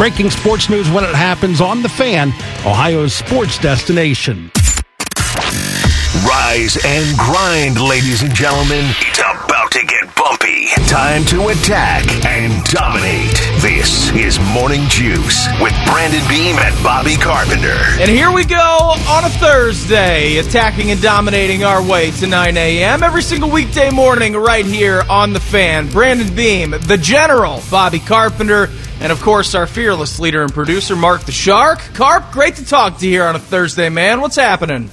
Breaking sports news when it happens on The Fan, Ohio's sports destination. Rise and grind, ladies and gentlemen. It's about to get Time to attack and dominate. This is Morning Juice with Brandon Beam and Bobby Carpenter. And here we go on a Thursday, attacking and dominating our way to 9 a.m. every single weekday morning, right here on the fan. Brandon Beam, the General, Bobby Carpenter, and of course our fearless leader and producer, Mark the Shark. Carp, great to talk to you here on a Thursday, man. What's happening?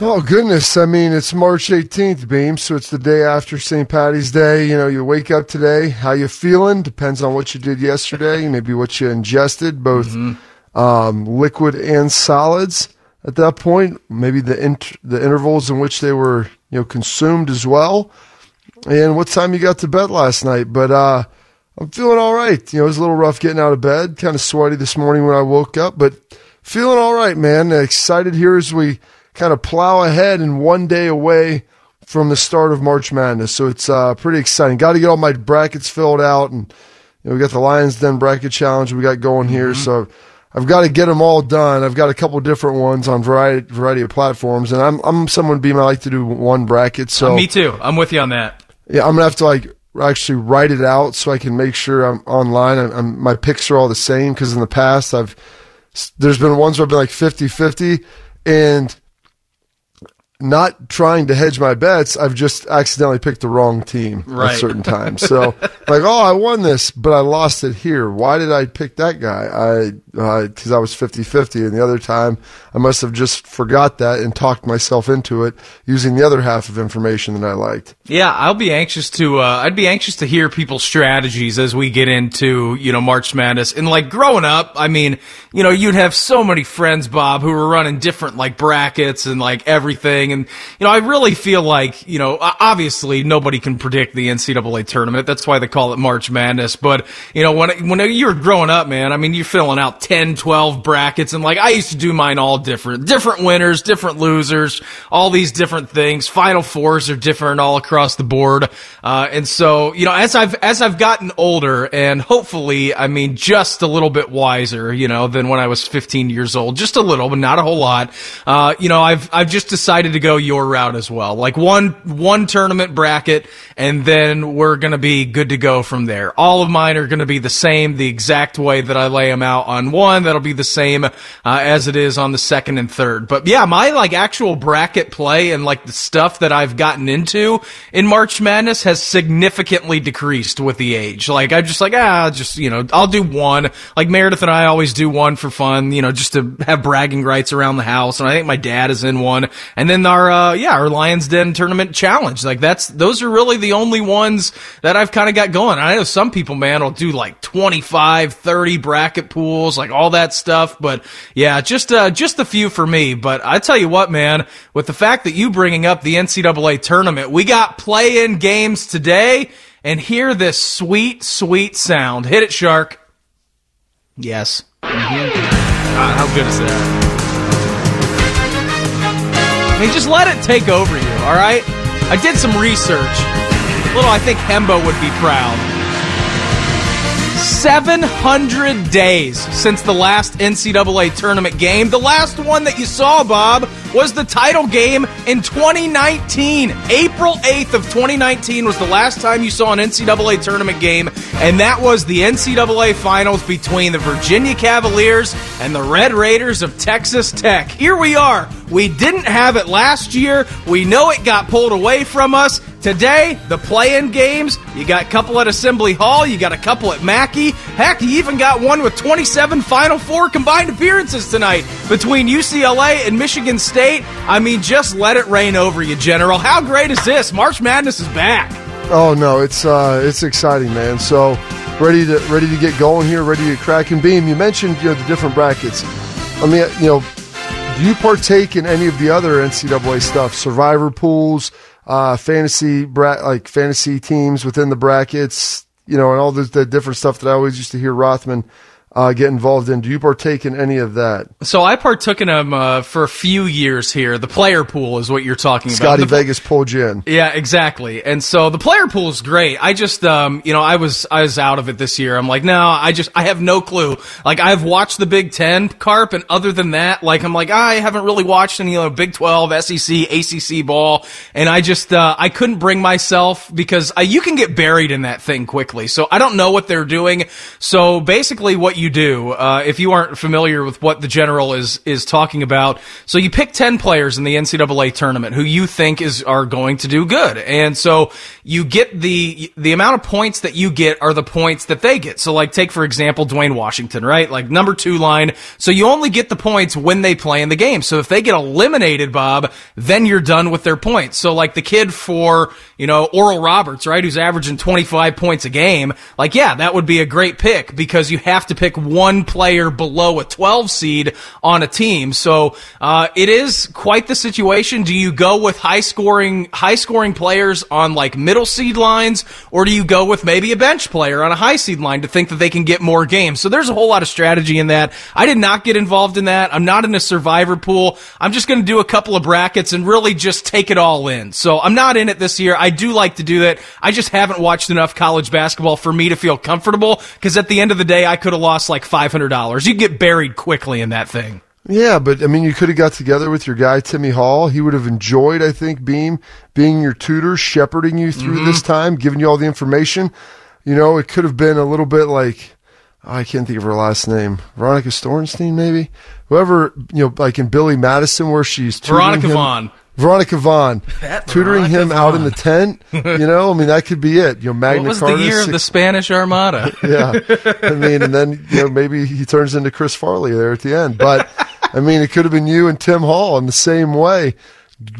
Oh goodness! I mean, it's March 18th, Beam, so it's the day after St. Patty's Day. You know, you wake up today. How you feeling depends on what you did yesterday, maybe what you ingested, both Mm-hmm. um, liquid and solids. At that point, maybe the int- the intervals in which they were, you know, consumed as well, and what time you got to bed last night. But uh, I'm feeling all right. You know, it was a little rough getting out of bed, kind of sweaty this morning when I woke up, but feeling all right, man. Excited here as we kind of plow ahead and one day away from the start of March Madness. So it's uh, pretty exciting. Got to get all my brackets filled out, and you know, we got the Lions Den bracket challenge we got going here. So I've got to get them all done. I've got a couple different ones on variety variety of platforms, and I'm I'm someone being I like to do one bracket. So Me too. I'm with you on that. yeah, I'm gonna have to like actually write it out so I can make sure I'm online. I'm, I'm, my picks are all the same because in the past I've there's been ones where I've been like 50-50 and not trying to hedge my bets, I've just accidentally picked the wrong team Right. at certain times. So like, oh, I won this, but I lost it here. Why did I pick that guy? I uh, because I was 50-50 and the other time I must have just forgot that and talked myself into it using the other half of information that I liked. Yeah, I'll be anxious to. Uh, I'd be anxious to hear people's strategies as we get into you know March Madness. And like growing up, I mean, you know, you'd have so many friends, Bob, who were running different like brackets and like everything. And you know, I really feel like you know, obviously nobody can predict the NCAA tournament. That's why they call it March Madness. But you know, when when you were growing up, man, I mean, you're filling out 10, 12 brackets, and like I used to do mine all different, different winners, different losers, all these different things. Final fours are different all across the board, uh, and so you know, as I've as I've gotten older, and hopefully, I mean, just a little bit wiser, you know, than when I was 15 years old, just a little, but not a whole lot. Uh, you know, I've I've just decided to go your route as well, like one one tournament bracket, and then we're gonna be good to go from there. All of mine are gonna be the same, the exact way that I lay them out on one. That'll be the same uh, as it is on the second and third. But yeah, my like actual bracket play and like the stuff that I've gotten into in March Madness has significantly decreased with the age. Like I'm just like ah, just you know, I'll do one. Like Meredith and I always do one for fun, you know, just to have bragging rights around the house. And I think my dad is in one. And then our uh, yeah, our Lions Den tournament challenge. Like that's those are really the only ones that I've kind of got going. I know some people, man, will do like 25, 30 bracket pools, like all that stuff. But yeah, just uh, just a few for me. But I tell you what, man, with the fact that you bringing up the NCAA tournament, we got play-in games today, and hear this sweet, sweet sound. Hit it, Shark. Yes. Mhm. Uh, how good is that? I mean, just let it take over you, all right? I did some research. A little, I think Hembo would be proud. 700 days since the last NCAA tournament game. The last one that you saw, Bob, was the title game in 2019. April 8th of 2019 was the last time you saw an NCAA tournament game, and that was the NCAA finals between the Virginia Cavaliers and the Red Raiders of Texas Tech. Here we are. We didn't have it last year. We know it got pulled away from us. Today, the play-in games, you got a couple at Assembly Hall, you got a couple at Mackey. Heck, you even got one with 27 Final Four combined appearances tonight between UCLA and Michigan State. I mean, just let it rain over you, General. How great is this? March Madness is back. Oh no, it's uh, it's exciting, man. So ready to ready to get going here, ready to crack and beam. You mentioned you know the different brackets. I mean, you know, do you partake in any of the other NCAA stuff? Survivor pools, uh, fantasy bra- like fantasy teams within the brackets, you know, and all the, the different stuff that I always used to hear Rothman uh, get involved in. Do you partake in any of that? So I partook in them uh, for a few years here. The player pool is what you're talking Scotty about. The- Vegas pulled you in. Yeah, exactly. And so the player pool is great. I just, um, you know, I was, I was out of it this year. I'm like, no, I just, I have no clue. Like, I've watched the Big Ten carp, and other than that, like, I'm like, I haven't really watched any, you know, Big 12, SEC, ACC ball. And I just, uh, I couldn't bring myself because I, you can get buried in that thing quickly. So I don't know what they're doing. So basically what you do, uh, if you aren't familiar with what the general is, is talking about, so you pick 10 players in the NCAA tournament who you think is, are going to do good. And so you get the, the amount of points that you get are the points that they get. So like take for example Duane Washington, right? Like number two line. So you only get the points when they play in the game. So if they get eliminated, Bob, then you're done with their points. So like the kid for, you know, Oral Roberts, right? Who's averaging 25 points a game. Like, yeah, that would be a great pick because you have to pick one player below a 12 seed on a team. So, uh, it is quite the situation. Do you go with high scoring, high scoring players on like middle seed lines, or do you go with maybe a bench player on a high seed line to think that they can get more games? So there's a whole lot of strategy in that. I did not get involved in that. I'm not in a survivor pool. I'm just going to do a couple of brackets and really just take it all in. So I'm not in it this year. I do like to do that. I just haven't watched enough college basketball for me to feel comfortable because at the end of the day, I could have lost like $500. You get buried quickly in that thing. Yeah, but I mean, you could have got together with your guy Timmy Hall. He would have enjoyed, I think, Beam being your tutor, shepherding you through mm-hmm. this time, giving you all the information. You know, it could have been a little bit like oh, I can't think of her last name, Veronica Stornstein, maybe whoever you know, like in Billy Madison, where she's Veronica him- Vaughn. Veronica Vaughn, tutoring Veronica him out in the tent. You know, I mean, that could be it. You know, Magna What was Carta, the year of the Spanish Armada? yeah. I mean, and then you know maybe he turns into Chris Farley there at the end. But I mean, it could have been you and Tim Hall in the same way,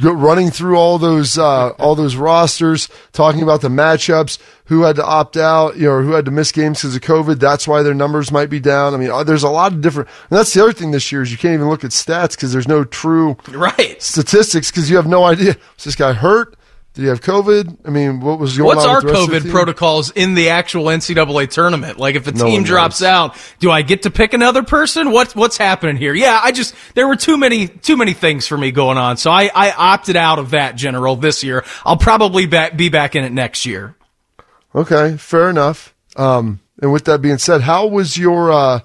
running through all those uh, all those rosters, talking about the matchups, who had to opt out, you know, or who had to miss games because of COVID. That's why their numbers might be down. I mean, uh, there's a lot of different. And that's the other thing this year is you can't even look at stats because there's no true right. statistics because you have no idea. Was this guy hurt? Did you have COVID? I mean, what was going What's on? our with the rest of the COVID protocols in the actual NCAA tournament? Like, if a No team drops out, do I get to pick another person? What's what's happening here? Yeah, I just there were too many too many things for me going on, so I, I opted out of that general this year. I'll probably back, be back in it next year. Okay, fair enough. Um, and with that being said, how was your uh,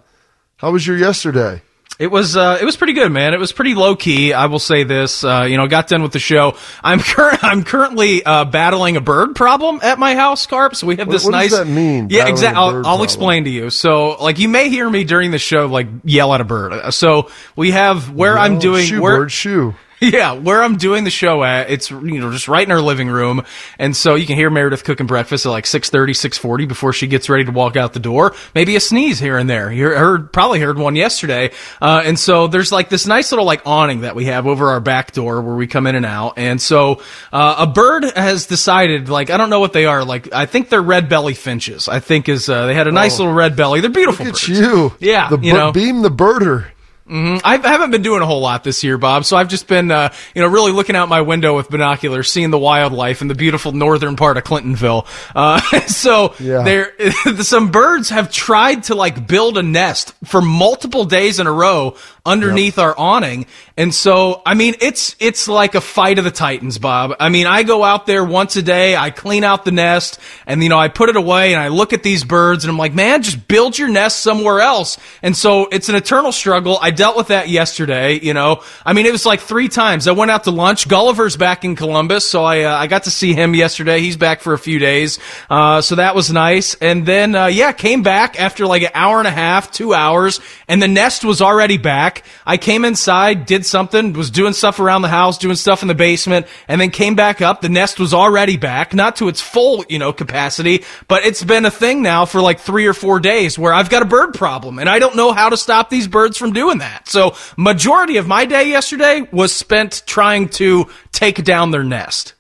how was your yesterday? It was uh, it was pretty good, man. It was pretty low key. I will say this. Uh, you know, got done with the show. I'm cur- I'm currently uh, battling a bird problem at my house, Carp. So we have What- this what does nice. that mean, Yeah, exactly. I'll, I'll explain to you. So, like, you may hear me during the show, like yell at a bird. Uh, So we have where I'm Oh, doing shoe where bird shoe. yeah, where I'm doing the show at, it's you know just right in our living room, and so you can hear Meredith cooking breakfast at like 6:30, 6:40 before she gets ready to walk out the door. Maybe a sneeze here and there. You heard probably heard one yesterday, uh, and so there's like this nice little like awning that we have over our back door where we come in and out, and so uh, a bird has decided like I don't know what they are like I think they're red belly finches. I think is uh, they had a nice little red belly. They're beautiful. Oh. Look at birds. you. Yeah, the you know. beam the birder. I haven't been doing a whole lot this year, Bob. So I've just been, uh, you know, really looking out my window with binoculars, seeing the wildlife in the beautiful northern part of Clintonville. Uh, so Yeah. there, some birds have tried to like build a nest for multiple days in a row underneath our awning. And so, I mean, it's, it's like a fight of the titans, Bob. I mean, I go out there once a day, I clean out the nest and, you know, I put it away and I look at these birds and I'm like, man, just build your nest somewhere else. And so it's an eternal struggle. I dealt with that yesterday, you know. I mean, it was like three times. I went out to lunch. Gulliver's back in Columbus, so I, uh, I got to see him yesterday. He's back for a few days. Uh, so that was nice. And then, uh, yeah, came back after like an hour and a half, two hours, and the nest was already back. I came inside, did something, was doing stuff around the house, doing stuff in the basement, and then came back up. The nest was already back, not to its full, you know, capacity, but it's been a thing now for like three or four days where I've got a bird problem and I don't know how to stop these birds from doing that. So majority of my day yesterday was spent trying to take down their nest.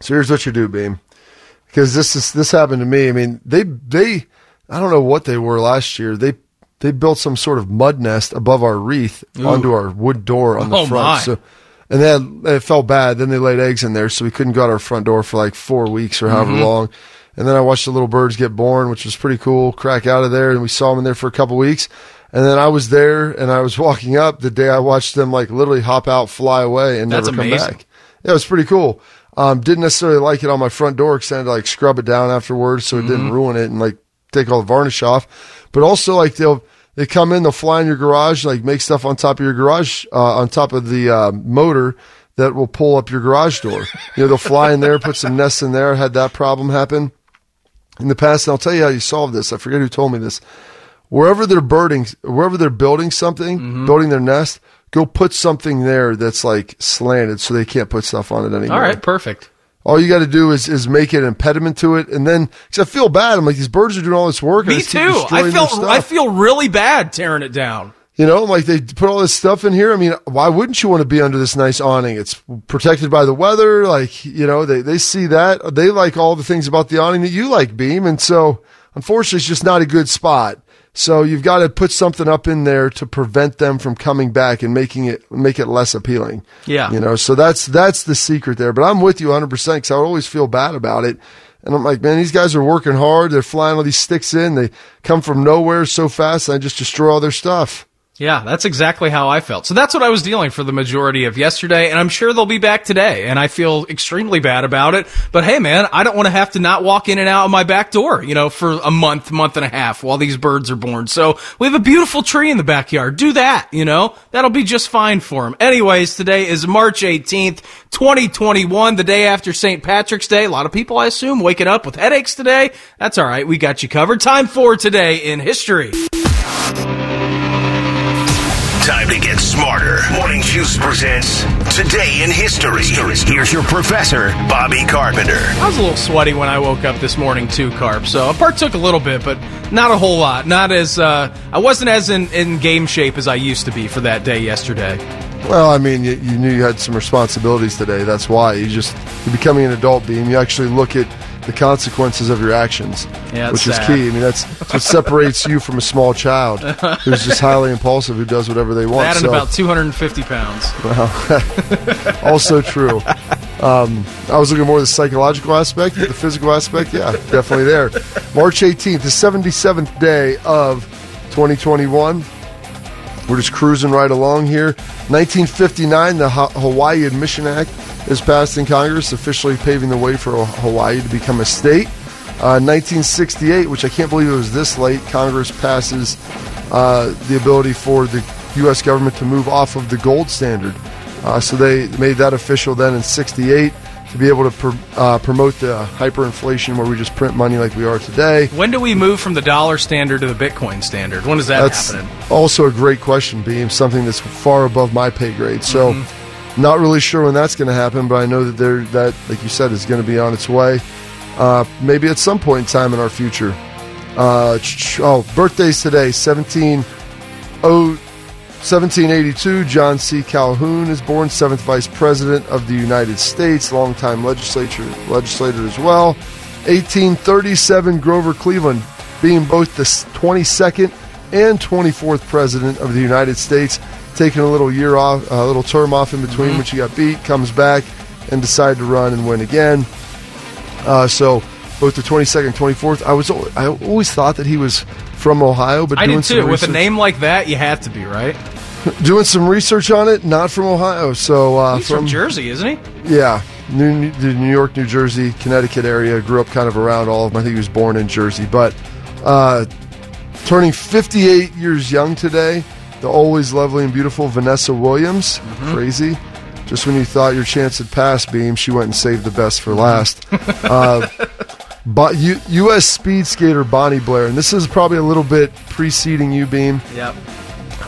So here's what you do, Beam, because this is this happened to me. I mean, they they I don't know what they were last year. They they built some sort of mud nest above our wreath onto our wood door on the Oh, front. my. So and then it felt bad. Then they laid eggs in there, so we couldn't go out our front door for like four weeks or however long. And then I watched the little birds get born, which was pretty cool. Crack out of there, and we saw them in there for a couple weeks. And then I was there, and I was walking up the day I watched them like literally hop out, fly away, and That's never come amazing. back. Yeah, it was pretty cool. Um, didn't necessarily like it on my front door because I had to like scrub it down afterwards so it Mm-hmm. didn't ruin it and like take all the varnish off. But also like they'll they come in, they'll fly in your garage, like make stuff on top of your garage, uh, on top of the uh, motor that will pull up your garage door. you know, they'll fly in there, put some nests in there. I had that problem happen in the past, and I'll tell you how you solve this. I forget who told me this. Wherever they're birding, wherever they're building something, Mm-hmm. building their nest, go put something there that's like slanted so they can't put stuff on it anymore. All right, perfect. All you got to do is is make it an impediment to it, and then because I feel bad, I'm like these birds are doing all this work. Me too. I feel I feel really bad tearing it down. You know, like they put all this stuff in here. I mean, why wouldn't you want to be under this nice awning? It's protected by the weather. Like, you know, they, they see that. They like all the things about the awning that you like, Beam. And so, unfortunately, it's just not a good spot. So you've got to put something up in there to prevent them from coming back and making it, make it less appealing. Yeah. You know, so that's, that's the secret there. But I'm with you 100% because I would always feel bad about it. And I'm like, man, these guys are working hard. They're flying all these sticks in. They come from nowhere so fast. And I just destroy all their stuff. Yeah, that's exactly how I felt. So that's what I was dealing for the majority of yesterday, and I'm sure they'll be back today. And I feel extremely bad about it. But hey, man, I don't want to have to not walk in and out of my back door, you know, for a month, month and a half while these birds are born. So we have a beautiful tree in the backyard. Do that, you know, that'll be just fine for them. Anyways, today is March 18th, 2021, the day after St. Patrick's Day. A lot of people, I assume, waking up with headaches today. That's all right. We got you covered. Time for today in history. Time to get smarter. Morning Juice presents Today in History. Here's your professor, Bobby Carpenter. I was a little sweaty when I woke up this morning too, Carp. So I partook a little bit, but not a whole lot. Not as uh, I wasn't as in, in game shape as I used to be for that day yesterday. Well, I mean, you, you knew you had some responsibilities today. That's why you just you're becoming an adult. Beam. You actually look at the consequences of your actions, Yeah, which it's is key. I mean, that's, that's what separates you from a small child who's just highly impulsive, who does whatever they want. That and So, about 250 pounds. Well, also true. Um, I was looking more at the psychological aspect, the physical aspect. Yeah, definitely there. March 18th, the 77th day of 2021. We're just cruising right along here. 1959, the Ha- Hawaii Admission Act is passed in Congress, officially paving the way for Hawaii to become a state. Uh, 1968, which I can't believe it was this late, Congress passes uh, the ability for the U.S. government to move off of the gold standard. Uh, so they made that official then in 68 to be able to pr- uh, promote the hyperinflation where we just print money like we are today. When do we move from the dollar standard to the Bitcoin standard? When is that That's happening? also a great question, Beam. Something that's far above my pay grade. So, Mm-hmm. Not really sure when that's going to happen, but I know that there that, like you said, is going to be on its way. Uh, maybe at some point in time in our future. Uh, oh, birthdays today: 17, oh, 1782. John C. Calhoun is born, seventh Vice President of the United States, longtime legislature legislator as well. 1837. Grover Cleveland, being both the 22nd and 24th President of the United States, taking a little year off, a little term off in between, which he got beat, comes back and decided to run and win again. Uh, so both the 22nd and 24th. I was I always thought that he was from Ohio, but I doing did some too. With a name like that, you have to be right. doing some research on it, not from Ohio. So uh, He's from, Jersey, isn't he? yeah, New, the New York, New Jersey, Connecticut area. Grew up kind of around all of them. I think he was born in Jersey, but uh, turning 58 years young today. The always lovely and beautiful Vanessa Williams. Crazy. Just when you thought your chance had passed, Beam, she went and saved the best for last. uh, but U- U.S. speed skater Bonnie Blair, and this is probably a little bit preceding you, Beam. Yep.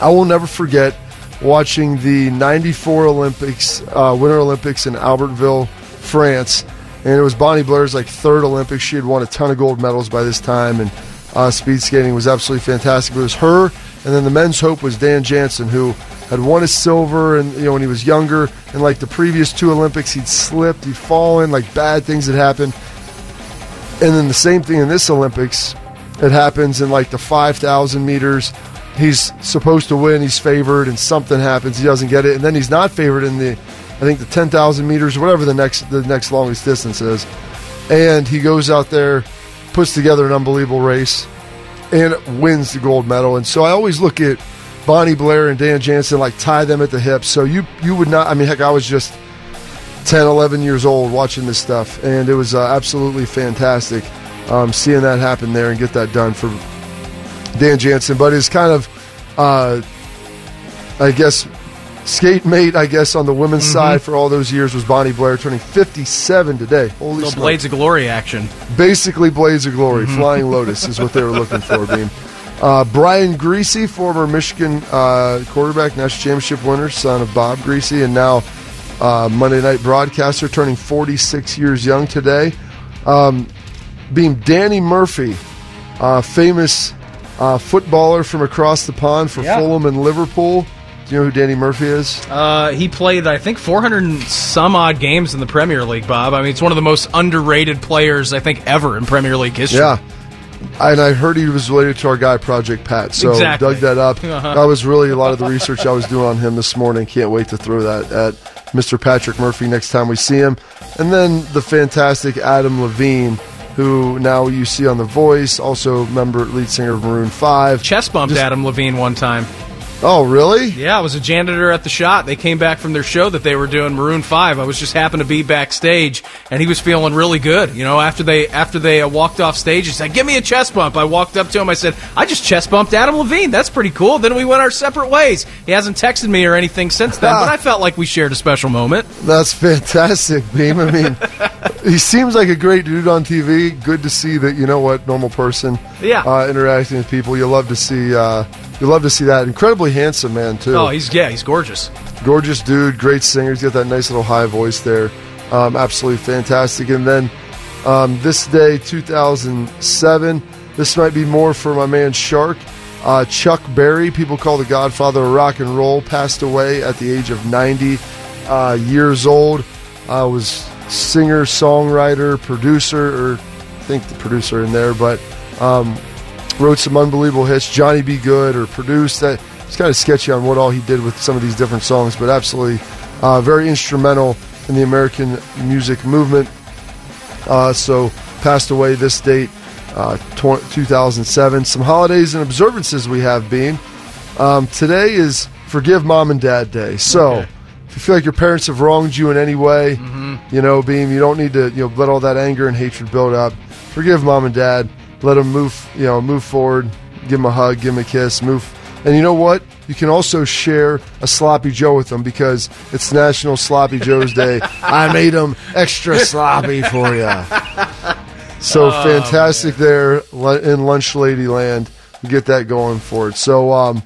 I will never forget watching the 94 Olympics, uh, Winter Olympics in Albertville, France. And it was Bonnie Blair's like third Olympics. She had won a ton of gold medals by this time, and uh, speed skating was absolutely fantastic. But It was her, and then the men's hope was Dan Jansen, who had won a silver, and you know when he was younger. And like the previous two Olympics, he'd slipped, he'd fallen, like bad things had happened. And then the same thing in this Olympics, it happens in like the 5,000 meters. He's supposed to win. He's favored, and something happens. He doesn't get it, and then he's not favored in the, I think the 10,000 meters, whatever the next the next longest distance is, and he goes out there, puts together an unbelievable race, and wins the gold medal. And so I always look at Bonnie Blair and Dan Jansen like tie them at the hip. So you you would not. I mean, heck, I was just 10, 11 years old watching this stuff, and it was uh, absolutely fantastic um, seeing that happen there and get that done for Dan Jansen. But it's kind of, uh, I guess, skate mate, I guess, on the women's Mm-hmm. side for all those years was Bonnie Blair, turning 57 today. Holy. Blades of Glory action. Basically, Blades of Glory, Flying Lotus is what they were looking for, Beam. Uh, Brian Griese, former Michigan uh, quarterback, national championship winner, son of Bob Griese, and now uh, Monday night broadcaster, turning 46 years young today. Um, Beam Danny Murphy, uh, famous uh, footballer from across the pond for Yeah. Fulham and Liverpool. Do you know who Danny Murphy is? Uh, he played, I think, 400 and some odd games in the Premier League, Bob. I mean, it's one of the most underrated players, I think, ever in Premier League history. Yeah. And I heard he was related to our guy Project Pat, so Exactly. dug that up. Uh-huh. That was really a lot of the research I was doing on him this morning. Can't wait to throw that at Mr. Patrick Murphy next time we see him. And then the fantastic Adam Levine, who now you see on The Voice, also member lead singer of Maroon Five. Chest bumped Adam Levine one time. Oh, really? Yeah, I was a janitor at the shot. They came back from their show that they were doing Maroon Five. I was just happened to be backstage, and he was feeling really good. You know, after they after they uh, walked off stage, he said, "Give me a chest bump." I walked up to him. I said, "I just chest bumped Adam Levine. That's pretty cool." Then we went our separate ways. He hasn't texted me or anything since then, but I felt like we shared a special moment. That's fantastic, Beam. I mean, he seems like a great dude on TV. Good to see that. You know what, normal person. Yeah. Uh, interacting with people, you love to see. Uh, you love to see that. Incredibly handsome man too. Oh, he's yeah, he's gorgeous. gorgeous dude, great singer. He's got that nice little high voice there. Um, absolutely fantastic. And then um, this day, 2007. This might be more for my man Shark. Uh, Chuck Berry, people call the Godfather of rock and roll, passed away at the age of 90 uh, years old. Uh, was singer, songwriter, producer, or I think the producer in there, but um, wrote some unbelievable hits. Johnny B. Goode or produced that. It's kind of sketchy on what all he did with some of these different songs, but absolutely uh, very instrumental in the American music movement. Uh, so passed away this date, uh, 2007. Some holidays and observances we have been. Um, today is Forgive Mom and Dad Day. So Okay. if you feel like your parents have wronged you in any way, you know, Beam, you don't need to you know let all that anger and hatred build up. Forgive Mom and Dad. Let them move, you know, move forward. Give them a hug. Give them a kiss. Move. And you know what? You can also share a sloppy Joe with them because it's National Sloppy Joe's Day. I made them extra sloppy for you. So fantastic there in Lunch Lady Land. We get that going for it. So um,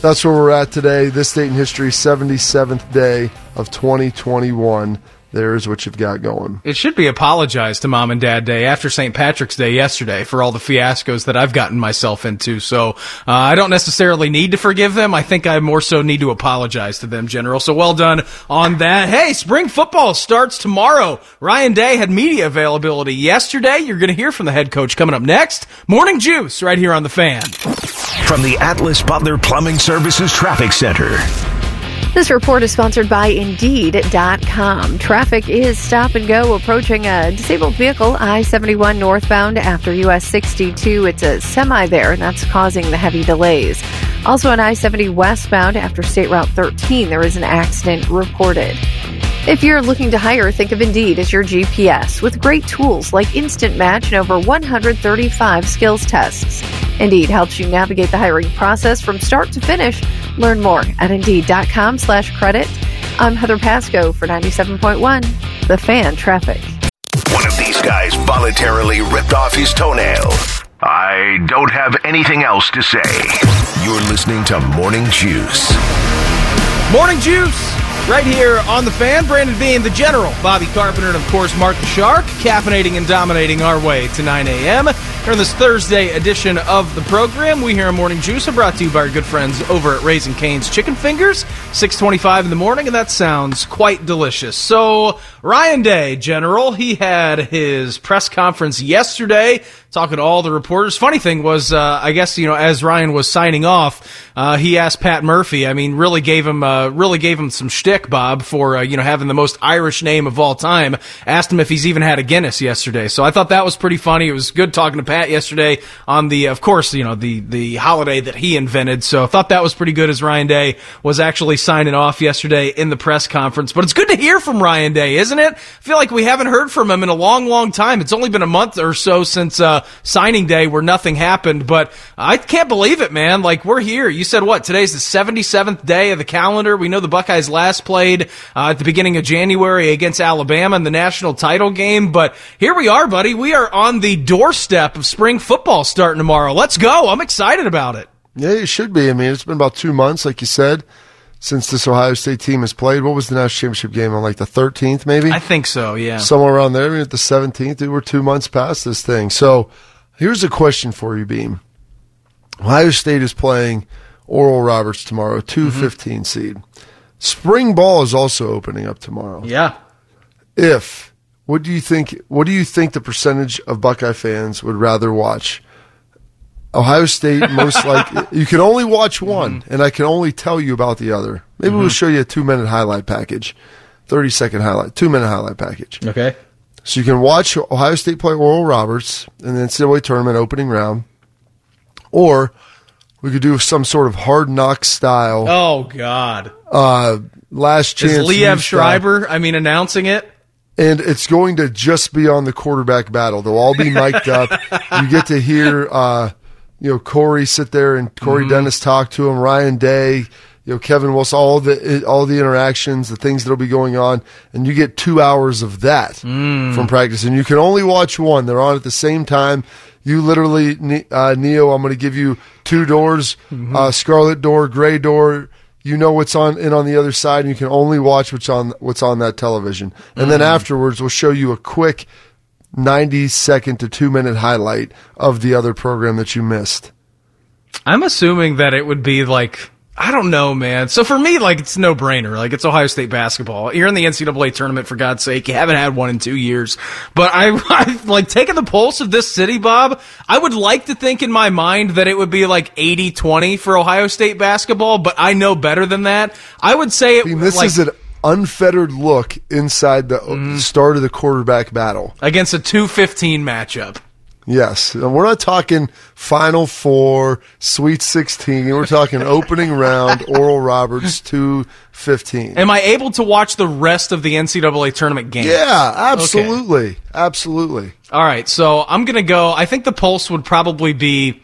that's where we're at today. This date in history, 77th day of 2021. There's what you've got going. It should be apologized to Mom and Dad Day after St. Patrick's Day yesterday for all the fiascos that I've gotten myself into. So uh, I don't necessarily need to forgive them. I think I more so need to apologize to them, General. So well done on that. Hey, spring football starts tomorrow. Ryan Day had media availability yesterday. You're going to hear from the head coach coming up next. Morning Juice right here on the fan. From the Atlas Butler Plumbing Services Traffic Center. This report is sponsored by Indeed.com. Traffic is stop and go approaching a disabled vehicle, I 71 northbound after US 62. It's a semi there, and that's causing the heavy delays. Also on I 70 westbound after State Route 13, there is an accident reported. If you're looking to hire, think of Indeed as your GPS with great tools like Instant Match and over 135 skills tests. Indeed helps you navigate the hiring process from start to finish. Learn more at Indeed.com slash credit. I'm Heather Pasco for 97.1, The Fan Traffic. One of these guys voluntarily ripped off his toenail. I don't have anything else to say. You're listening to Morning Juice. Morning Juice, right here on the fan. Brandon Beam the general, Bobby Carpenter, and of course Mark the Shark, caffeinating and dominating our way to 9 a.m. Here on this Thursday edition of the program, we hear a Morning Juice are brought to you by our good friends over at Raising Cane's Chicken Fingers, 625 in the morning, and that sounds quite delicious. So, Ryan Day, General, he had his press conference yesterday, talking to all the reporters. Funny thing was, uh, I guess, you know, as Ryan was signing off, uh, he asked Pat Murphy, I mean, really gave him, uh, really gave him some shtick, Bob, for, uh, you know, having the most Irish name of all time. Asked him if he's even had a Guinness yesterday. So I thought that was pretty funny. It was good talking to Pat yesterday on the, of course, you know, the, the holiday that he invented. So I thought that was pretty good as Ryan Day was actually signing off yesterday in the press conference. But it's good to hear from Ryan Day, isn't it? I feel like we haven't heard from him in a long, long time. It's only been a month or so since, uh, signing day where nothing happened, but I can't believe it, man. Like we're here. You said what? Today's the 77th day of the calendar. We know the Buckeyes last played, uh, at the beginning of January against Alabama in the national title game, but here we are, buddy. We are on the doorstep of spring football starting tomorrow. Let's go. I'm excited about it. Yeah, you should be. I mean, it's been about two months, like you said, since this Ohio State team has played. What was the national championship game on, like the 13th, maybe? I think so, yeah. Somewhere around there. I mean, at the 17th, we were two months past this thing. So here's a question for you, Beam. Ohio State is playing Oral Roberts tomorrow, 215 mm-hmm. seed. Spring ball is also opening up tomorrow. Yeah. If what do you think? What do you think the percentage of Buckeye fans would rather watch? Ohio State, most likely. You can only watch one, and I can only tell you about the other. Maybe we'll show you a two minute highlight package, thirty second highlight, two minute highlight package. Okay. So you can watch Ohio State play Oral Roberts in the NCAA tournament opening round, or we could do some sort of hard knock style Oh God. uh, last chance. Is Liev. Schreiber, I mean, announcing it? And it's going to just be on the quarterback battle. They'll all be mic'd up. You get to hear, uh, you know, Corey sit there and Corey Dennis talk to him, Ryan Day, you know, Kevin Wilson, all the all the interactions, the things that'll be going on, and you get two hours of that from practice, and you can only watch one. They're on at the same time. You literally, uh, Neo, I'm going to give you two doors, uh, scarlet door, gray door. You know what's on in on the other side, and you can only watch what's on what's on that television. And then mm-hmm. afterwards, we'll show you a quick 90 second to two minute highlight of the other program that you missed. I'm assuming that it would be like I don't know, man. So for me, like it's no brainer. Like it's Ohio State basketball. You're in the NCAA tournament for God's sake. You haven't had one in two years. But I, I've like taking the pulse of this city, Bob. I would like to think in my mind that it would be like 80-20 for Ohio State basketball, but I know better than that. I would say it. I mean, this like, is an unfettered look inside the mm-hmm. start of the quarterback battle. against a two fifteen matchup. Yes, we're not talking Final Four, Sweet Sixteen. We're talking opening round. Oral Roberts two fifteen. Am I able to watch the rest of the NCAA tournament game? Yeah, absolutely, absolutely. All right, so I'm going to go. I think the pulse would probably be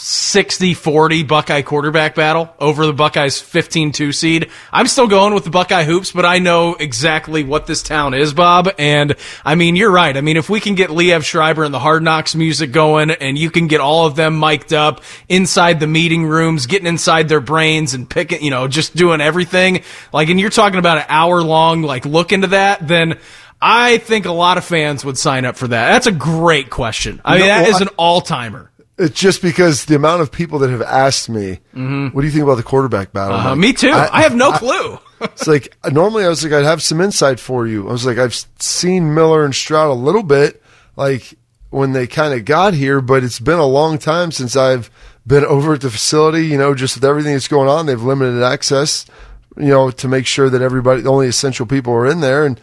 60 40 Buckeye quarterback battle over the Buckeyes 15 2 seed. I'm still going with the Buckeye hoops, but I know exactly what this town is, Bob. And I mean, you're right. I mean, if we can get Liev Schreiber and the Hard Knocks music going and you can get all of them mic'd up inside the meeting rooms, getting inside their brains and picking, you know, just doing everything, like, and you're talking about an hour long, like, look into that, then I think a lot of fans would sign up for that. That's a great question. I mean, No, that well, is an all timer. It's just because the amount of people that have asked me, "What do you think about the quarterback battle?" Uh, like, me too. I, have no clue. It's like normally I was like I'd have some insight for you. I was like I've seen Miller and Stroud a little bit, like when they kind of got here, but it's been a long time since I've been over at the facility. You know, just with everything that's going on, they've limited access. You know, to make sure that everybody, the only essential people are in there, and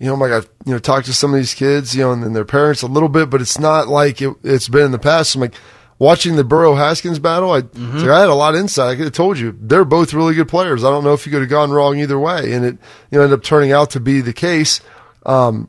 you know, like I've you know talked to some of these kids, you know, and, and their parents a little bit, but it's not like it, it's been in the past. I'm like. Watching the Burrow Haskins battle, I, it's like, I had a lot of insight. I could have told you they're both really good players. I don't know if you could have gone wrong either way, and it you know ended up turning out to be the case. Um,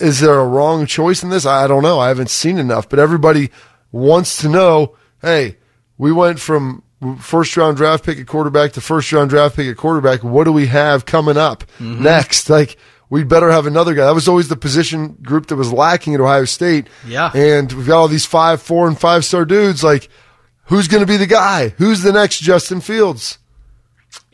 is there a wrong choice in this? I don't know. I haven't seen enough, but everybody wants to know. Hey, we went from first round draft pick at quarterback to first round draft pick at quarterback. What do we have coming up next? Like we better have another guy. That was always the position group that was lacking at Ohio State. Yeah. and we've got all these five, four, and five star dudes. Like, who's going to be the guy? Who's the next Justin Fields?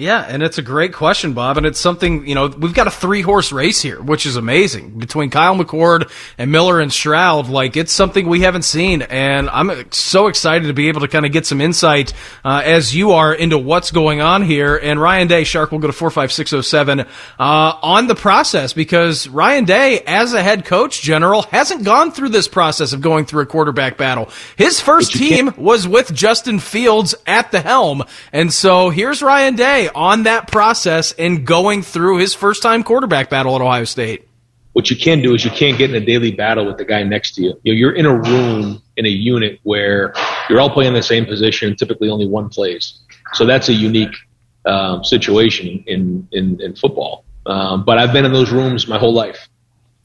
Yeah, and it's a great question, Bob, and it's something, you know, we've got a three horse race here, which is amazing between Kyle McCord and Miller and Stroud. Like, it's something we haven't seen, and I'm so excited to be able to kind of get some insight, uh, as you are into what's going on here. And Ryan Day, Shark will go to 45607, uh, on the process because Ryan Day, as a head coach general, hasn't gone through this process of going through a quarterback battle. His first team was with Justin Fields at the helm, and so here's Ryan Day on that process and going through his first time quarterback battle at Ohio State? What you can do is you can't get in a daily battle with the guy next to you. you know, you're in a room in a unit where you're all playing the same position. Typically, only one plays, so that's a unique um, situation in in, in football. Um, but I've been in those rooms my whole life,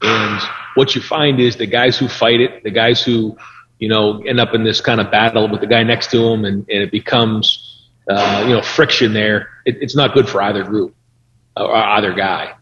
and what you find is the guys who fight it, the guys who you know end up in this kind of battle with the guy next to them, and, and it becomes uh, you know, friction there, it, it's not good for either group or either guy.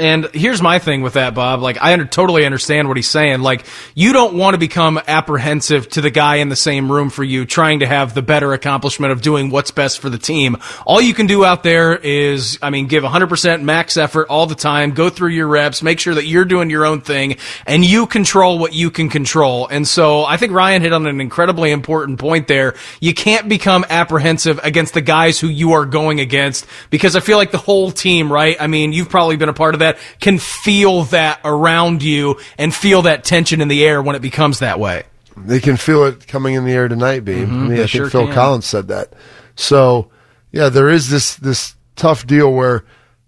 And here's my thing with that, Bob. Like, I under, totally understand what he's saying. Like, you don't want to become apprehensive to the guy in the same room for you, trying to have the better accomplishment of doing what's best for the team. All you can do out there is, I mean, give 100% max effort all the time, go through your reps, make sure that you're doing your own thing, and you control what you can control. And so I think Ryan hit on an incredibly important point there. You can't become apprehensive against the guys who you are going against because I feel like the whole team, right? I mean, you've probably been a part of that that can feel that around you and feel that tension in the air when it becomes that way. They can feel it coming in the air tonight, Beam. Mm-hmm, I mean, I think sure Phil can. Collins said that. So, yeah, there is this this tough deal where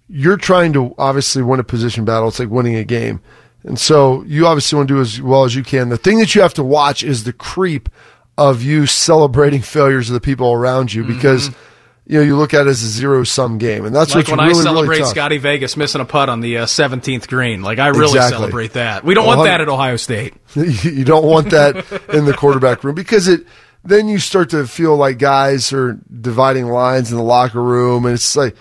you're trying to obviously win a position battle. It's like winning a game. And so you obviously want to do as well as you can. The thing that you have to watch is the creep of you celebrating failures of the people around you because Mm-hmm. You know you look at it as a zero sum game, and that's like when really, I celebrate really. Scotty Vegas missing a putt on the uh, 17th green. Like I really Exactly. celebrate that. We don't Well, want that at Ohio State. you don't want that in the quarterback room because it then you start to feel like guys are dividing lines in the locker room and it's like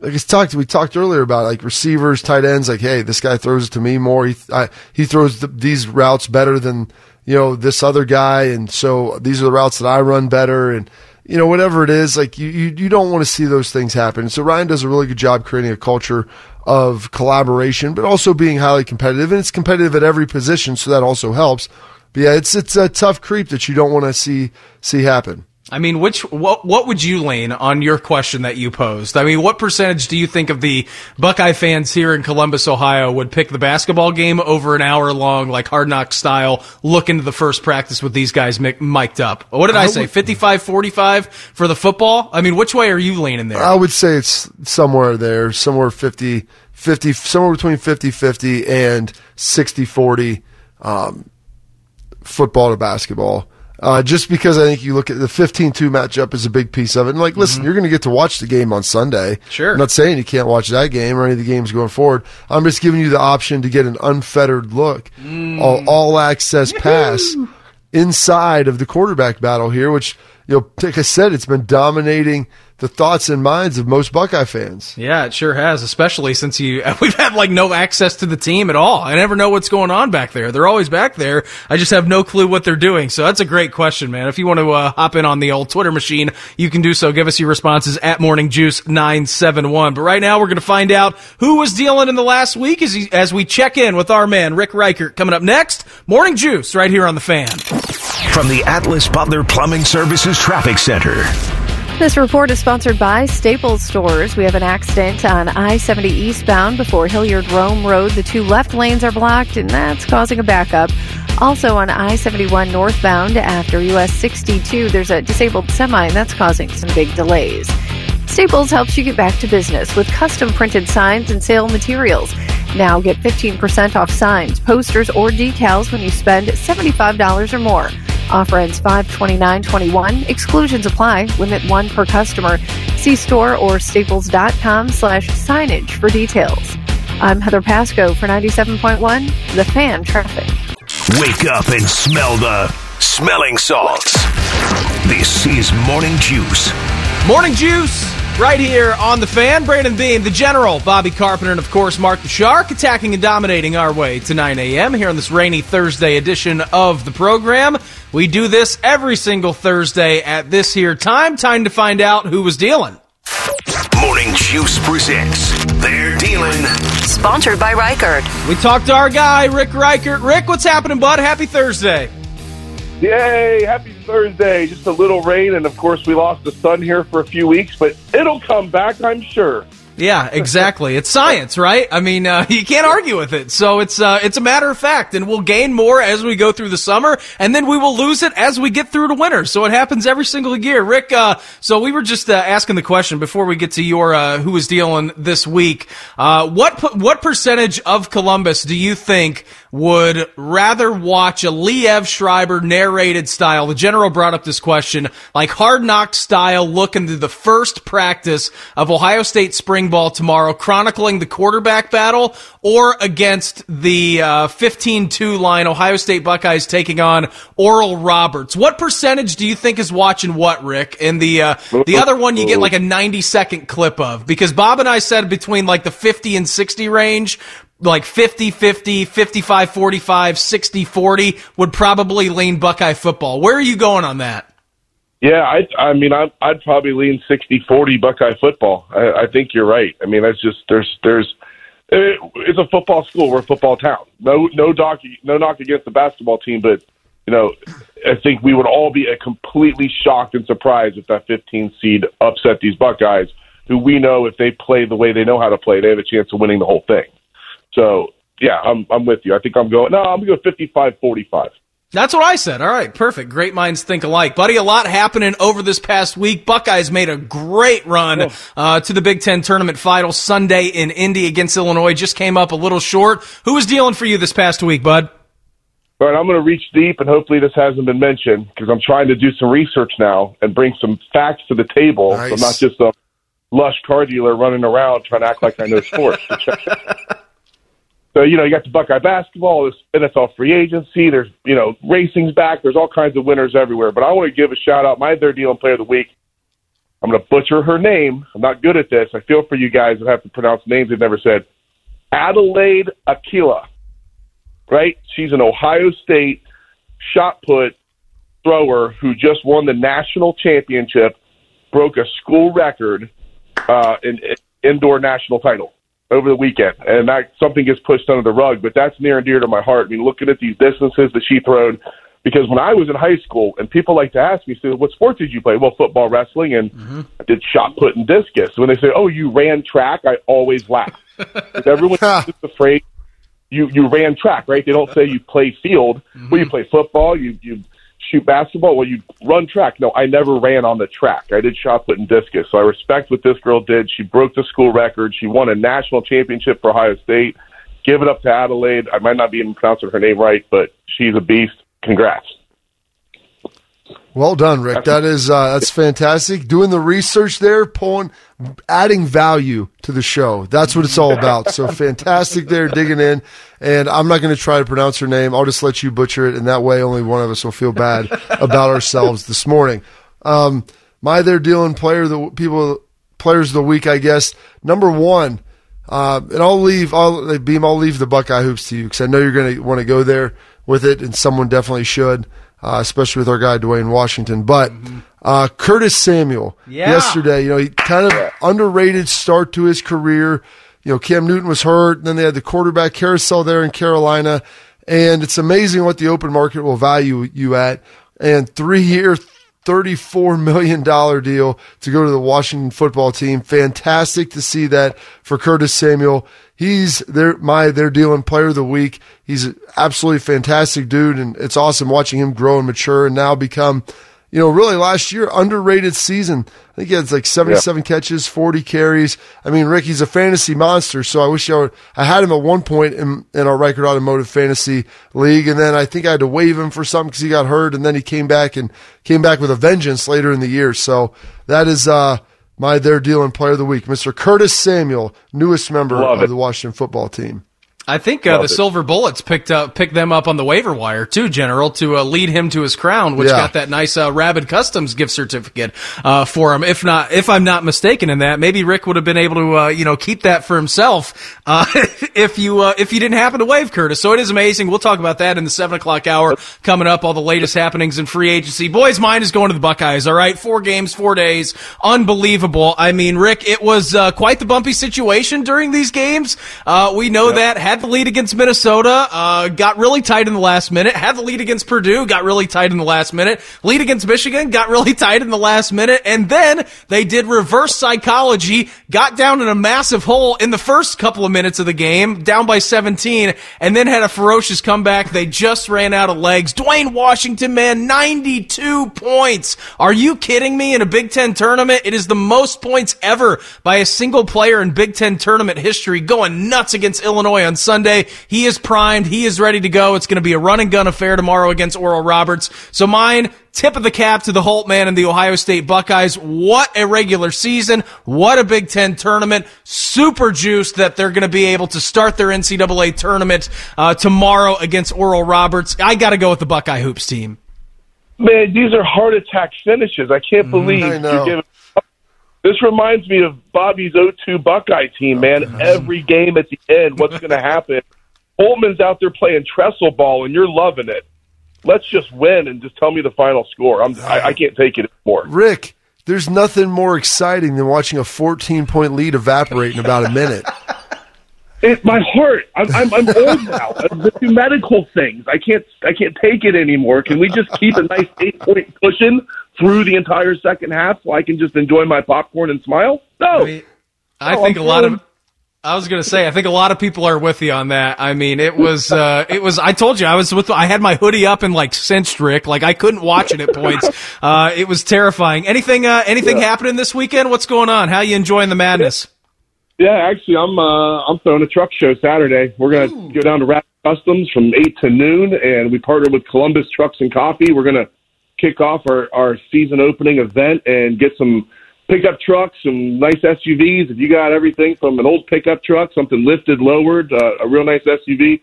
like it's talked we talked earlier about like receivers tight ends like hey this guy throws it to me more he I, he throws the, these routes better than you know this other guy and so these are the routes that I run better and you know whatever it is like you you, you don't want to see those things happen so Ryan does a really good job creating a culture of collaboration but also being highly competitive and it's competitive at every position so that also helps but yeah, it's it's a tough creep that you don't want to see see happen. I mean, which what what would you lean on your question that you posed? I mean, what percentage do you think of the Buckeye fans here in Columbus, Ohio, would pick the basketball game over an hour long, like hard knock style, look into the first practice with these guys mic- mic'd up? What did I, I say? would- 55-45 for the football? I mean, which way are you leaning there? I would say it's somewhere there, somewhere 50, 50 somewhere between 50-50 and 60-40 um, football to basketball. Uh, just because I think you look at the 15-2 matchup is a big piece of it. And like, listen, you're going to get to watch the game on Sunday. Mm-hmm. Sure. I'm not saying you can't watch that game or any of the games going forward. I'm just giving you the option to get an unfettered look, Mm. all, all access pass inside of the quarterback battle here, which, you know, like I said, it's been dominating the thoughts and minds of most Buckeye fans. Yeah, it sure has, especially since you we've had like no access to the team at all. I never know what's going on back there. They're always back there. I just have no clue what they're doing. So that's a great question, man. If you want to uh, hop in on the old Twitter machine, you can do so. Give us your responses at Morning Juice nine seven one. But right now, we're going to find out who was dealing in the last week as he, as we check in with our man Rick Reichert. Coming up next, Morning Juice right here on the Fan. From the Atlas Butler Plumbing Services Traffic Center. This report is sponsored by Staples Stores. We have an accident on I 70 eastbound before Hilliard Rome Road. The two left lanes are blocked, and that's causing a backup. Also on I 71 northbound after US 62, there's a disabled semi, and that's causing some big delays. Staples helps you get back to business with custom printed signs and sale materials. Now get 15% off signs, posters, or decals when you spend $75 or more. Offer ends 529.21. Exclusions apply. Limit one per customer. See store or staples.com slash signage for details. I'm Heather Pasco for 97.1, The Fan Traffic. Wake up and smell the smelling salts. This is Morning Juice. Morning Juice, right here on the fan. Brandon Beam, the General, Bobby Carpenter, and of course Mark the Shark, attacking and dominating our way to 9 a.m. here on this rainy Thursday edition of the program. We do this every single Thursday at this here time. Time to find out who was dealing. Morning Juice presents They're Dealing. Sponsored by Reichert. We talked to our guy, Rick Reichert. Rick, what's happening, bud? Happy Thursday. Yay, happy Thursday. Just a little rain, and of course, we lost the sun here for a few weeks, but it'll come back, I'm sure. Yeah, exactly. It's science, right? I mean, uh, you can't argue with it. So it's uh, it's a matter of fact, and we'll gain more as we go through the summer, and then we will lose it as we get through to winter. So it happens every single year. Rick, uh, so we were just uh, asking the question before we get to your uh, who is dealing this week. Uh, what what percentage of Columbus do you think would rather watch a Liev Schreiber narrated style? The general brought up this question, like hard knock style, look into the first practice of Ohio State spring ball tomorrow, chronicling the quarterback battle, or against the uh, 15-2 line Ohio State Buckeyes taking on Oral Roberts. What percentage do you think is watching what, Rick? And the uh, the other one you get like a 90 second clip of because Bob and I said between like the 50 and 60 range like 50 50, 55 45, 60 40 would probably lean Buckeye football. Where are you going on that? Yeah, I, I mean, I'd, I'd probably lean 60-40 Buckeye football. I, I think you're right. I mean, that's just there's there's it, it's a football school. We're a football town. No no doc no knock against the basketball team, but you know, I think we would all be completely shocked and surprised if that 15 seed upset these Buckeyes, who we know if they play the way they know how to play, they have a chance of winning the whole thing. So yeah, I'm I'm with you. I think I'm going. No, I'm going to go 55-45. That's what I said. All right, perfect. Great minds think alike, buddy. A lot happening over this past week. Buckeyes made a great run uh, to the Big Ten tournament final Sunday in Indy against Illinois. Just came up a little short. Who was dealing for you this past week, bud? All right, I'm going to reach deep, and hopefully this hasn't been mentioned because I'm trying to do some research now and bring some facts to the table. Nice. So I'm not just a lush car dealer running around trying to act like I know sports. so you know, you got the Buckeye basketball, this NFL free agency. There's you know, racing's back. There's all kinds of winners everywhere. But I want to give a shout out. My third deal player of the week. I'm going to butcher her name. I'm not good at this. I feel for you guys that have to pronounce names they've never said. Adelaide Aquilla right? She's an Ohio State shot put thrower who just won the national championship, broke a school record uh, in, in indoor national title over the weekend, and that something gets pushed under the rug. But that's near and dear to my heart. I mean, looking at these distances that she throwed. Because when I was in high school, and people like to ask me, say, "What sport did you play?" Well, football, wrestling, and mm-hmm. I did shot put and discus. When they say, "Oh, you ran track," I always laugh. Because everyone's just afraid you you ran track, right? They don't say you play field. Well, you mm-hmm. play football, you you shoot basketball, well, you run track. No, I never ran on the track. I did shot put and discus. So I respect what this girl did. She broke the school record. She won a national championship for Ohio State. Give it up to Adelaide. I might not be even pronouncing her name right, but she's a beast. Congrats. Well done, Rick. That is uh, that's fantastic. Doing the research there, pulling, adding value to the show. That's what it's all about. So fantastic there, digging in. And I'm not going to try to pronounce her name. I'll just let you butcher it, and that way only one of us will feel bad about ourselves this morning. Um, my there dealing player, the people players of the week, I guess. Number one, uh, and I'll leave. I'll beam. I'll leave the Buckeye hoops to you because I know you're going to want to go there with it, and someone definitely should uh, especially with our guy Duane Washington. But uh, Curtis Samuel Yeah. yesterday, you know, he kind of underrated start to his career. You know, Cam Newton was hurt, and then they had the quarterback carousel there in Carolina, and it's amazing what the open market will value you at. And three year, $34 million deal to go to the Washington football team. Fantastic to see that for Curtis Samuel. He's their, my, their dealing player of the week. He's an absolutely fantastic dude. And it's awesome watching him grow and mature and now become, you know, really last year, underrated season. I think he had like 77 catches, 40 carries. I mean, Ricky's a fantasy monster. So I wish I, would, I had him at one point in, in our Ricart Automotive Fantasy League. And then I think I had to waive him for something because he got hurt. And then he came back and came back with a vengeance later in the year. So that is, uh, my their dealing player of the week, Mr. Curtis Samuel, newest member Love of it. the Washington football team. I think uh, the. Silver Bullets picked up picked them up on the waiver wire too, General, to uh, lead him to his crown, which Yeah. got that nice uh, Rapid Customs gift certificate uh, for him. If not, if I'm not mistaken in that, maybe Rick would have been able to uh, you know keep that for himself uh, if you uh, if you didn't happen to waive Curtis. So it is amazing. We'll talk about that in the seven o'clock hour coming up. All the latest happenings in free agency. Boys, mine is going to the Buckeyes. All right, four games, four days, unbelievable. I mean, Rick, it was uh, quite the bumpy situation during these games. Uh, we know that had the lead against Minnesota, uh, got really tight in the last minute. Had the lead against Purdue, got really tight in the last minute. Lead against Michigan, got really tight in the last minute, and then they did reverse psychology, got down in a massive hole in the first couple of minutes of the game, down by 17, and then had a ferocious comeback. They just ran out of legs. Duane Washington, man, 92 points. Are you kidding me? In a Big Ten tournament, it is the most points ever by a single player in Big Ten tournament history, going nuts against Illinois on Sunday. He is primed. He is ready to go. It's going to be a run and gun affair tomorrow against Oral Roberts. So mine, tip of the cap to the Holtmann and the Ohio State Buckeyes. What a regular season. What a Big Ten tournament. Super juiced that they're going to be able to start their NCAA tournament uh, tomorrow against Oral Roberts. I got to go with the Buckeye Hoops team. Man, these are heart attack finishes. I can't believe I you're giving. This reminds me of Bobby's 0-2 Buckeye team, man. Oh, Every game at the end, what's going to happen? Holtmann's out there playing Tressel ball, and you're loving it. Let's just win and just tell me the final score. I'm, I, I can't take it anymore. Rick, there's nothing more exciting than watching a 14 point lead evaporate in about a minute. It, my heart. I'm, I'm, I'm old now. I do medical things. I can't. I can't take it anymore. Can we just keep a nice eight point cushion through the entire second half so I can just enjoy my popcorn and smile? No. I Oh, think I'm a lot of. I was gonna say, I think a lot of people are with you on that. I mean, it was, uh, it was. I told you, I was with. I had my hoodie up and like cinched, Rick. Like I couldn't watch it at points. Uh, it was terrifying. Anything, uh, anything happening this weekend? What's going on? How you enjoying the madness? Yeah, actually, I'm uh, I'm throwing a truck show Saturday. We're gonna go down to Rapid Customs from eight to noon, and we partner with Columbus Trucks and Coffee. We're gonna kick off our our season opening event and get some pickup trucks, some nice SUVs. If you got everything from an old pickup truck, something lifted, lowered, uh, a real nice SUV,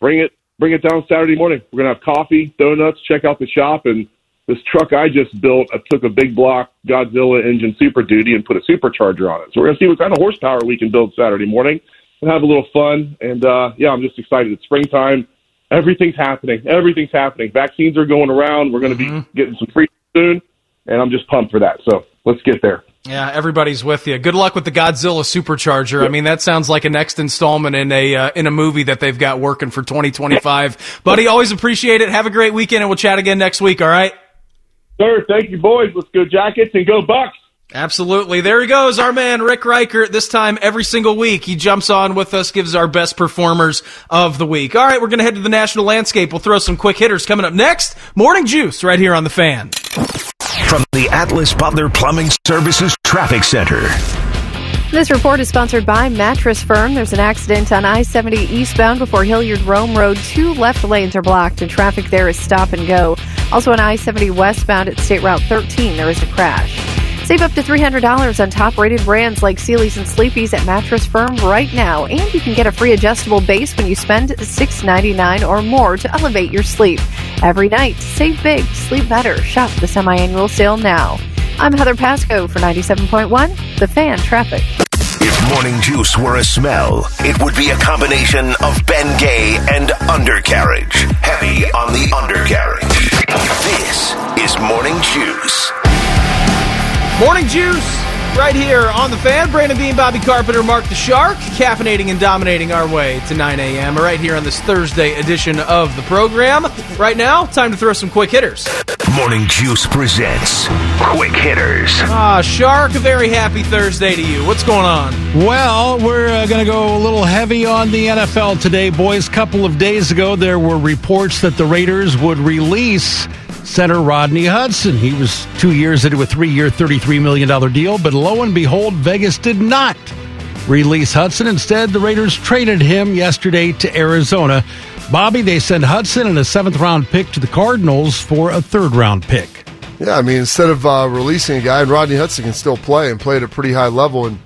bring it bring it down Saturday morning. We're gonna have coffee, donuts, check out the shop, and this truck I just built, I took a big block Godzilla engine Super Duty and put a supercharger on it. So we're gonna see what kind of horsepower we can build Saturday morning and have a little fun. And uh, yeah, I'm just excited. It's springtime. Everything's happening. Everything's happening. Vaccines are going around. We're going to be getting some free soon, and I'm just pumped for that. So let's get there. Yeah, everybody's with you. Good luck with the Godzilla supercharger. I mean, that sounds like a next installment in a uh, in a movie that they've got working for 2025. Buddy, always appreciate it. Have a great weekend, and we'll chat again next week. All right. Sir, thank you, boys. Let's go Jackets and go Bucks. Absolutely. There he goes, our man Rick Ricart. This time every single week he jumps on with us, gives our best performers of the week. All right, we're going to head to the national landscape. We'll throw some quick hitters coming up next. Morning Juice right here on the fan. From the Atlas Butler Plumbing Services Traffic Center. This report is sponsored by Mattress Firm. There's an accident on I 70 eastbound before Hilliard Rome Road. Two left lanes are blocked, and traffic there is stop and go. Also on I 70 westbound at State Route 13, there is a crash. Save up to $300 on top rated brands like Sealy's and Sleepy's at Mattress Firm right now. And you can get a free adjustable base when you spend $6.99 or more to elevate your sleep. Every night, save big, sleep better. Shop the semi annual sale now. I'm Heather Pasco for 97.1, The Fan Traffic. If morning juice were a smell, it would be a combination of Ben Gay and undercarriage. Heavy on the undercarriage. This is morning juice. Morning Juice right here on the fan. Brandon Beam, Bobby Carpenter, Mark the Shark, caffeinating and dominating our way to 9 a.m. right here on this Thursday edition of the program. Right now, time to throw some quick hitters. Morning juice presents quick hitters. Ah, Shark, a very happy Thursday to you. What's going on? Well, we're uh, going to go a little heavy on the NFL today, boys. A couple of days ago, there were reports that the Raiders would release center Rodney Hudson. He was two years into a three year, $33 million deal, but lo and behold, Vegas did not release Hudson. Instead, the Raiders traded him yesterday to Arizona. Bobby, they sent Hudson and a seventh round pick to the Cardinals for a third round pick. Yeah, I mean, instead of uh, releasing a guy, and Rodney Hudson can still play and play at a pretty high level, and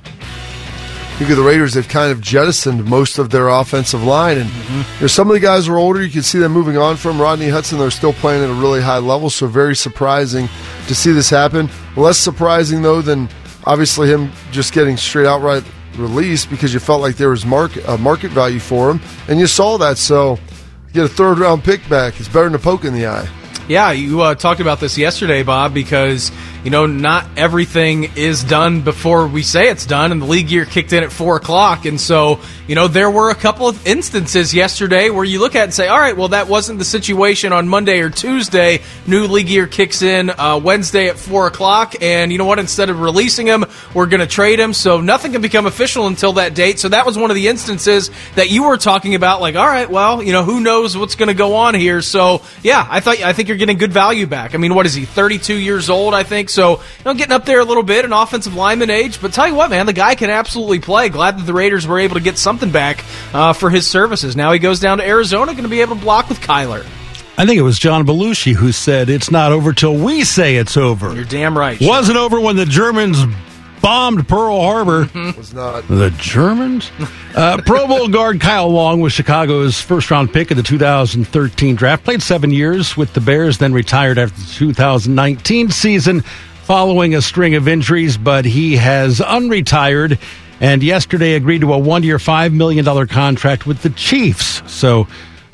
think of the Raiders, they've kind of jettisoned most of their offensive line. And Mm-hmm. there's some of the guys who are older. You can see them moving on from Rodney Hudson. They're still playing at a really high level. So very surprising to see this happen. Less surprising, though, than obviously him just getting straight outright released because you felt like there was market, uh, market value for him. And you saw that. So get a third round pick back. It's better than a poke in the eye. Yeah, you uh, talked about this yesterday, Bob, because you know not everything is done before we say it's done, and the league year kicked in at four o'clock, and so you know there were a couple of instances yesterday where you look at and say, all right, well that wasn't the situation on Monday or Tuesday. New league year kicks in uh, Wednesday at four o'clock, and you know what? Instead of releasing him, we're going to trade him, so nothing can become official until that date. So that was one of the instances that you were talking about. Like, all right, well, you know, who knows what's going to go on here? So yeah, I thought I think you're getting good value back. I mean, what is he? 32 years old, I think. So you know, getting up there a little bit in offensive lineman age. But tell you what, man, the guy can absolutely play. Glad that the Raiders were able to get something back uh, for his services. Now he goes down to Arizona, going to be able to block with Kyler. I think it was John Belushi who said it's not over till we say it's over. You're damn right. Wasn't over when the Germans bombed Pearl Harbor. Was not. The Germans? Uh, Pro Bowl guard Kyle Long was Chicago's first round pick in the 2013 draft. Played seven years with the Bears, then retired after the 2019 season following a string of injuries, but he has unretired and yesterday agreed to a one year, $5 million contract with the Chiefs. So,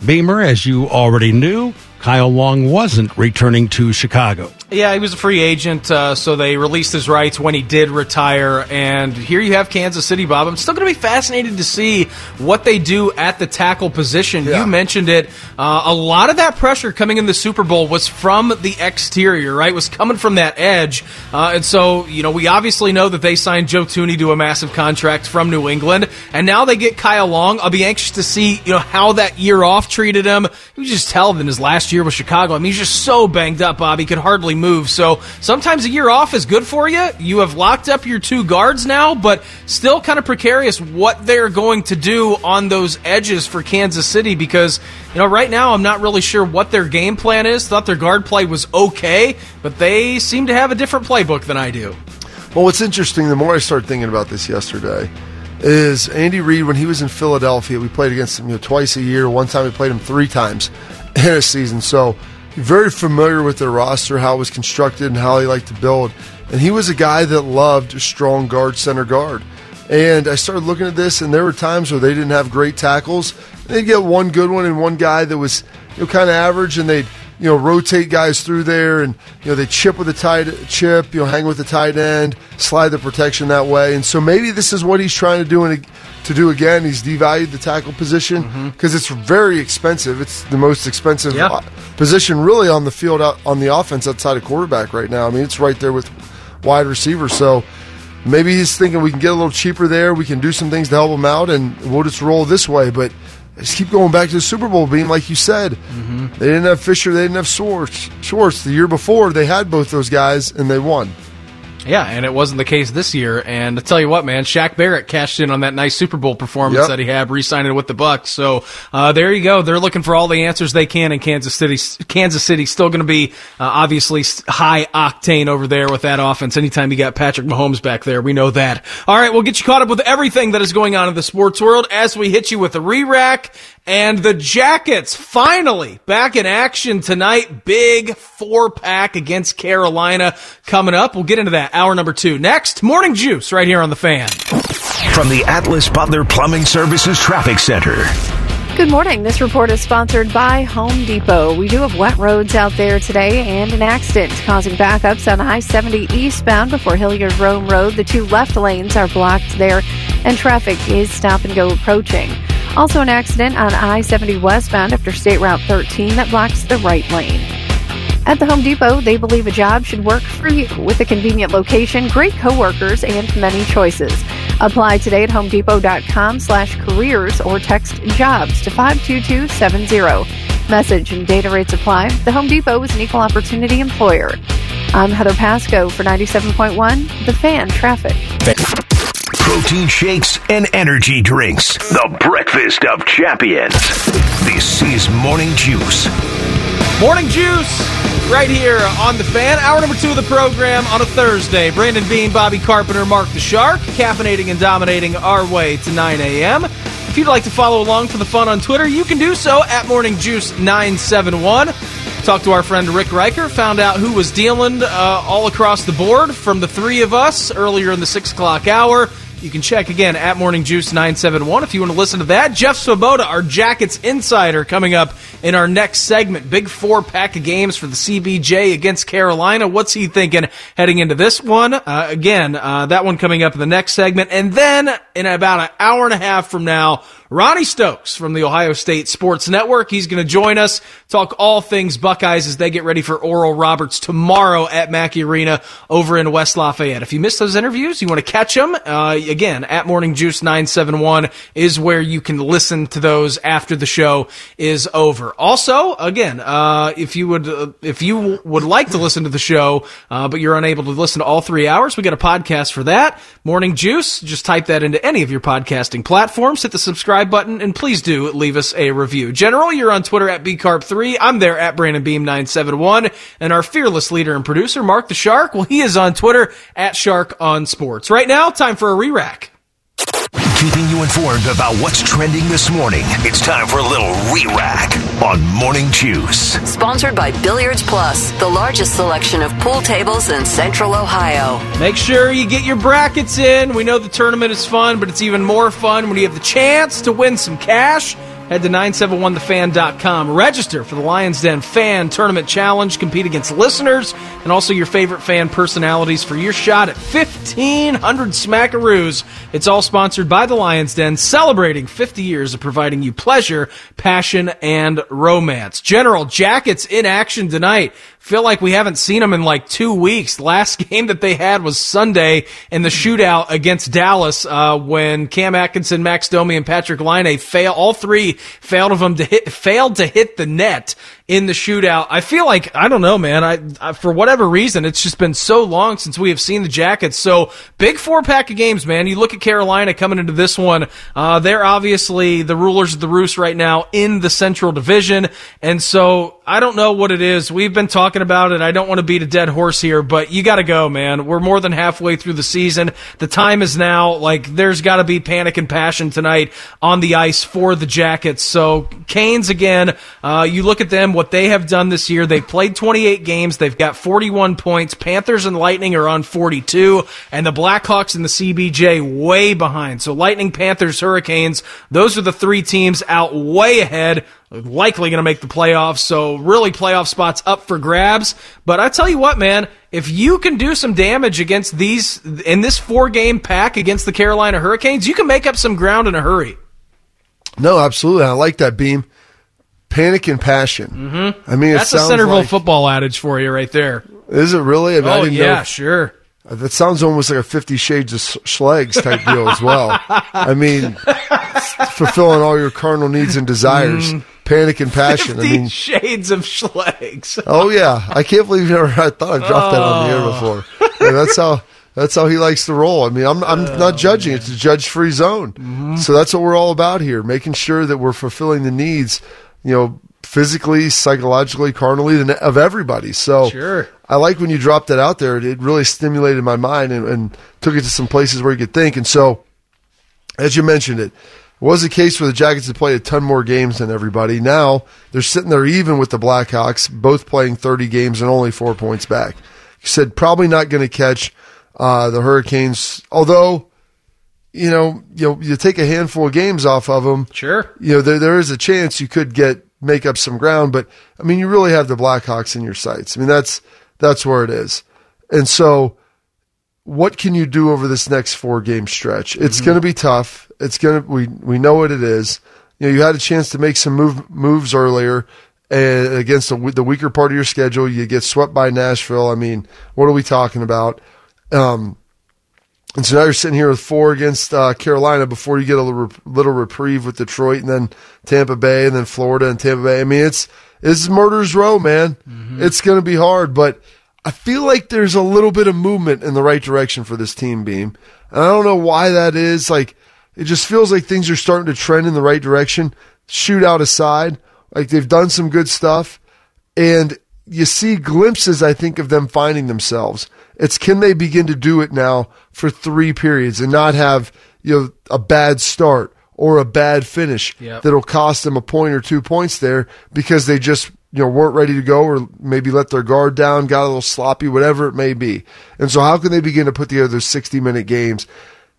Beamer, as you already knew, Kyle Long wasn't returning to Chicago. Yeah, he was a free agent, uh, so they released his rights when he did retire. And here you have Kansas City, Bob. I'm still going to be fascinated to see what they do at the tackle position. Yeah. You mentioned it. Uh, a lot of that pressure coming in the Super Bowl was from the exterior, right? Was coming from that edge. Uh, and so, you know, we obviously know that they signed Joe Thuney to a massive contract from New England, and now they get Kyle Long. I'll be anxious to see, you know, how that year off treated him. You just tell in his last year with Chicago. I mean, he's just so banged up, Bob. He could hardly move. So sometimes a year off is good for you. You have locked up your two guards now, but still kind of precarious what they're going to do on those edges for Kansas City because, you know, right now I'm not really sure what their game plan is. Thought their guard play was okay, but they seem to have a different playbook than I do. Well, what's interesting, the more I started thinking about this yesterday, is Andy Reid when he was in Philadelphia. We played against him you know, twice a year. One time we played him three times in a season. So very familiar with their roster, how it was constructed, and how he liked to build. And he was a guy that loved strong guard, center guard. And I started looking at this, and there were times where they didn't have great tackles. They'd get one good one and one guy that was you know kind of average, and they'd you know rotate guys through there, and you know they chip with the tight chip, you know hang with the tight end, slide the protection that way. And so maybe this is what he's trying to do in a, to do again. He's devalued the tackle position mm-hmm. because it's very expensive. It's the most expensive Yeah. position really on the field out, on the offense outside of quarterback right now. I mean, it's right there with wide receiver. So maybe he's thinking we can get a little cheaper there. We can do some things to help him out, and we'll just roll this way. But just keep going back to the Super Bowl being like you said. Mm-hmm. They didn't have Fisher. They didn't have Schwartz. Schwartz. The year before, they had both those guys, and they won. Yeah, and it wasn't the case this year. And to tell you what, man, Shaq Barrett cashed in on that nice Super Bowl performance Yep. that he had, re-signing with the Bucs. So uh, there you go. They're looking for all the answers they can in Kansas City. Kansas City still going to be uh, obviously high octane over there with that offense. Anytime you got Patrick Mahomes back there, we know that. All right, we'll get you caught up with everything that is going on in the sports world as we hit you with the re-rack and the Jackets finally back in action tonight. Big four pack against Carolina coming up. We'll get into that hour number two next. Morning Juice right here on the fan. From the Atlas Butler Plumbing Services Traffic Center. Good morning. This report is sponsored by Home Depot. We do have wet roads out there today and an accident causing backups on I 70 eastbound before Hilliard Rome Road. The two left lanes are blocked there and traffic is stop and go approaching. Also, an accident on I 70 westbound after State Route 13 that blocks the right lane. At the Home Depot, they believe a job should work for you with a convenient location, great coworkers, and many choices. Apply today at homedepot.com slash careers or text jobs to 52270. Message and data rates apply. The Home Depot is an equal opportunity employer. I'm Heather Pasco for 97.1, The Fan Traffic. Protein shakes and energy drinks. The breakfast of champions. This is Morning Juice. Morning Juice, right here on the fan. Hour number two of the program on a Thursday. Brandon Beam, Bobby Carpenter, Mark the Shark, caffeinating and dominating our way to 9 a.m. If you'd like to follow along for the fun on Twitter, you can do so at Morning Juice 971. Talked to our friend Rick Ricart, found out who was dealing uh, all across the board from the three of us earlier in the six o'clock hour. You can check again at Morning Juice 971 if you want to listen to that. Jeff Svoboda, our Jackets insider, coming up in our next segment. Big four pack of games for the CBJ against Carolina. What's he thinking heading into this one? Uh, again, uh, that one coming up in the next segment. And then in about an hour and a half from now, Ronnie Stokes from the Ohio State Sports Network. He's going to join us, talk all things Buckeyes as they get ready for Oral Roberts tomorrow at Mackey Arena over in West Lafayette. If you missed those interviews, you want to catch them, uh, again, at Morning Juice 971 is where you can listen to those after the show is over. Also, again, uh, if you would, uh, if you would like to listen to the show, uh, but you're unable to listen to all three hours, we got a podcast for that. Morning Juice, just type that into any of your podcasting platforms, hit the subscribe button, and please do leave us a review. General, you're on Twitter at bcarp3. I'm there at Brandon Beam 971 and our fearless leader and producer, Mark the Shark, well, he is on Twitter at Shark on Sports. Right now, time for a re-rack. Keeping you informed about what's trending this morning. It's time for a little re-rack on Morning Juice. Sponsored by Billiards Plus, the largest selection of pool tables in Central Ohio. Make sure you get your brackets in. We know the tournament is fun, but it's even more fun when you have the chance to win some cash. Head to 971thefan.com. Register for the Lions Den Fan Tournament Challenge. Compete against listeners and also your favorite fan personalities for your shot at 1,500 smackaroos. It's all sponsored by the Lions Den, celebrating 50 years of providing you pleasure, passion, and romance. General Jackets in action tonight feel like we haven't seen them in like two weeks. Last game that they had was Sunday in the shootout against Dallas uh, when Cam Atkinson, Max Domi, and Patrik Laine fail. All three failed of them to hit, failed to hit the net in the shootout. I feel like I don't know, man. I, I, for whatever reason, it's just been so long since we have seen the Jackets. So big four pack of games, man. You look at Carolina coming into this one. Uh, they're obviously the rulers of the roost right now in the Central Division, and so I don't know what it is. We've been talking about it. I don't want to beat a dead horse here, but you got to go, man. We're more than halfway through the season. The time is now. Like there's got to be panic and passion tonight on the ice for the Jackets. So Canes again. Uh, you look at them what they have done this year. They've played 28 games. They've got 41 points. Panthers and Lightning are on 42, and the Blackhawks and the CBJ way behind. So Lightning, Panthers, Hurricanes, those are the three teams out way ahead likely going to make the playoffs. So really playoff spots up for grabs. But I tell you what, man, if you can do some damage against these in this four game pack against the Carolina Hurricanes, you can make up some ground in a hurry. No, absolutely. I like that beam. Panic and passion. Mm-hmm. I mean, that's a Centerville like, football adage for you right there. Is it really? I mean, oh I yeah, sure. That sounds almost like a Fifty Shades of Schlegs type deal as well. I mean, fulfilling all your carnal needs and desires. Mm. Panic and passion. 50 I mean, shades of Schlegs. oh yeah, I can't believe you never. I thought I dropped oh. that on the air before. Yeah, that's how. That's how he likes to roll. I mean, I'm I'm oh, not judging. It's a judge-free zone. Mm-hmm. So that's what we're all about here, making sure that we're fulfilling the needs, you know, physically, psychologically, carnally of everybody. So sure. I like when you dropped that out there. It really stimulated my mind and, and took it to some places where you could think. And so, as you mentioned it, was the case where the Jackets had played a ton more games than everybody. Now they're sitting there even with the Blackhawks, both playing 30 games and only four points back. You said probably not going to catch uh, the Hurricanes, although you know you know you take a handful of games off of them. Sure, you know there there is a chance you could get make up some ground, but I mean you really have the Blackhawks in your sights. I mean that's that's where it is, and so what can you do over this next four game stretch? It's mm-hmm. going to be tough it's gonna we we know what it is. You know, you had a chance to make some move moves earlier and against the, the weaker part of your schedule. You get swept by Nashville. I mean, what are we talking about? Um, and so now you're sitting here with four against uh, Carolina before you get a little, little reprieve with Detroit and then Tampa Bay and then Florida and Tampa Bay. I mean, it's it's murder's row, man. Mm-hmm. It's going to be hard, but I feel like there's a little bit of movement in the right direction for this team, Beam. And I don't know why that is. Like it just feels like things are starting to trend in the right direction. Shootout aside, like they've done some good stuff. And you see glimpses, I think, of them finding themselves. It's can they begin to do it now for three periods and not have, you know, a bad start or a bad finish Yep. that'll cost them a point or two points there because they just, you know, weren't ready to go or maybe let their guard down, got a little sloppy, whatever it may be. And so how can they begin to put together those 60 minute games?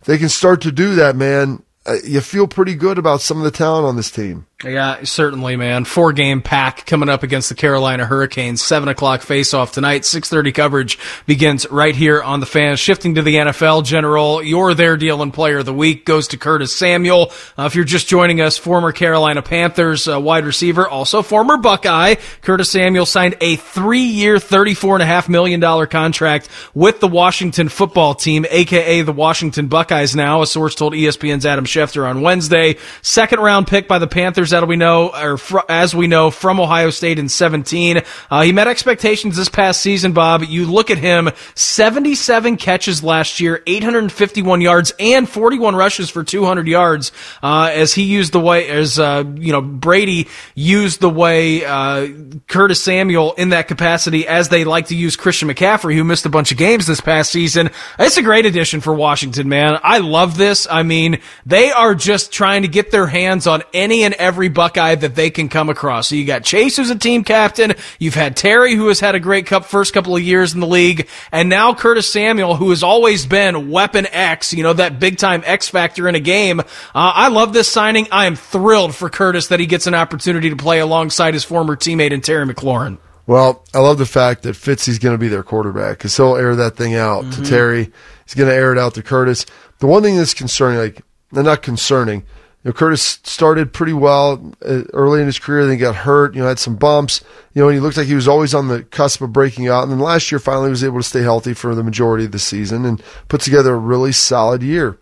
They can start to do that, man, uh, you feel pretty good about some of the talent on this team. Yeah, certainly, man. Four game pack coming up against the Carolina Hurricanes. Seven o'clock face off tonight. Six thirty coverage begins right here on the fans. Shifting to the NFL, General, your their deal and player of the week goes to Curtis Samuel. Uh, if you're just joining us, former Carolina Panthers uh, wide receiver, also former Buckeye. Curtis Samuel signed a three year, thirty-four and a half million dollar contract with the Washington football team, aka the Washington Buckeyes. Now, a source told ESPN's Adam Schefter on Wednesday. Second round pick by the Panthers, that'll we know, or fr- as we know, from Ohio State in 17. Uh, he met expectations this past season, Bob. You look at him, 77 catches last year, 851 yards, and 41 rushes for 200 yards, uh, as he used the way, as, uh, you know, Brady used the way, uh, Curtis Samuel in that capacity as they like to use Christian McCaffrey, who missed a bunch of games this past season. It's a great addition for Washington, man. I love this. I mean, they are just trying to get their hands on any and every Buckeye that they can come across. So you got Chase, who's a team captain. You've had Terry, who has had a great cup first couple of years in the league. And now Curtis Samuel, who has always been weapon X, you know, that big time X factor in a game. Uh, I love this signing. I am thrilled for Curtis that he gets an opportunity to play alongside his former teammate and Terry McLaurin. Well, I love the fact that Fitzy's going to be their quarterback because he'll air that thing out Mm-hmm. to Terry. He's going to air it out to Curtis. The one thing that's concerning, like, they're not concerning. You know, Curtis started pretty well uh, early in his career, then he got hurt. You know, had some bumps. You know, and he looked like he was always on the cusp of breaking out. And then last year, finally, was able to stay healthy for the majority of the season and put together a really solid year.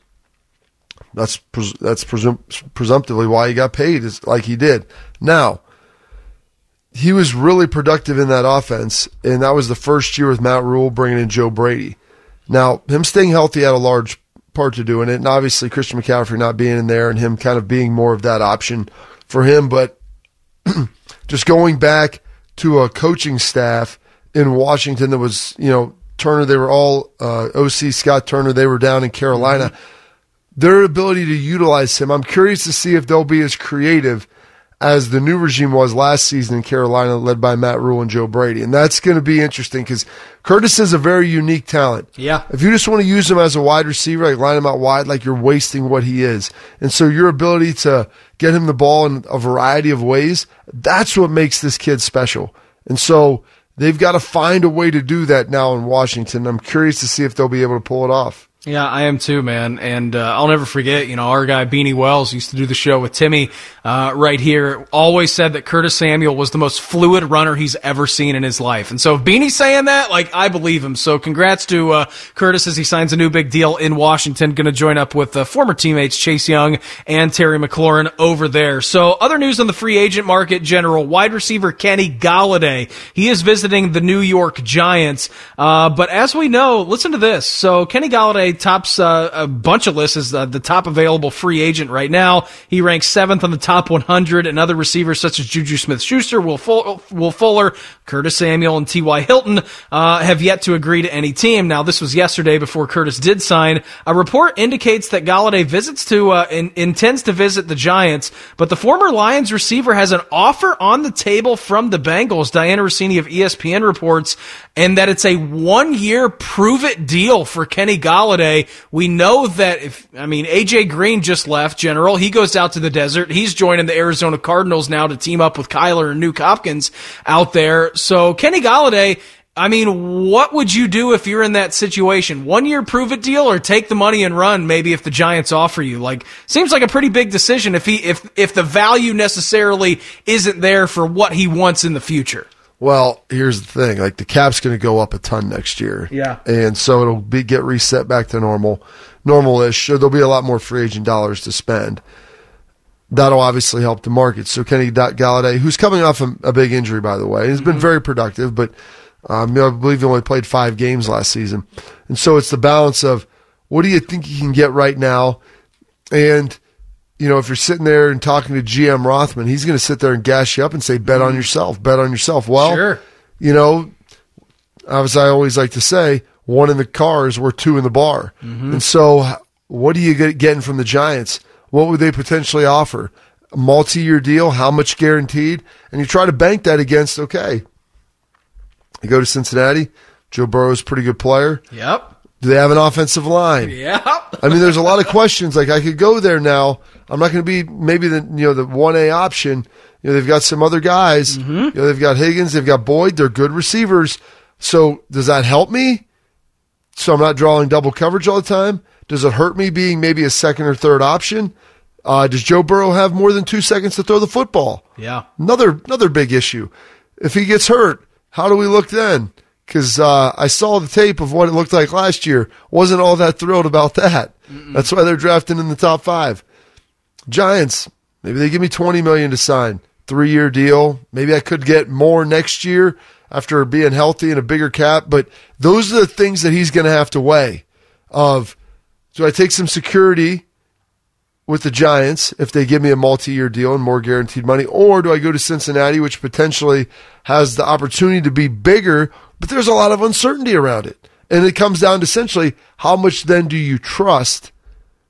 That's pres- that's presum- presumptively why he got paid is like he did. Now, he was really productive in that offense, and that was the first year with Matt Rhule bringing in Joe Brady. Now, him staying healthy had a large part to doing it, and obviously Christian McCaffrey not being in there and him kind of being more of that option for him. But just going back to a coaching staff in Washington that was, you know, Turner, they were all uh, OC Scott Turner, they were down in Carolina. Their ability to utilize him, I'm curious to see if they'll be as creative as the new regime was last season in Carolina, led by Matt Rhule and Joe Brady. And that's going to be interesting because Curtis is a very unique talent. Yeah. If you just want to use him as a wide receiver, like line him out wide, like you're wasting what he is. And so your ability to get him the ball in a variety of ways, that's what makes this kid special. And so they've got to find a way to do that now in Washington. I'm curious to see if they'll be able to pull it off. Yeah, I am too, man. And uh, I'll never forget, you know, our guy Beanie Wells used to do the show with Timmy uh, right here. Always said that Curtis Samuel was the most fluid runner he's ever seen in his life. And so if Beanie's saying that, like, I believe him. So congrats to uh, Curtis as he signs a new big deal in Washington. Going to join up with uh, former teammates Chase Young and Terry McLaurin over there. So other news on the free agent market, general wide receiver Kenny Golladay. He is visiting the New York Giants. Uh, but as we know, listen to this. So Kenny Golladay tops uh, a bunch of lists as uh, the top available free agent right now. He ranks seventh on the top 100, and other receivers such as Juju Smith-Schuster, Will, Full- Will Fuller, Curtis Samuel, and T.Y. Hilton uh, have yet to agree to any team. Now, this was yesterday before Curtis did sign. A report indicates that Golladay visits to uh, in, intends to visit the Giants, but the former Lions receiver has an offer on the table from the Bengals. Dianna Russini of ESPN reports, and that it's a one-year prove-it deal for Kenny Golladay. We know that if I mean AJ Green just left General, he goes out to the desert. He's joining the Arizona Cardinals now to team up with Kyler and Nuk Hopkins out there. So Kenny Golladay. I mean, what would you do if you're in that situation? One year prove it deal or take the money and run maybe if the Giants offer you? Like seems like a pretty big decision if he if if the value necessarily isn't there for what he wants in the future. Well, here's the thing: like the cap's going to go up a ton next year. Yeah. and so it'll be get reset back to normal, normal-ish. So there'll be a lot more free agent dollars to spend. That'll obviously help the market. So Kenny Golladay, who's coming off a, a big injury, by the way, has been very productive, but um, I believe he only played five games last season, and so it's the balance of what do you think you can get right now, and you know, if you're sitting there and talking to GM Rothman, he's going to sit there and gas you up and say, bet on mm-hmm. yourself, bet on yourself. Well, Sure. you know, as I always like to say, one in the car is worth two in the bar. Mm-hmm. And so, what are you getting from the Giants? What would they potentially offer? A multi year deal? How much guaranteed? And you try to bank that against, okay, you go to Cincinnati. Joe Burrow's a pretty good player. Yep. Do they have an offensive line? Yeah. I mean, there's a lot of questions. Like I could go there now. I'm not going to be maybe the you know the one A option. You know they've got some other guys. Mm-hmm. You know they've got Higgins, they've got Boyd. They're good receivers. So does that help me? So I'm not drawing double coverage all the time. Does it hurt me being maybe a second or third option? Uh, does Joe Burrow have more than two seconds to throw the football? Yeah. Another another big issue. If he gets hurt, how do we look then? Because uh, I saw the tape of what it looked like last year. Wasn't all that thrilled about that. That's why they're drafting in the top five. Giants. Maybe they give me twenty million to sign three year deal. Maybe I could get more next year after being healthy and a bigger cap. But those are the things that he's going to have to weigh. Of do I take some security with the Giants if they give me a multi-year deal and more guaranteed money, or do I go to Cincinnati, which potentially has the opportunity to be bigger, but there's a lot of uncertainty around it, and it comes down to essentially how much then do you trust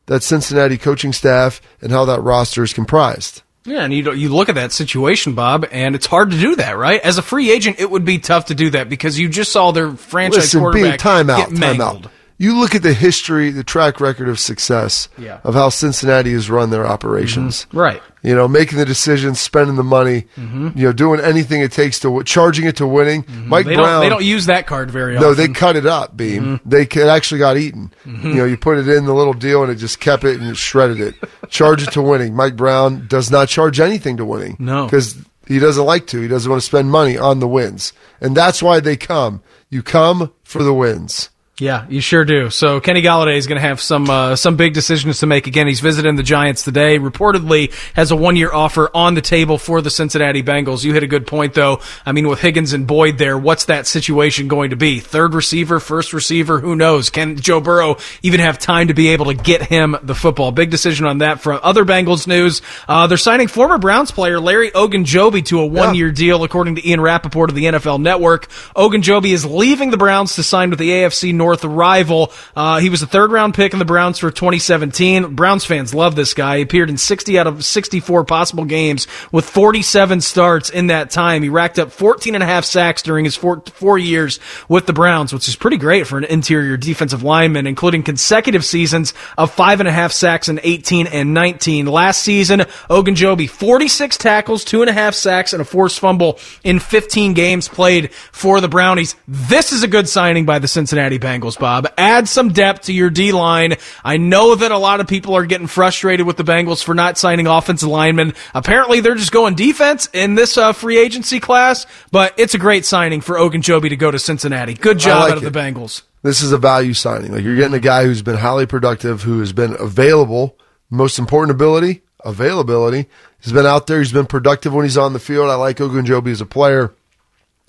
that Cincinnati coaching staff and how that roster is comprised. Yeah, and you you look at that situation, Bob, and it's hard to do that, right? As a free agent, it would be tough to do that because you just saw their franchise Listen, being quarterback timeout, get timeout. You look at the history, the track record of success Yeah. of how Cincinnati has run their operations. Mm-hmm. Right. You know, making the decisions, spending the money, mm-hmm. you know, doing anything it takes to charging it to winning. Mm-hmm. Mike They Brown. don't, they don't use that card very no, often. they cut it up, Beam. They c- it actually got eaten. You know, you put it in the little deal and it just kept it and it shredded it. Charge it to winning. Mike Brown does not charge anything to winning. No. Because he doesn't like to. He doesn't want to spend money on the wins. And that's why they come. You come for the wins. Yeah, you sure do. So Kenny Golladay is going to have some uh, some big decisions to make. Again, he's visiting the Giants today. Reportedly has a one year offer on the table for the Cincinnati Bengals. You hit a good point though. I mean, with Higgins and Boyd there, what's that situation going to be? Third receiver, first receiver, who knows? Can Joe Burrow even have time to be able to get him the football? Big decision on that. From other Bengals news, uh, they're signing former Browns player Larry Ogunjobi to a one year deal, according to Ian Rapoport of the NFL Network. Ogunjobi is leaving the Browns to sign with the AFC North rival. Uh, he was a third round pick in the Browns for 2017. Browns fans love this guy. He appeared in 60 out of 64 possible games with 47 starts in that time. He racked up 14 and a half sacks during his four, four years with the Browns, which is pretty great for an interior defensive lineman, including consecutive seasons of five and a half sacks in 18 and 19. Last season, Ogunjobi, 46 tackles, two and a half sacks, and a forced fumble in 15 games played for the Brownies. This is a good signing by the Cincinnati Bengals, Bob. Add some depth to your D line. I know that a lot of people are getting frustrated with the Bengals for not signing offensive linemen. Apparently, they're just going defense in this uh, free agency class, but it's a great signing for Ogunjobi to go to Cincinnati. Good job like out of it. the Bengals. This is a value signing. Like you're getting a guy who's been highly productive, who has been available. Most important ability, availability. He's been out there. He's been productive when he's on the field. I like Ogunjobi as a player.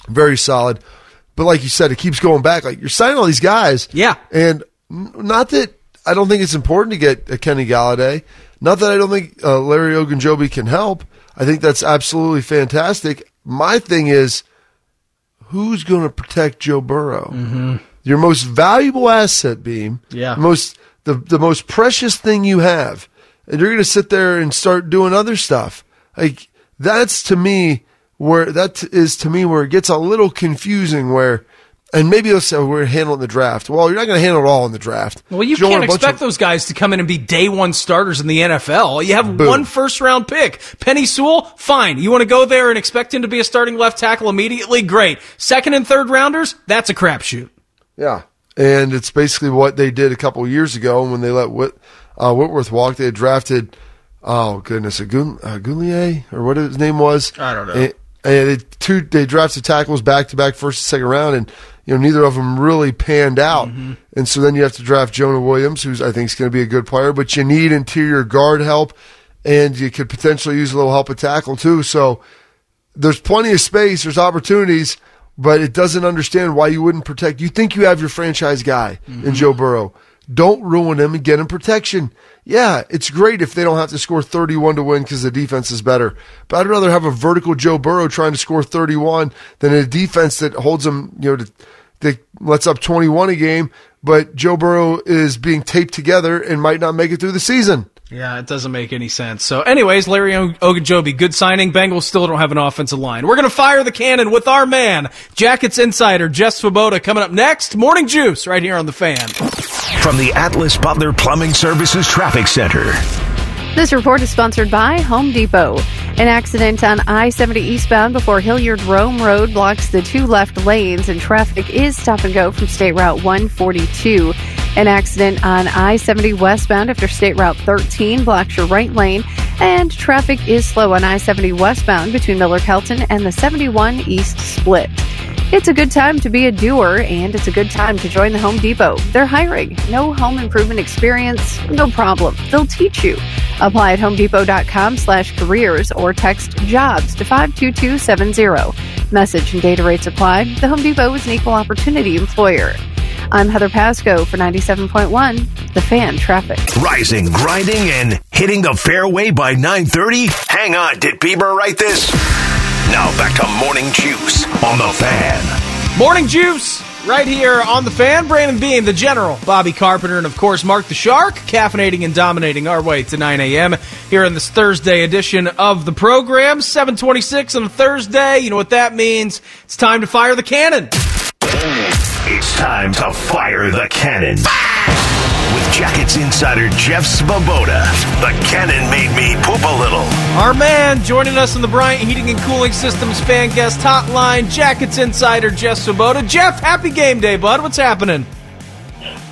Very solid. But like you said, it keeps going back. Like you're signing all these guys. Yeah. And not that I don't think it's important to get a Kenny Golladay. Not that I don't think uh, Larry Ogunjobi can help. I think that's absolutely fantastic. My thing is, who's going to protect Joe Burrow? Your most valuable asset, Beam. Yeah. Most the the most precious thing you have, and you're going to sit there and start doing other stuff. Like that's to me where that is to me where it gets a little confusing. Where and maybe they'll say "Oh, we're handling the draft. Well, you're not going to handle it all in the draft. Well, you don't can't expect of- those guys to come in and be day one starters in the NFL. You have Boom. one first round pick. Penei Sewell, fine. You want to go there and expect him to be a starting left tackle immediately? Great. Second and third rounders, that's a crapshoot. Yeah, and it's basically what they did a couple of years ago when they let Whit, uh, Whitworth walk. They had drafted, oh goodness, a Gun, uh, Goulier or what his name was. I don't know. And, and they two they drafted tackles back to back, first and second round, and you know neither of them really panned out. Mm-hmm. And so then you have to draft Jonah Williams, who's I think is going to be a good player, but you need interior guard help, and you could potentially use a little help at tackle too. So there's plenty of space, there's opportunities, but it doesn't understand why you wouldn't protect. You think you have your franchise guy in Joe Burrow. Don't ruin him and get him protection. Yeah, it's great if they don't have to score 31 to win because the defense is better. But I'd rather have a vertical Joe Burrow trying to score 31 than a defense that holds him, you know, to, that lets up 21 a game, but Joe Burrow is being taped together and might not make it through the season. Yeah, it doesn't make any sense. So, anyways, Larry Ogunjobi, good signing. Bengals still don't have an offensive line. We're going to fire the cannon with our man, Jackets insider Jeff Svoboda, coming up next. Morning Juice right here on the fan. From the Atlas Butler Plumbing Services Traffic Center. This report is sponsored by Home Depot. An accident on I 70 eastbound before Hilliard Rome Road blocks the two left lanes, and traffic is stop and go from State Route 142. An accident on I 70 westbound after State Route 13 blocks your right lane, and traffic is slow on I 70 westbound between Miller Kelton and the 71 East Split. It's a good time to be a doer, and it's a good time to join the Home Depot. They're hiring. No home improvement experience? No problem. They'll teach you. Apply at homedepot.com slash careers or text jobs to 52270. Message and data rates apply. The Home Depot is an equal opportunity employer. I'm Heather Pasco for 97.1, The Fan Traffic. Rising, grinding, and hitting the fairway by 9.30? Hang on, did Bieber write this? Now back to Morning Juice on the Fan. Morning Juice right here on the Fan. Brandon Beam, the General, Bobby Carpenter, and of course Mark the Shark, caffeinating and dominating our way to 9 a.m. here in this Thursday edition of the program. 7:26 on a Thursday. You know what that means? It's time to fire the cannon. It's time to fire the cannon. With Jackets insider Jeff Svoboda, the cannon made me poop a little. Our man joining us on the Bryant Heating and Cooling Systems fan guest hotline, Jackets insider Jeff Svoboda. Jeff, happy game day, bud. What's happening?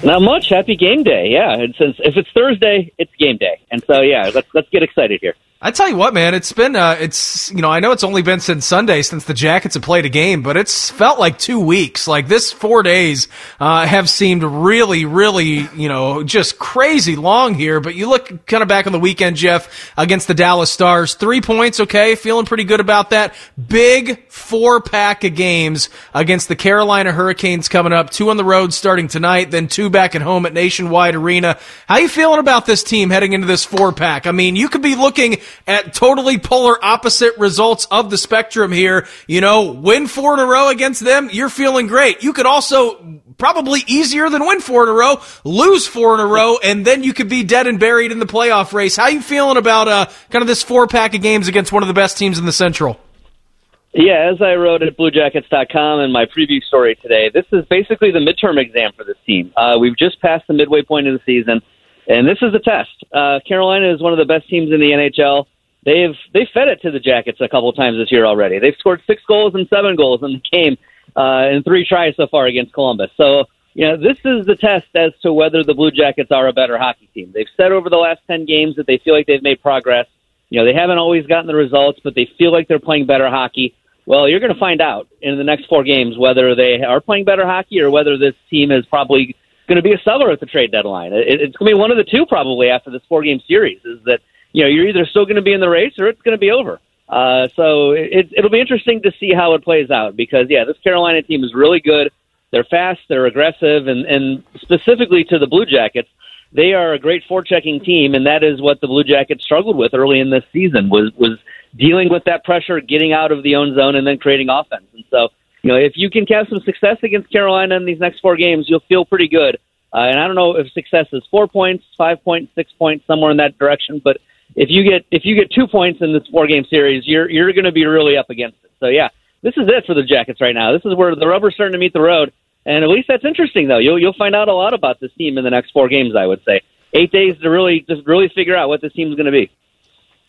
Not much. Happy game day. Yeah, it's, if it's Thursday, it's game day, and so yeah, let's let's get excited here. I tell you what, man, it's been uh, it's you know I know it's only been since Sunday since the Jackets have played a game, but it's felt like two weeks. Like this four days uh, have seemed really, really you know just crazy long here. But you look kind of back on the weekend, Jeff, against the Dallas Stars, three points, okay, feeling pretty good about that. Big four pack of games against the Carolina Hurricanes coming up, two on the road starting tonight, then two back at home at Nationwide Arena. How you feeling about this team heading into this four pack? I mean, you could be looking at totally polar opposite results of the spectrum here. You know, win four in a row against them, you're feeling great. You could also probably easier than win four in a row, lose four in a row, and then you could be dead and buried in the playoff race. How you feeling about uh, kind of this four pack of games against one of the best teams in the Central? Yeah, as I wrote at BlueJackets.com in my preview story today, this is basically the midterm exam for this team. Uh, we've just passed the midway point of the season. And this is a test. Uh, Carolina is one of the best teams in the NHL. They've they fed it to the Jackets a couple times this year already. They've scored six goals and seven goals in the game uh, in three tries so far against Columbus. So you know this is the test as to whether the Blue Jackets are a better hockey team. They've said over the last ten games that they feel like they've made progress. You know they haven't always gotten the results, but they feel like they're playing better hockey. Well, you're going to find out in the next four games whether they are playing better hockey or whether this team is probably going to be a seller at the trade deadline. It, it's going to be one of the two probably after this four game series. Is that you know you're either still going to be in the race or it's going to be over. Uh, so it, it'll be interesting to see how it plays out because yeah, this Carolina team is really good. They're fast, they're aggressive, and and specifically to the Blue Jackets, they are a great forechecking team, and that is what the Blue Jackets struggled with early in this season was was dealing with that pressure, getting out of the own zone, and then creating offense. And so you know, if you can have some success against Carolina in these next four games, you'll feel pretty good. Uh, and I don't know if success is four points, five points, six points, somewhere in that direction. But if you get if you get two points in this four game series, you're you're going to be really up against it. So yeah, this is it for the Jackets right now. This is where the rubber's starting to meet the road. And at least that's interesting though. You'll you'll find out a lot about this team in the next four games. I would say eight days to really just really figure out what this team's going to be.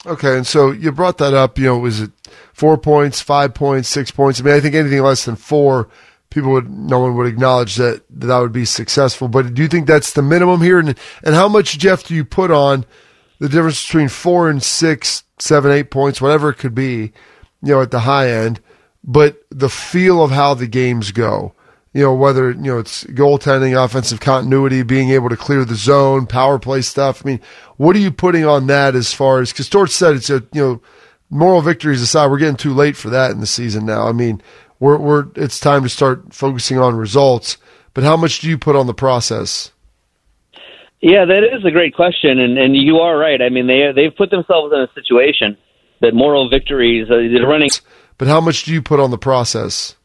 Okay, and so you brought that up. You know, was it four points, five points, six points? I mean, I think anything less than four, people would, no one would acknowledge that that would be successful. But do you think that's the minimum here? And and how much, Jeff, do you put on the difference between four and six, seven, eight points, whatever it could be, you know, at the high end, but the feel of how the games go? You know, whether, you know, it's goaltending, offensive continuity, being able to clear the zone, power play stuff. I mean, what are you putting on that as far as, cause Torch said it's a, you know, moral victories aside, we're getting too late for that in the season now. I mean, we're, we're, it's time to start focusing on results, but how much do you put on the process? Yeah, that is a great question, and, and you are right. I mean, they they've put themselves in a situation that moral victories, uh, they're running. But how much do you put on the process?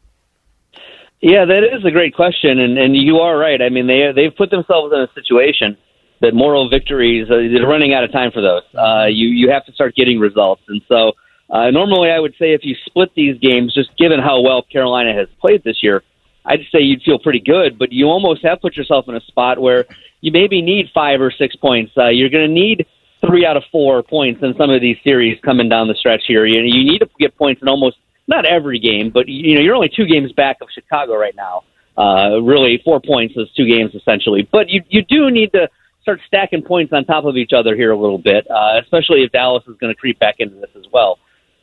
Yeah, that is a great question, and, and you are right. I mean, they they've put themselves in a situation that moral victories, uh, they're running out of time for those. Uh, you you have to start getting results, and so uh, normally I would say if you split these games, just given how well Carolina has played this year, I'd say you'd feel pretty good. But you almost have put yourself in a spot where you maybe need five or six points. Uh, you're going to need three out of four points in some of these series coming down the stretch here. You, you need to get points in almost not every game, but you know you're only two games back of Chicago right now. Uh, really, four points is two games essentially. But you you do need to start stacking points on top of each other here a little bit, uh, especially if Dallas is going to creep back into this as well.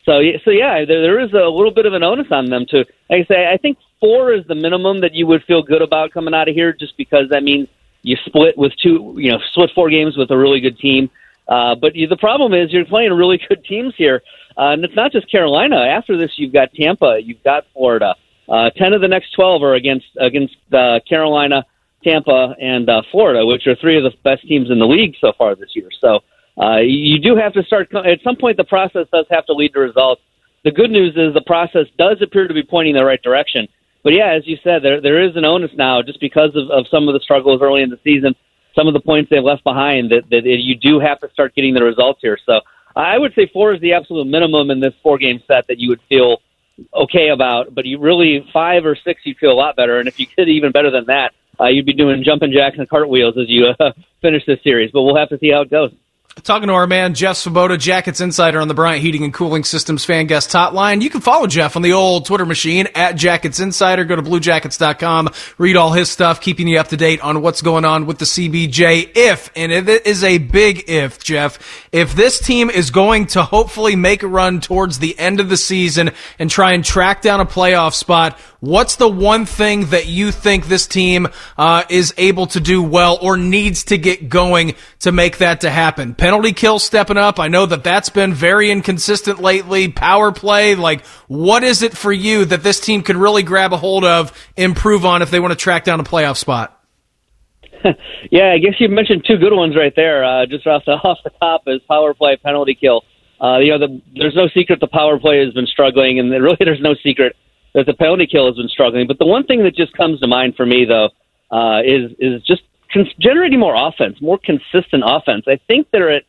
So, so yeah, there, there is a little bit of an onus on them to, like I say, I think four is the minimum that you would feel good about coming out of here, just because that means you split with two, you know, split four games with a really good team. Uh, but you, the problem is you're playing really good teams here, uh, and it's not just Carolina. After this, you've got Tampa, you've got Florida. Uh, Ten of the next twelve are against against uh, Carolina, Tampa, and uh, Florida, which are three of the best teams in the league so far this year. So uh, you do have to start at some point. The process does have to lead to results. The good news is the process does appear to be pointing in the right direction. But yeah, as you said, there there is an onus now just because of, of some of the struggles early in the season, some of the points they've left behind. That that you do have to start getting the results here. So I would say four is the absolute minimum in this four game set that you would feel okay about. But you really five or six, you feel a lot better. And if you did even better than that, uh, you'd be doing jumping jacks and cartwheels as you uh, finish this series. But we'll have to see how it goes. Talking to our man Jeff Svoboda, Jackets Insider on the Bryant Heating and Cooling Systems fan guest hotline. You can follow Jeff on the old Twitter machine at Jackets Insider. Go to bluejackets.com, read all his stuff, keeping you up to date on what's going on with the CBJ. If, and it is a big if, Jeff, if this team is going to hopefully make a run towards the end of the season and try and track down a playoff spot, What's the one thing that you think this team uh, is able to do well or needs to get going to make that to happen? Penalty kill stepping up. I know that that's been very inconsistent lately. Power play. Like, what is it for you that this team could really grab a hold of, improve on if they want to track down a playoff spot? yeah, I guess you mentioned two good ones right there. Uh, just off the off the top is power play, penalty kill. Uh, you know, the, there's no secret the power play has been struggling, and really there's no secret that the penalty kill has been struggling. But the one thing that just comes to mind for me, though, uh, is is just con- generating more offense, more consistent offense. I think they're at.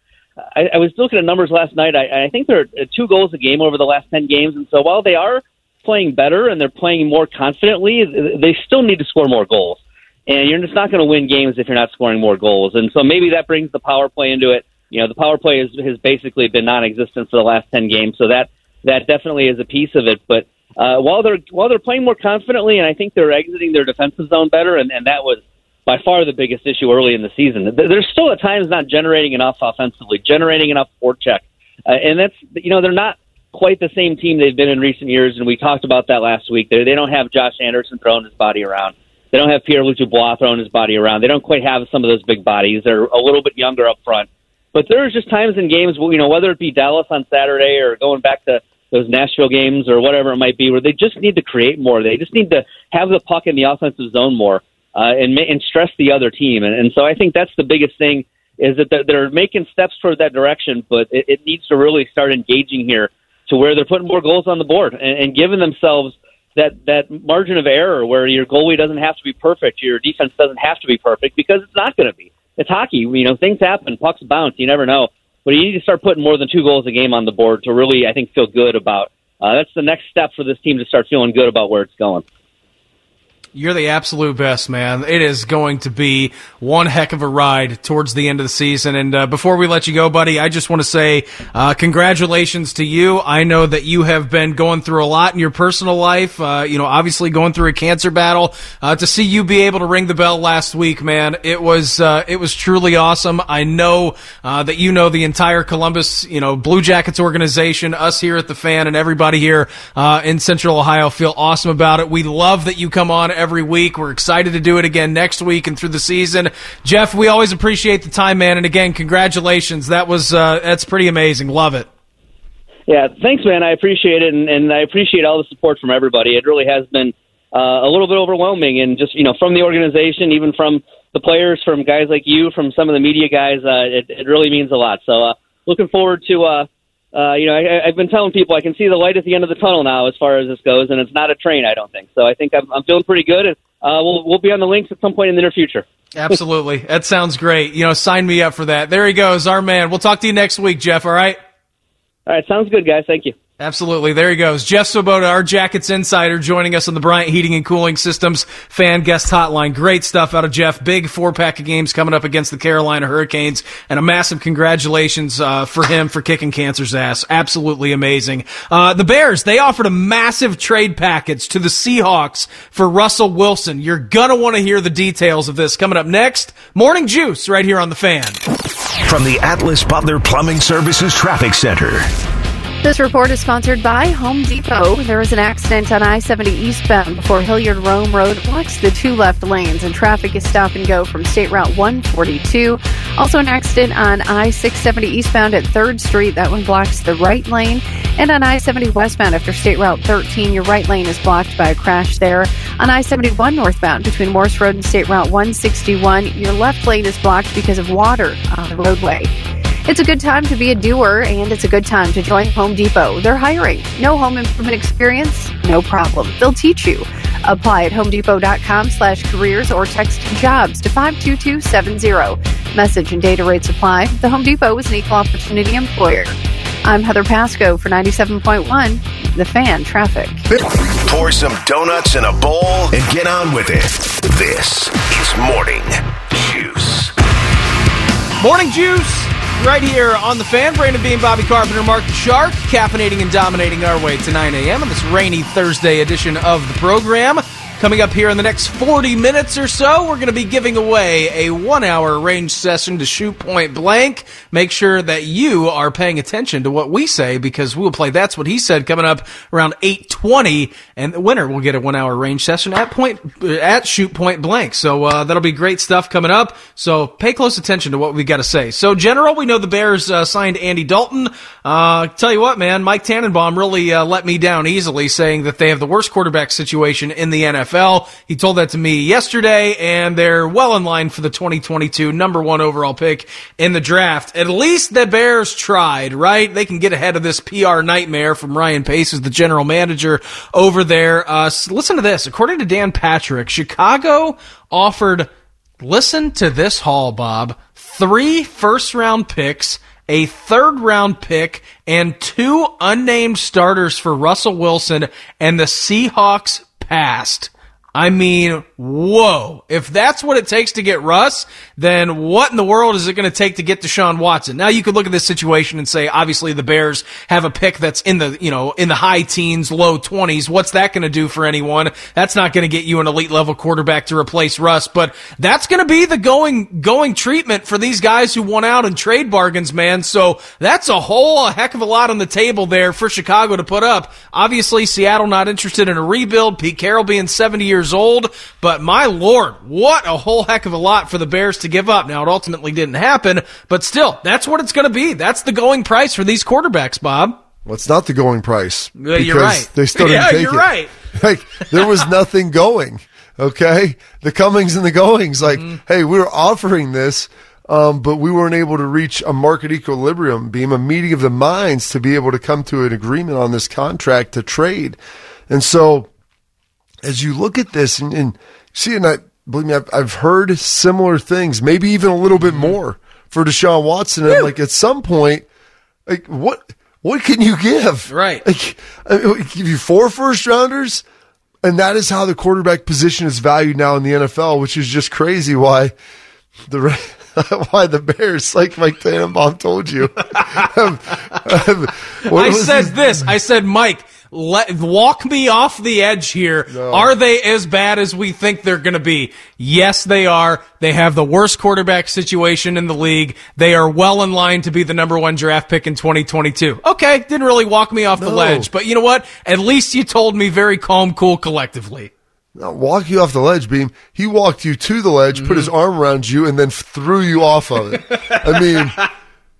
I, I was looking at numbers last night. I, I think they're at two goals a game over the last ten games, and so while they are playing better and they're playing more confidently, they still need to score more goals. And you're just not going to win games if you're not scoring more goals. And so maybe that brings the power play into it. You know, the power play has, has basically been non-existent for the last ten games, so that that definitely is a piece of it. But uh, while they're while they're playing more confidently, and I think they're exiting their defensive zone better, and, and that was by far the biggest issue early in the season. They're still at times not generating enough offensively, generating enough forecheck, uh, and that's you know they're not quite the same team they've been in recent years, and we talked about that last week. They they don't have Josh Anderson throwing his body around. They don't have Pierre Luc Dubois throwing his body around. They don't quite have some of those big bodies. They're a little bit younger up front. But there's just times in games, you know, whether it be Dallas on Saturday or going back to those Nashville games or whatever it might be, where they just need to create more. They just need to have the puck in the offensive zone more uh, and and stress the other team. And, and so I think that's the biggest thing is that they're, making steps toward that direction, but it, it needs to really start engaging here to where they're putting more goals on the board and, and giving themselves that that margin of error where your goalie doesn't have to be perfect, your defense doesn't have to be perfect because it's not going to be. It's hockey. You know, things happen, pucks bounce. You never know but you need to start putting more than two goals a game on the board to really, I think, feel good about. Uh, that's the next step for this team to start feeling good about where it's going. You're the absolute best, man. It is going to be one heck of a ride towards the end of the season. And uh, before we let you go, buddy, I just want to say uh, congratulations to you. I know that you have been going through a lot in your personal life. Uh, you know, obviously going through a cancer battle. Uh, to see you be able to ring the bell last week, man, it was uh, it was truly awesome. I know uh, that you know the entire Columbus, you know, Blue Jackets organization, us here at the fan, and everybody here in Central Ohio feel awesome about it. We love that you come on every week. We're excited to do it again next week and through the season. Jeff, we always appreciate the time, man. And again, congratulations. That was uh, that's pretty amazing. Love it. Yeah, thanks, man. I appreciate it, and, and I appreciate all the support from everybody. It really has been uh, a little bit overwhelming, and just you know, from the organization, even from the players, from guys like you, from some of the media guys, uh, it, it really means a lot. So uh, looking forward to. Uh, uh, you know, I, I've been telling people I can see the light at the end of the tunnel now, as far as this goes, and it's not a train. I don't think so. I think I'm, I'm feeling pretty good, and uh, we'll we'll be on the links at some point in the near future. Absolutely, that sounds great. You know, sign me up for that. There he goes, our man. We'll talk to you next week, Jeff. All right. All right, sounds good, guys. Thank you. Absolutely. There he goes. Jeff Svoboda, our Jackets insider, joining us on the Bryant Heating and Cooling Systems fan guest hotline. Great stuff out of Jeff. Big four pack of games coming up against the Carolina Hurricanes, and a massive congratulations uh, for him for kicking cancer's ass. Absolutely amazing. Uh, the Bears, they offered a massive trade package to the Seahawks for Russell Wilson. You're gonna want to hear the details of this coming up next. Morning Juice right here on the fan. From the Atlas Butler Plumbing Services Traffic Center. This report is sponsored by Home Depot. There was an accident on I 70 eastbound before Hilliard Rome Road blocks the two left lanes, and traffic is stop and go from State Route 142. Also, an accident on I 670 eastbound at 3rd Street. That one blocks the right lane. And on I 70 westbound after State Route 13, your right lane is blocked by a crash there. On I 71 northbound between Morse Road and State Route 161, your left lane is blocked because of water on the roadway. It's a good time to be a doer, and it's a good time to join Home Depot. They're hiring. No home improvement experience? No problem. They'll teach you. Apply at homedepot.com slash careers or text jobs to 52270. Message and data rates apply. The Home Depot is an equal opportunity employer. I'm Heather Pasco for 97.1, The Fan Traffic. Pour some donuts in a bowl and get on with it. This is Morning Juice. Morning Juice, right here on the fan. Brandon Beam, Bobby Carpenter, Mark the Shark, caffeinating and dominating our way to 9 a.m. on this rainy Thursday edition of the program. Coming up here in the next 40 minutes or so, we're going to be giving away a one hour range session to shoot point blank. Make sure that you are paying attention to what we say because we'll play That's What He Said coming up around 820 and the winner will get a one hour range session at point, at shoot point blank. So, uh, that'll be great stuff coming up. So pay close attention to what we got to say. So general, we know the Bears, uh, signed Andy Dalton. Uh, tell you what, man, Mike Tannenbaum really, uh, let me down easily saying that they have the worst quarterback situation in the NFL. He told that to me yesterday, and they're well in line for the 2022 number one overall pick in the draft. At least the Bears tried, right? They can get ahead of this PR nightmare from Ryan Pace, who's the general manager over there. Uh, listen to this. According to Dan Patrick, Chicago offered, listen to this haul, Bob, three first round picks a third round pick and two unnamed starters for Russell Wilson, and the Seahawks passed. I mean, whoa. If that's what it takes to get Russ, then what in the world is it going to take to get Deshaun Watson? Now you could look at this situation and say, obviously the Bears have a pick that's in the, you know, in the high teens, low twenties. What's that going to do for anyone? That's not going to get you an elite level quarterback to replace Russ, but that's going to be the going, going treatment for these guys who won out in trade bargains, man. So that's a whole a heck of a lot on the table there for Chicago to put up. Obviously Seattle not interested in a rebuild. Pete Carroll being 70 years old, but my lord, what a whole heck of a lot for the Bears to give up. Now it ultimately didn't happen, but still, that's what it's going to be. That's the going price for these quarterbacks, Bob. Well, it's not the going price. Yeah, you're right. They still didn't yeah, take you're it. right. Like there was nothing going. Okay, the comings and the goings. Like, Mm-hmm. hey, we were offering this, um, but we weren't able to reach a market equilibrium, beam a meeting of the minds to be able to come to an agreement on this contract to trade. And so, as you look at this and, and see, and I believe me, I've, I've heard similar things, maybe even a little bit more for Deshaun Watson. And like at some point, like what what can you give? Right. Like give you four first rounders, and that is how the quarterback position is valued now in the NFL, which is just crazy. Why the why the Bears, like Mike Tannenbaum told you. Um, um, I said his- this. I said, Mike, let, walk me off the edge here. Are they as bad as we think they're going to be? Yes, they are. They have the worst quarterback situation in the league. They are well in line to be the number one draft pick in 2022. Okay, didn't really walk me off the ledge, but you know what? At least you told me very calm, cool, collectively. not walk you off the ledge, Beam. He walked you to the ledge, put his Mm-hmm. arm around you, and then threw you off of it. I mean,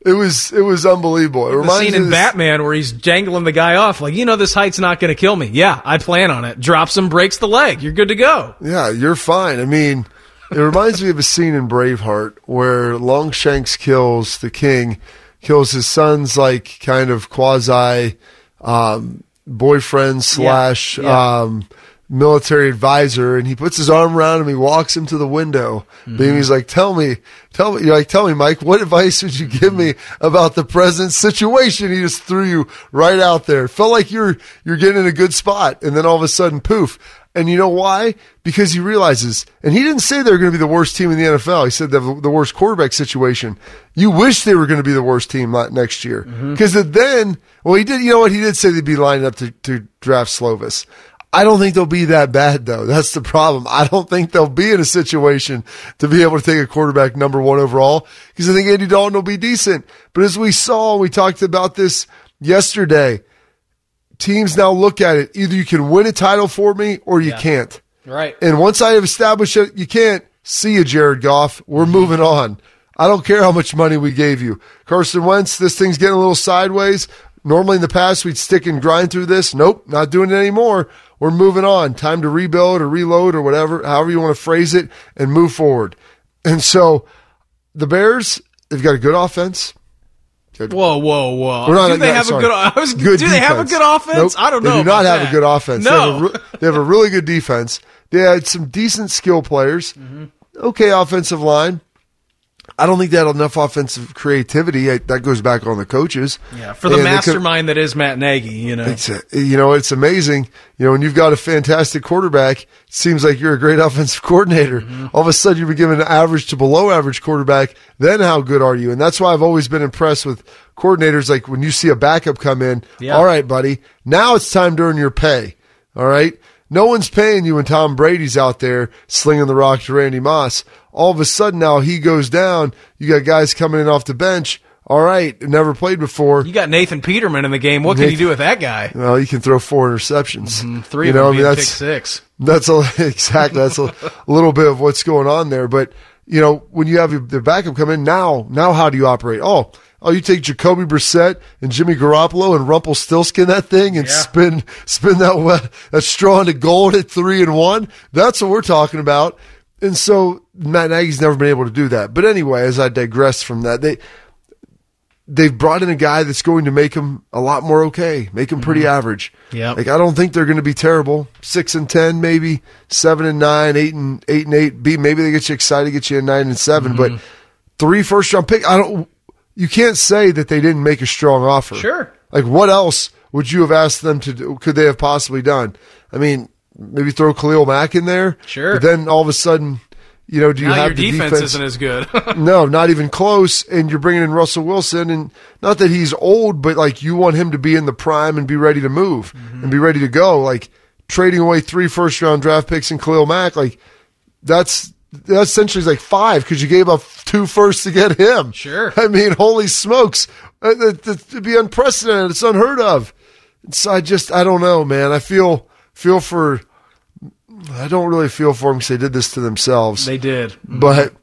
it was it was unbelievable. It The reminds scene in this- Batman where he's jangling the guy off, like, you know, this height's not going to kill me. Yeah, I plan on it. Drops him, breaks the leg. You're good to go. Yeah, you're fine. I mean, it reminds me of a scene in Braveheart where Longshanks kills the king, kills his son's like kind of quasi um, boyfriend slash yeah. um, military advisor, and he puts his arm around him. He walks him to the window. Mm-hmm. He's like, "Tell me, tell me, you're like, tell me, Mike, what advice would you give me about the present situation?" He just threw you right out there. Felt like you're you're getting in a good spot, and then all of a sudden, poof. And you know why? Because he realizes, and he didn't say they're going to be the worst team in the NFL. He said they have the worst quarterback situation. You wish they were going to be the worst team next year. Because then, well, he did, you know what? He did say they'd be lining up to, to draft Slovis. I don't think they'll be that bad though. That's the problem. I don't think they'll be in a situation to be able to take a quarterback number one overall because I think Andy Dalton will be decent. But as we saw, we talked about this yesterday. Teams now look at it. Either you can win a title for me or you can't. Right. And once I have established that you can't, see you, Jared Goff. We're Mm-hmm. moving on. I don't care how much money we gave you. Carson Wentz, this thing's getting a little sideways. Normally in the past, we'd stick and grind through this. Nope, not doing it anymore. We're moving on. Time to rebuild or reload or whatever, however you want to phrase it, and move forward. And so the Bears, they've got a good offense. Whoa, whoa, whoa! We're not- do they no, have sorry. a good? I was, Good do they have a good offense? Nope. I don't know. They do not have that. a good offense. They, No. have a, they have a really good defense. They had some decent skill players. Mm-hmm. Okay, offensive line. I don't think they had enough offensive creativity. I, that goes back on the coaches. yeah, for the And mastermind that is Matt Nagy, you know. it's you know it's amazing. You know when you've got a fantastic quarterback, it seems like you're a great offensive coordinator. Mm-hmm. All of a sudden, you've been given an average to below average quarterback. Then how good are you? And that's why I've always been impressed with coordinators. Like when you see a backup come in, Yeah. all right, buddy, now it's time to earn your pay. All right. No one's paying you when Tom Brady's out there slinging the rock to Randy Moss. All of a sudden now he goes down. You got guys coming in off the bench. All right, never played before. You got Nathan Peterman in the game. What can you do with that guy? Well, you can throw four interceptions. Mm-hmm. Three you of know, them I mean, that's six. that's a, exactly that's a, little bit of what's going on there. But you know, when you have your, the backup come in now, now how do you operate? Oh, oh, you take Jacoby Brissett and Jimmy Garoppolo and Rumpelstiltskin that thing and Yeah. spin spin that that straw into gold at three and one. That's what we're talking about. And so Matt Nagy's never been able to do that. But anyway, as I digress from that, they they've brought in a guy that's going to make him a lot more okay, make him pretty mm-hmm. average. Yeah, Like I don't think they're going to be terrible. Six and ten, maybe seven and nine, eight and eight and eight. B maybe they get you excited, get you a nine and 7 but mm-hmm. three first round pick. I don't. You can't say that they didn't make a strong offer. Sure. Like what else would you have asked them to do? Could they have possibly done? I mean, maybe throw Khalil Mack in there. Sure. But then all of a sudden, you know, do you Now have your the defense, defense isn't as good. no, not even close. And you're bringing in Russell Wilson, and not that he's old, but like you want him to be in the prime and be ready to move and be ready to go. Like trading away three first round draft picks and Khalil Mack, like that's that essentially is like five because you gave up two firsts to get him. Sure. I mean, holy smokes, Uh, it'd be unprecedented. It's unheard of. So I just, I don't know, man. I feel feel for. I don't really feel for them because they did this to themselves. they did. But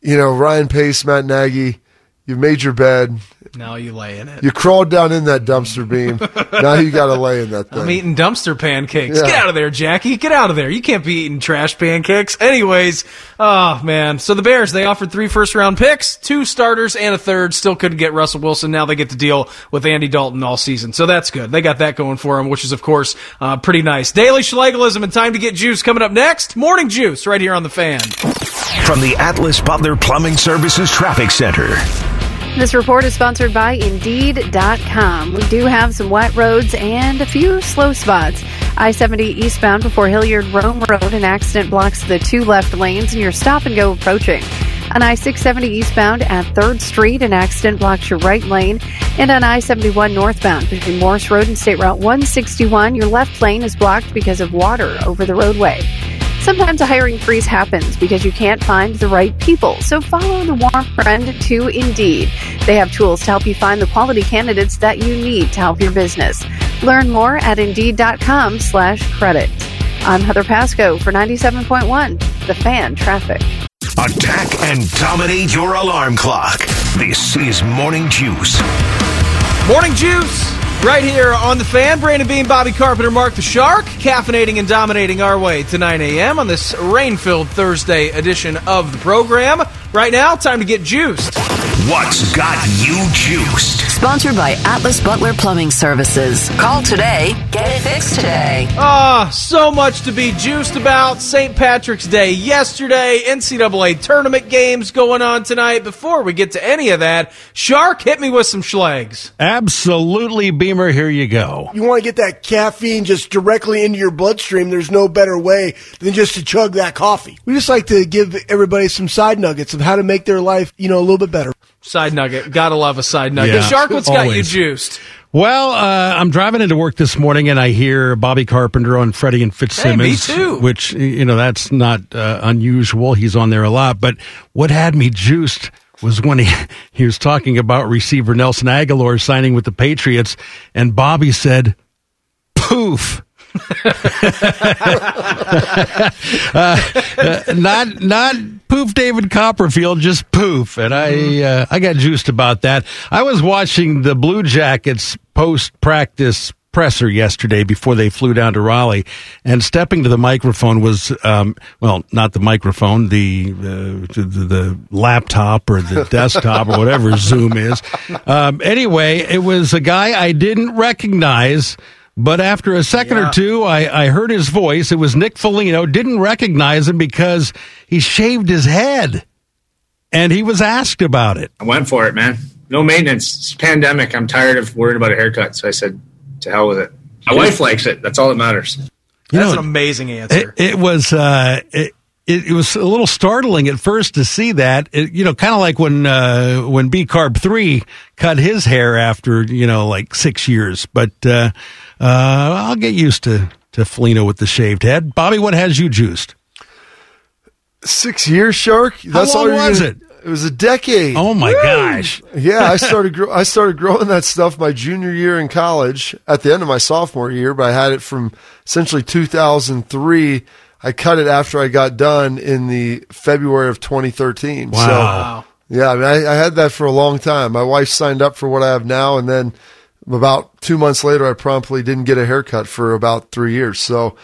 you know, Ryan Pace, Matt Nagy, you've made your bed. Now you lay in it. You crawled down in that dumpster beam. now you got to lay in that thing. I'm eating dumpster pancakes. Yeah. Get out of there, Jackie. Get out of there. You can't be eating trash pancakes. Anyways, oh man. So the Bears, they offered three first round picks, two starters, and a third. Still couldn't get Russell Wilson. Now they get to deal with Andy Dalton all season. So that's good. They got that going for them, which is of course uh, pretty nice. Daily Schlegalism and time to get juice coming up next. Morning juice right here on the fan. From the Atlas Butler Plumbing Services Traffic Center. This report is sponsored by Indeed.com. We do have some wet roads and a few slow spots. I 70 eastbound before Hilliard Rome Road, an accident blocks the two left lanes, and your stop and go approaching. On I 670 eastbound at 3rd Street, an accident blocks your right lane. And on I 71 northbound between Morse Road and State Route 161, your left lane is blocked because of water over the roadway. Sometimes a hiring freeze happens because you can't find the right people. So follow the warm friend to Indeed. They have tools to help you find the quality candidates that you need to help your business. Learn more at Indeed.com slash credit. I'm Heather Pasco for 97.1, The Fan Traffic. Attack and dominate your alarm clock. This is Morning Juice. Morning juice. Right here on the fan, Brandon Beam, Bobby Carpenter, Mark the Shark, caffeinating and dominating our way to 9 a.m. on this rain-filled Thursday edition of the program. Right now, time to get juiced. What's got you juiced? Sponsored by Atlas Butler Plumbing Services. Call today. Get it fixed today. Ah, so much to be juiced about. St. Patrick's Day yesterday, NCAA tournament games going on tonight. Before we get to any of that, Shark, hit me with some schlags. Absolutely, Beamer. Here you go. You want to get that caffeine just directly into your bloodstream. There's no better way than just to chug that coffee. We just like to give everybody some side nuggets of how to make their life, you know, a little bit better. Side nugget. Gotta love a side nugget. Yeah, Shark, what's got you always. juiced? Well, uh, I'm driving into work this morning and I hear Bobby Carpenter on Freddie and Fitzsimmons. Hey, me too. Which, you know, that's not uh, unusual. He's on there a lot. But what had me juiced was when he, he was talking about receiver Nelson Agholor signing with the Patriots and Bobby said, poof. Uh, uh, not not poof David Copperfield, just poof, and I uh, I got juiced about that. I was watching the Blue Jackets post practice presser yesterday before they flew down to Raleigh, and stepping to the microphone was um, well, not the microphone, the, uh, the the laptop or the desktop or whatever Zoom is. Um, anyway, it was a guy I didn't recognize. But after a second or two, I, I heard his voice. It was Nick Foligno. Didn't recognize him because he shaved his head. And he was asked about it. I went for it, man. No maintenance. It's a pandemic. I'm tired of worrying about a haircut. So I said, to hell with it. My wife likes it. That's all that matters. That's know, an amazing answer. It, it was uh, it, it, it was a little startling at first to see that. It, you know, kind of like when uh, when B Carb three cut his hair after you know like six years. But uh, uh, I'll get used to to Foligno with the shaved head. Bobby, what has you juiced? Six years, Shark. How long you're was gonna- it? It was a decade. Oh my gosh! Yeah, I started gro- I started growing that stuff my junior year in college at the end of my sophomore year, but I had it from essentially 2003. I cut it after I got done in the February of 2013. Wow. So, yeah, I, mean, I, I had that for a long time. My wife signed up for what I have now, and then about two months later, I promptly didn't get a haircut for about three years. So,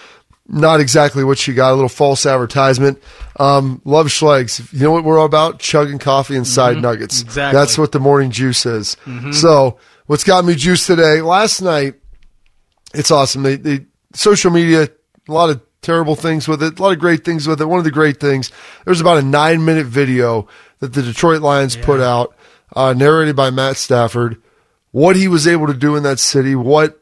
not exactly what she got. A little false advertisement. Um, love Schlegs. You know what we're all about? Chugging coffee and side nuggets. Exactly. That's what the morning juice is. So, what's got me juiced today? Last night, it's awesome. They, they social media, a lot of terrible things with it, a lot of great things with it. One of the great things, there's about a nine minute video that the Detroit Lions put out, uh, narrated by Matt Stafford, what he was able to do in that city, what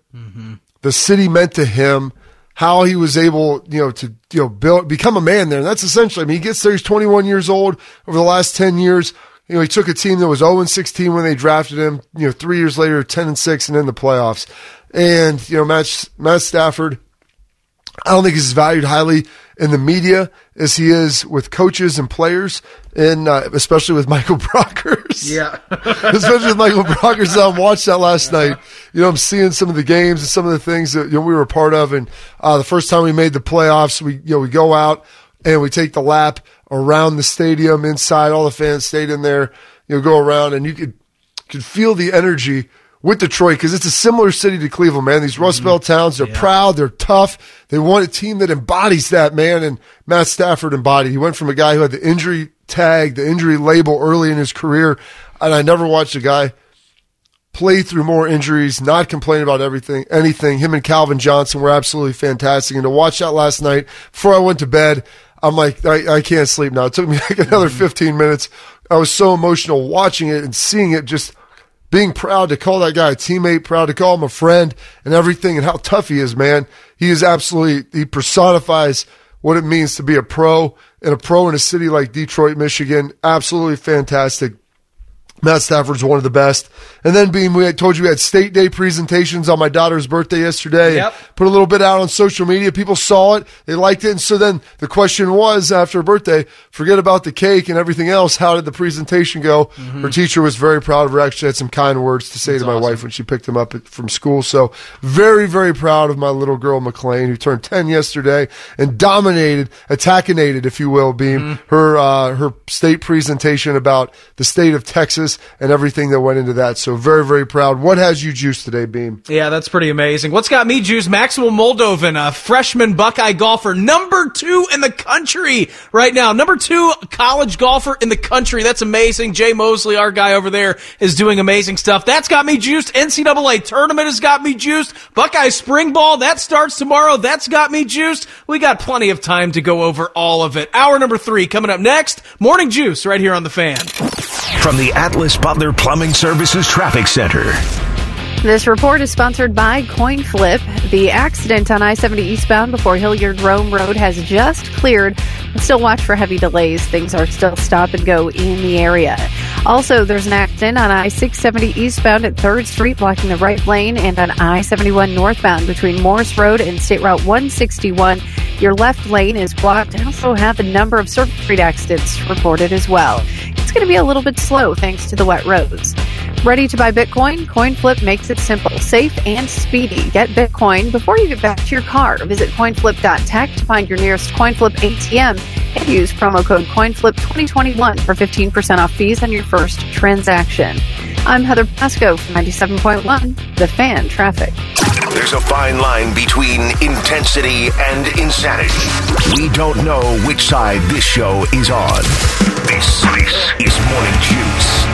the city meant to him, how he was able, you know, to you know build become a man there. And that's essentially. I mean, he gets there. He's 21 years old. Over the last 10 years, you know, he took a team that was 0 and 16 when they drafted him. You know, three years later, 10 and 6, and in the playoffs. And you know, Matt Matt Stafford. I don't think he's valued highly in the media as he is with coaches and players, and uh, especially with Michael Brockers. Yeah. especially with Michael Brockers. I watched that last night. You know, I'm seeing some of the games and some of the things that you know, we were a part of. And uh, the first time we made the playoffs, we you know we go out and we take the lap around the stadium, inside. All the fans stayed in there. You know, go around and you could could feel the energy with Detroit because it's a similar city to Cleveland, man. These Rust mm-hmm. Belt towns, they're proud, they're tough. They want a team that embodies that, man. And Matt Stafford embodied. He went from a guy who had the injury tag, the injury label early in his career, and I never watched a guy play through more injuries, not complain about everything, anything. Him and Calvin Johnson were absolutely fantastic. And to watch that last night before I went to bed, I'm like, I, I can't sleep now. It took me like another mm-hmm. 15 minutes. I was so emotional watching it and seeing it just being proud to call that guy a teammate, proud to call him a friend and everything and how tough he is, man. He is absolutely, he personifies what it means to be a pro and a pro in a city like Detroit, Michigan. Absolutely fantastic. Matt Stafford's one of the best. And then being, we had told you we had state day presentations on my daughter's birthday yesterday. Yep. Put a little bit out on social media. People saw it, they liked it, and so then the question was after her birthday, forget about the cake and everything else. How did the presentation go? Her teacher was very proud of her. Actually, had some kind words to say to my wife when she picked him up at, from school. So very, very proud of my little girl McLean, who turned ten yesterday and dominated, attackinated, if you will, Beam her uh, her state presentation about the state of Texas and everything that went into that. So very, very proud. What has you juiced today, Beam? Yeah, that's pretty amazing. What's got me juiced? Maxwell Moldovan, a freshman Buckeye golfer, number two in the country right now. Number two college golfer in the country. That's amazing. Jay Moseley, our guy over there, is doing amazing stuff. That's got me juiced. NCAA tournament has got me juiced. Buckeye spring ball, that starts tomorrow. That's got me juiced. We got plenty of time to go over all of it. Hour number three coming up next. Morning juice right here on the fan. From the Atlas Butler Plumbing Services Traffic Center. This report is sponsored by CoinFlip. The accident on I 70 eastbound before Hilliard Rome Road has just cleared. Still watch for heavy delays. Things are still stop and go in the area. Also, there's an accident on I 670 eastbound at 3rd Street, blocking the right lane, and on I 71 northbound between Morse Road and State Route 161. Your left lane is blocked. I also have a number of Circuit Street accidents reported as well. Going to be a little bit slow thanks to the wet roads. Ready to buy Bitcoin? CoinFlip makes it simple, safe, and speedy. Get Bitcoin before you get back to your car. Visit coinflip.tech to find your nearest CoinFlip ATM and use promo code CoinFlip2021 for 15% off fees on your first transaction. I'm Heather Pasco from 97.1, The Fan Traffic. There's a fine line between intensity and insanity. We don't know which side this show is on. This, this is Morning Juice.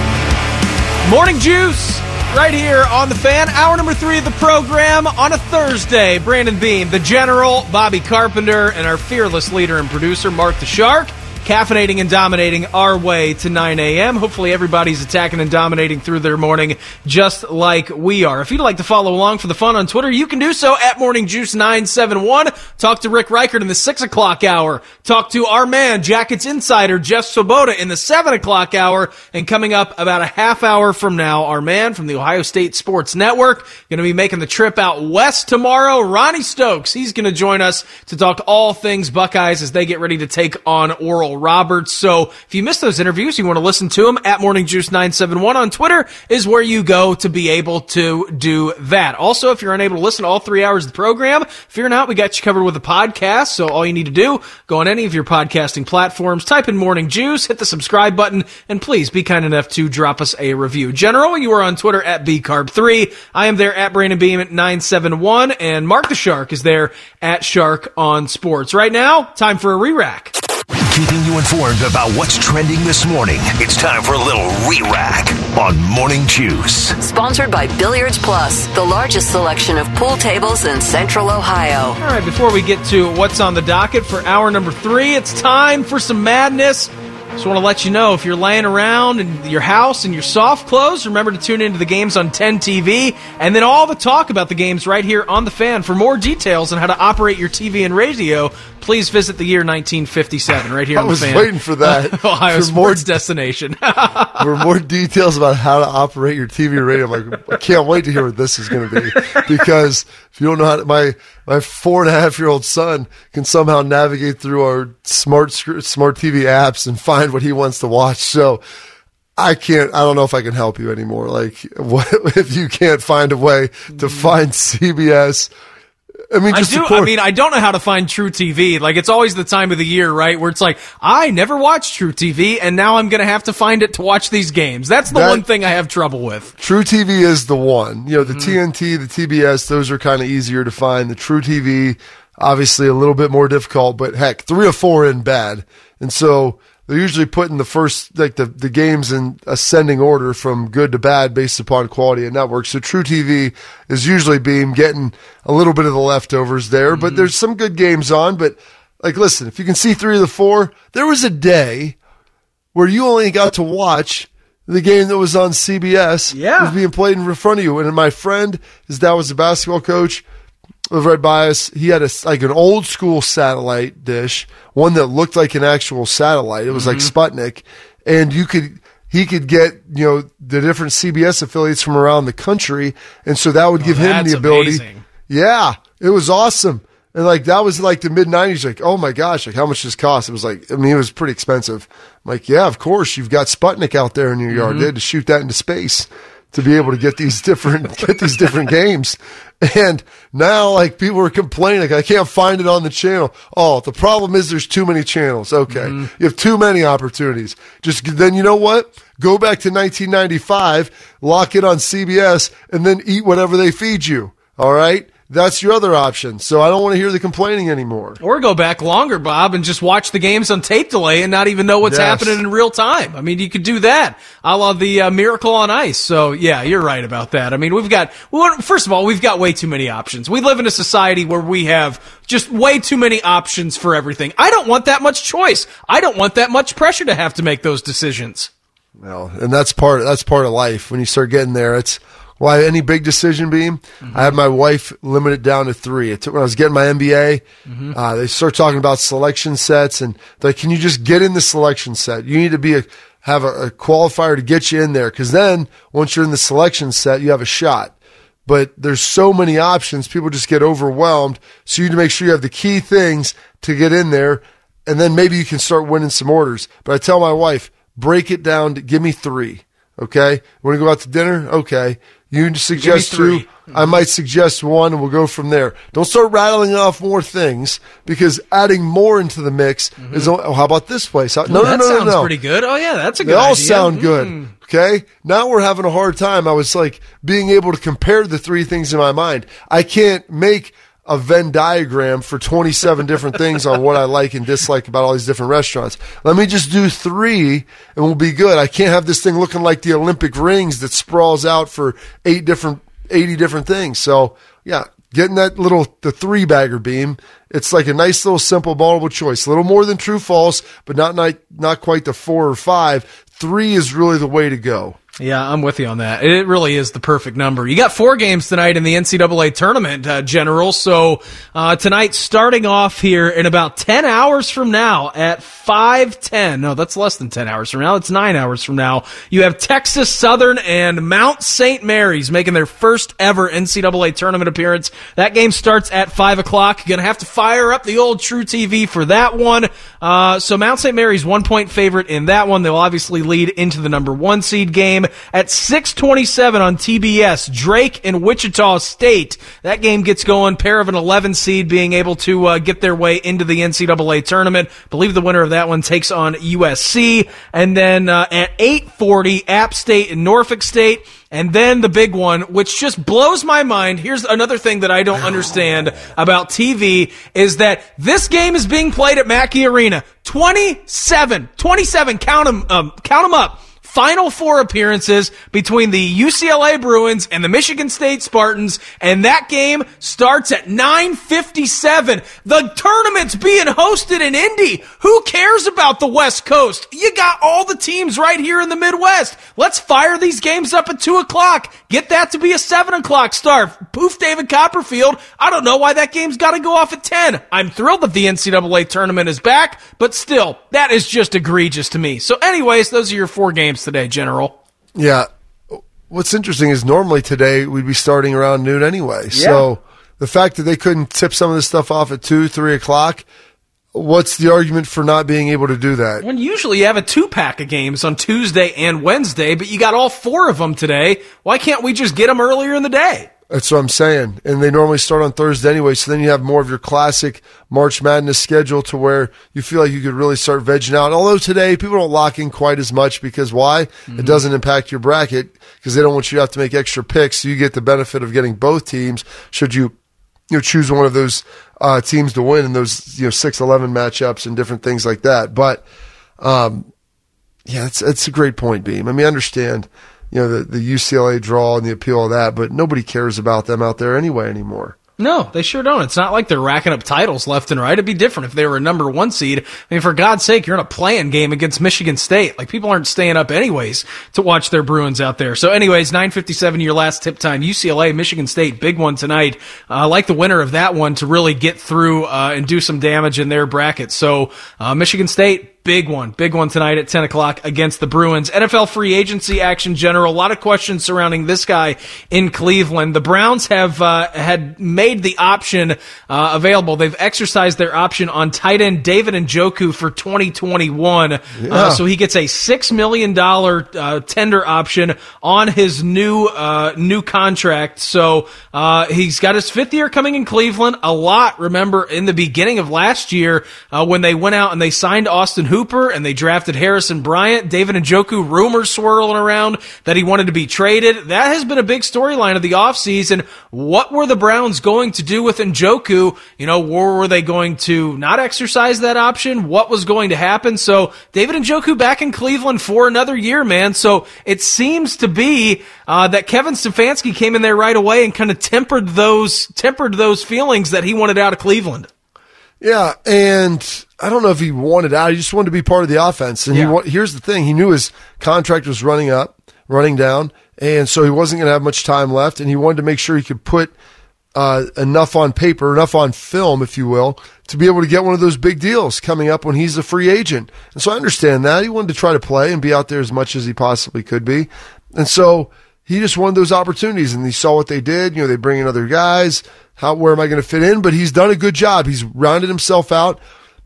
Morning Juice, right here on the fan. Hour number three of the program on a Thursday. Brandon Beam, the General, Bobby Carpenter, and our fearless leader and producer, Mark the Shark, caffeinating and dominating our way to 9 a.m. Hopefully, everybody's attacking and dominating through their morning just like we are. If you'd like to follow along for the fun on Twitter, you can do so at Morning Juice 971. Talk to Rick Ricart in the 6 o'clock hour. Talk to our man, Jackets Insider, Jeff Svoboda in the 7 o'clock hour. And coming up about a half hour from now, our man from the Ohio State Sports Network, going to be making the trip out west tomorrow. Ronnie Stokes, he's going to join us to talk all things Buckeyes as they get ready to take on Oral Roberts. So if you missed those interviews, you want to listen to them at Morning Juice 971 on Twitter is where you go to be able to do that. Also, if you're unable to listen to all three hours of the program, fear not, we got you covered with a podcast. So all you need to do, go on any of your podcasting platforms, type in Morning Juice, hit the subscribe button, and please be kind enough to drop us a review. General, you are on Twitter at BCarb3. I am there at Brandon Beam at 971, and Mark the Shark is there at Shark on Sports. Right now, time for a re-rack. Keeping you informed about what's trending this morning. It's time for a little re-rack on Morning Juice. Sponsored by Billiards Plus, the largest selection of pool tables in Central Ohio. All right, before we get to what's on the docket for hour number three, it's time for some madness. Just want to let you know if you're laying around in your house in your soft clothes, remember to tune into the games on 10 TV and then all the talk about the games right here on the fan. For more details on how to operate your TV and radio, please visit the year 1957 right here I on was the fan. waiting for that. Ohio For more- Sports Destination. For more details about how to operate your TV and radio, I'm like, I can't wait to hear what this is going to be. Because if you don't know how to, my, my four and a half year old son can somehow navigate through our smart, smart TV apps and find what he wants to watch. So I can't, I don't know if I can help you anymore. Like, what, if you can't find a way to mm. find CBS, I mean, I do. I mean, I don't know how to find truTV. Like, it's always the time of the year, right, where it's like I never watched truTV, and now I'm going to have to find it to watch these games. That's the That- one thing I have trouble with. truTV is the one. You know, the Mm-hmm. TNT, the TBS, those are kind of easier to find. The truTV, obviously a little bit more difficult, but heck, three or four in bad. And so they're usually putting the first, like the, the games in ascending order from good to bad based upon quality of network. So truTV is usually being getting a little bit of the leftovers there, Mm-hmm. but there's some good games on. But like, listen, if you can see three of the four, there was a day where you only got to watch the game that was on CBS Yeah. was being played in front of you. And my friend, his dad was a basketball coach of Red Bias. He had a like an old school satellite dish, one that looked like an actual satellite. It was like mm-hmm. Sputnik, and you could he could get you know the different CBS affiliates from around the country, and so that would oh, give him the ability. amazing. Yeah, It was awesome. And like that was like the mid '90s. Like, oh my gosh, like how much does this cost? It was like, I mean, it was pretty expensive. I'm like, yeah, of course, you've got Sputnik out there in your yard. Mm-hmm. They had to shoot that into space to be able to get these different get these different games. And now, like people are complaining, like I can't find it on the channel. Oh, the problem is there's too many channels. Okay, mm-hmm. you have too many opportunities. Just then, you know what? Go back to 1995, lock it on CBS, and then eat whatever they feed you. All right. That's your other option. So I don't want to hear the complaining anymore. Or go back longer, Bob, and just watch the games on tape delay and not even know what's Yes. happening in real time. I mean, you could do that, I love the uh, Miracle on Ice. So yeah, you're right about that. I mean, we've got well, first of all, we've got way too many options. We live in a society where we have just way too many options for everything. I don't want that much choice. I don't want that much pressure to have to make those decisions. Well, and that's part that's part of life. When you start getting there, it's why any big decision beam. I had my wife limit it down to three. It took when I was getting my MBA. Uh, they start talking about selection sets, and they're like, can you just get in the selection set? You need to be a have a, a qualifier to get you in there, because then once you're in the selection set, you have a shot. But there's so many options, people just get overwhelmed. So you need to make sure you have the key things to get in there, and then maybe you can start winning some orders. But I tell my wife, break it down to give me three. Okay. Want to go out to dinner? Okay. You suggest two. I might suggest one and we'll go from there. Don't start rattling off more things because adding more into the mix is, oh, how about this place? How- No, no, that no, no, sounds no. pretty good. Oh yeah, that's a They good. all idea. sound good. Mm. Okay. Now we're having a hard time. I was like being able to compare the three things in my mind. I can't make a Venn diagram for 27 different things on what I like and dislike about all these different restaurants. Let me just do three and we'll be good. I can't have this thing looking like the Olympic rings that sprawls out for eight different, 80 different things. So yeah, getting that little, the three bagger beam. It's like a nice little simple multiple choice, a little more than true false, but not, not, not quite the four or five. Three is really the way to go. Yeah, I'm with you on that. It really is the perfect number. You got four games tonight in the NCAA tournament, uh, General. So uh, tonight, starting off here in about 10 hours from now at 5:10. No, that's less than 10 hours from now. It's nine hours from now. You have Texas Southern and Mount St. Mary's making their first ever NCAA tournament appearance. That game starts at five o'clock. You're gonna have to fire up the old truTV for that one. Uh, so Mount St. Mary's one point favorite in that one. They'll obviously lead into the number one seed game at 627 on TBS. Drake and Wichita State. That game gets going. Pair of an 11 seed being able to uh, get their way into the NCAA tournament. believe the winner of that one takes on USC. And then uh, at 840, App State and Norfolk State. And then the big one, which just blows my mind. Here's another thing that I don't understand about TV is that this game is being played at Mackey Arena. 27, 27, count them, um, count them up. Final four appearances between the UCLA Bruins and the Michigan State Spartans, and that game starts at 9:57. The tournament's being hosted in Indy. Who cares about the West Coast? You got all the teams right here in the Midwest. Let's fire these games up at two o'clock. Get that to be a seven o'clock start. Poof, David Copperfield. I don't know why that game's got to go off at ten. I'm thrilled that the NCAA tournament is back, but still, that is just egregious to me. So, anyways, those are your four games today, General. Yeah. What's interesting is normally today we'd be starting around noon anyway. So the fact that they couldn't tip some of this stuff off at two, three o'clock, what's the argument for not being able to do that? When usually you have a two pack of games on Tuesday and Wednesday, but you got all four of them today. Why can't we just get them earlier in the day? That's what I'm saying. And they normally start on Thursday anyway. So then you have more of your classic March Madness schedule to where you feel like you could really start vegging out. Although today people don't lock in quite as much because why? It mm-hmm. doesn't impact your bracket because they don't want you to have to make extra picks. So you get the benefit of getting both teams should you you know, choose one of those uh, teams to win in those you know six eleven matchups and different things like that. But um, yeah, it's it's a great point, Beam. I mean, I understand you know the the UCLA draw and the appeal of that, but nobody cares about them out there anyway anymore. No, they sure don't. It's not like they're racking up titles left and right. It'd be different if they were a number one seed. I mean, for God's sake, you're in a playing game against Michigan State. Like people aren't staying up anyways to watch their Bruins out there. So anyways, 957 your last tip time. UCLA, Michigan State, big one tonight. Uh, I like the winner of that one to really get through, uh, and do some damage in their bracket. So, uh, Michigan State, big one, big one tonight at 10 o'clock against the Bruins. NFL free agency action general. A lot of questions surrounding this guy in Cleveland. The Browns have uh, had made the option uh, available. They've exercised their option on tight end David Njoku for 2021. Uh, so he gets a six million dollar uh, tender option on his new uh, new contract. So uh, he's got his fifth year coming in Cleveland. A lot. Remember in the beginning of last year uh, when they went out and they signed Austin Hooper and they drafted Harrison Bryant. David Njoku rumors swirling around that he wanted to be traded. That has been a big storyline of the offseason. What were the Browns going to do with Njoku? You know, were, were they going to not exercise that option? What was going to happen? So David Njoku back in Cleveland for another year, man. So it seems to be uh, that Kevin Stefanski came in there right away and kind of tempered those tempered those feelings that he wanted out of Cleveland. Yeah, and I don't know if he wanted out. He just wanted to be part of the offense. And he Yeah. wa- here's the thing: he knew his contract was running up, running down, and so he wasn't going to have much time left. And he wanted to make sure he could put uh, enough on paper, enough on film, if you will, to be able to get one of those big deals coming up when he's a free agent. And so I understand that he wanted to try to play and be out there as much as he possibly could be. And so he just wanted those opportunities and he saw what they did. You know, they bring in other guys. How, where am I going to fit in? But he's done a good job. He's rounded himself out.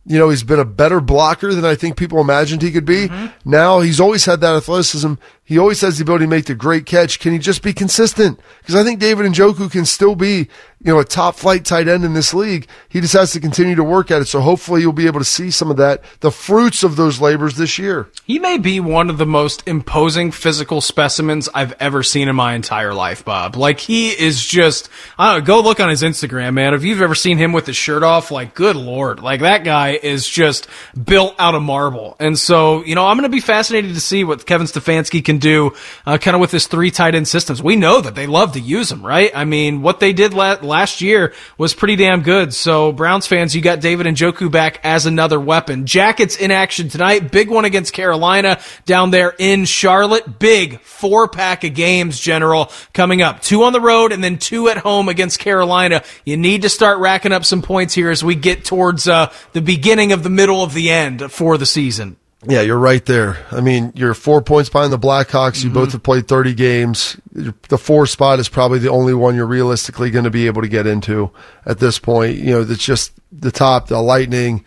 You know, he's been a better blocker than I think people imagined he could be. Mm-hmm. Now he's always had that athleticism. He always has the ability to make the great catch. Can he just be consistent? Because I think David and Njoku can still be, you know, a top flight tight end in this league. He just has to continue to work at it. So hopefully you'll be able to see some of that, the fruits of those labors this year. He may be one of the most imposing physical specimens I've ever seen in my entire life, Bob. Like he is just, I don't know, go look on his Instagram, man. If you've ever seen him with his shirt off, like good lord, like that guy is just built out of marble. And so, you know, I'm going to be fascinated to see what Kevin Stefanski can do, uh, kind of with his three tight end systems. We know that they love to use them, right? I mean, what they did la- last year was pretty damn good. So Browns fans, you got David Njoku back as another weapon. Jackets in action tonight. Big one against Carolina down there in Charlotte. Big four pack of games, General, coming up. Two on the road and then two at home against Carolina. You need to start racking up some points here as we get towards uh, the beginning of the middle of the end for the season. Yeah, you're right there. I mean, you're four points behind the Blackhawks. You Mm-hmm. both have played 30 games. The four spot is probably the only one you're realistically going to be able to get into at this point. You know, that's just the top, the Lightning,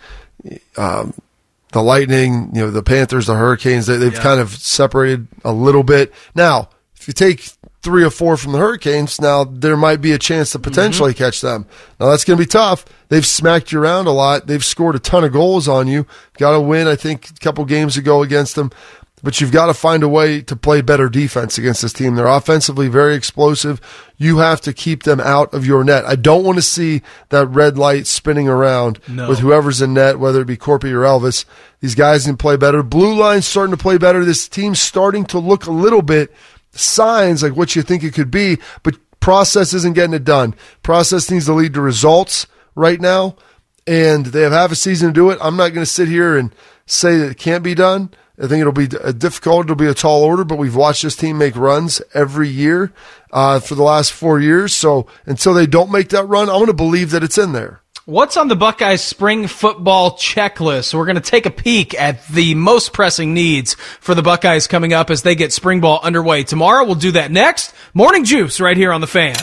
um, the Lightning, you know, the Panthers, the Hurricanes, they, they've Yeah. kind of separated a little bit. Now, if you take three or four from the Hurricanes, now there might be a chance to potentially catch them. Now that's going to be tough. They've smacked you around a lot. They've scored a ton of goals on you. Got a win, I think, a couple games ago against them. But you've got to find a way to play better defense against this team. They're offensively very explosive. You have to keep them out of your net. I don't want to see that red light spinning around No. with whoever's in net, whether it be Korpi or Elvis. These guys can play better. Blue line's starting to play better. This team's starting to look a little bit signs like what you think it could be, but process isn't getting it done. Process needs to lead to results right now, and they have half a season to do it. I'm not going to sit here and say that it can't be done. I think it'll be difficult. It'll be a tall order, but we've watched this team make runs every year uh, for the last four years. So until they don't make that run, I'm going to believe that it's in there. What's on the Buckeyes spring football checklist? We're going to take a peek at the most pressing needs for the Buckeyes coming up as they get spring ball underway. Tomorrow we'll do that next. Morning Juice right here on the fan.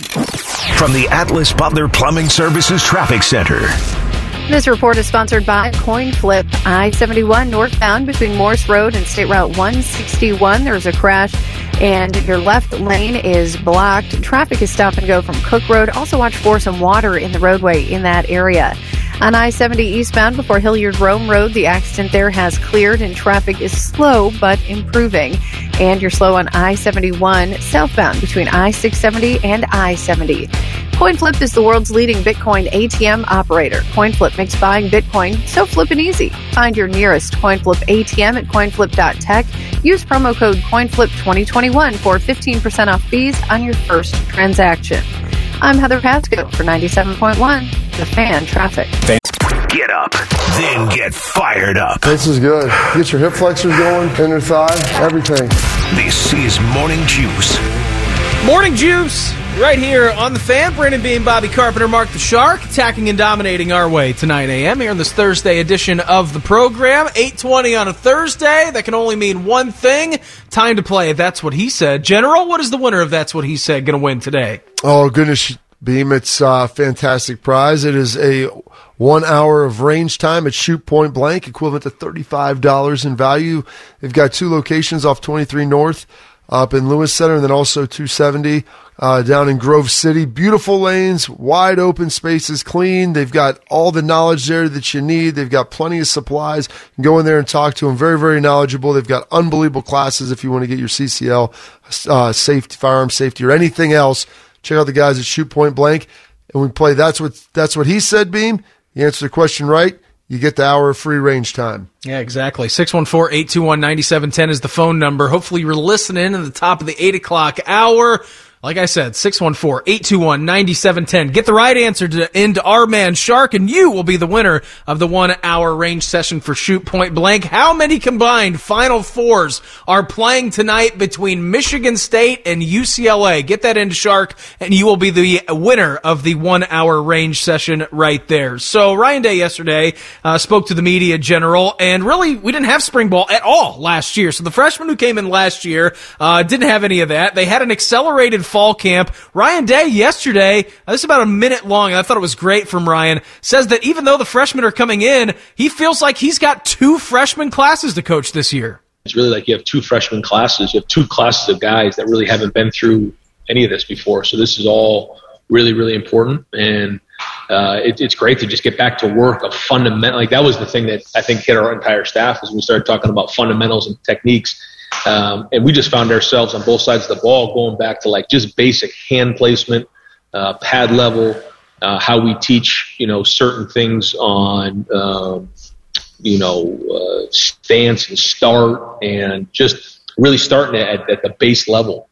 From the Atlas Butler Plumbing Services Traffic Center. This report is sponsored by CoinFlip I 71 northbound between Morse Road and State Route 161. There's a crash and your left lane is blocked. Traffic is stop and go from Cook Road. Also, watch for some water in the roadway in that area. On I 70 eastbound before Hilliard Rome Road, the accident there has cleared and traffic is slow but improving. And you're slow on I 71 southbound between I 670 and I 70. CoinFlip is the world's leading Bitcoin ATM operator. CoinFlip makes buying Bitcoin so flippin' easy. Find your nearest CoinFlip ATM at coinflip.tech. Use promo code CoinFlip2021 for 15% off fees on your first transaction. I'm Heather Pasco for 97.1, The Fan Traffic. Get up, then get fired up. This is good. Get your hip flexors going, inner thigh, everything. This is Morning Juice. Morning Juice, right here on the fan. Brandon Beam, Bobby Carpenter, Mark the Shark, attacking and dominating our way to tonight a.m. here on this Thursday edition of the program. 820 on a Thursday. That can only mean one thing. Time to play. That's what he said. General, what is the winner of That's What He Said going to win today? Oh, goodness, Beam. It's a fantastic prize. It is a one hour of range time at shoot point blank, equivalent to $35 in value. They've got two locations off 23 North up in Lewis Center, and then also 270 uh, down in Grove City. Beautiful lanes, wide open spaces, clean. They've got all the knowledge there that you need. They've got plenty of supplies. Go in there and talk to them. Very, very knowledgeable. They've got unbelievable classes if you want to get your CCL, uh, safety, firearm safety, or anything else. Check out the guys at Shoot Point Blank, and we play. That's what that's what he said. Beam. You answer the question right you get the hour of free range time. Yeah, exactly. 614-821-9710 is the phone number. Hopefully you're listening at the top of the 8 o'clock hour. Like I said, 614-821-9710. Get the right answer to end our man Shark and you will be the winner of the one hour range session for shoot point blank. How many combined final fours are playing tonight between Michigan State and UCLA? Get that into Shark and you will be the winner of the one hour range session right there. So Ryan Day yesterday uh, spoke to the media general and really we didn't have spring ball at all last year. So the freshmen who came in last year uh, didn't have any of that. They had an accelerated fall camp. Ryan Day yesterday, uh, this is about a minute long, and I thought it was great from Ryan, says that even though the freshmen are coming in, he feels like he's got two freshman classes to coach this year. It's really like you have two freshman classes. You have two classes of guys that really haven't been through any of this before. So this is all really, really important. And uh, it, it's great to just get back to work of fundamental. Like that was the thing that I think hit our entire staff as we started talking about fundamentals and techniques um, and we just found ourselves on both sides of the ball going back to like just basic hand placement, uh, pad level, uh, how we teach, you know, certain things on, um, you know, uh, stance and start and just really starting at, at the base level.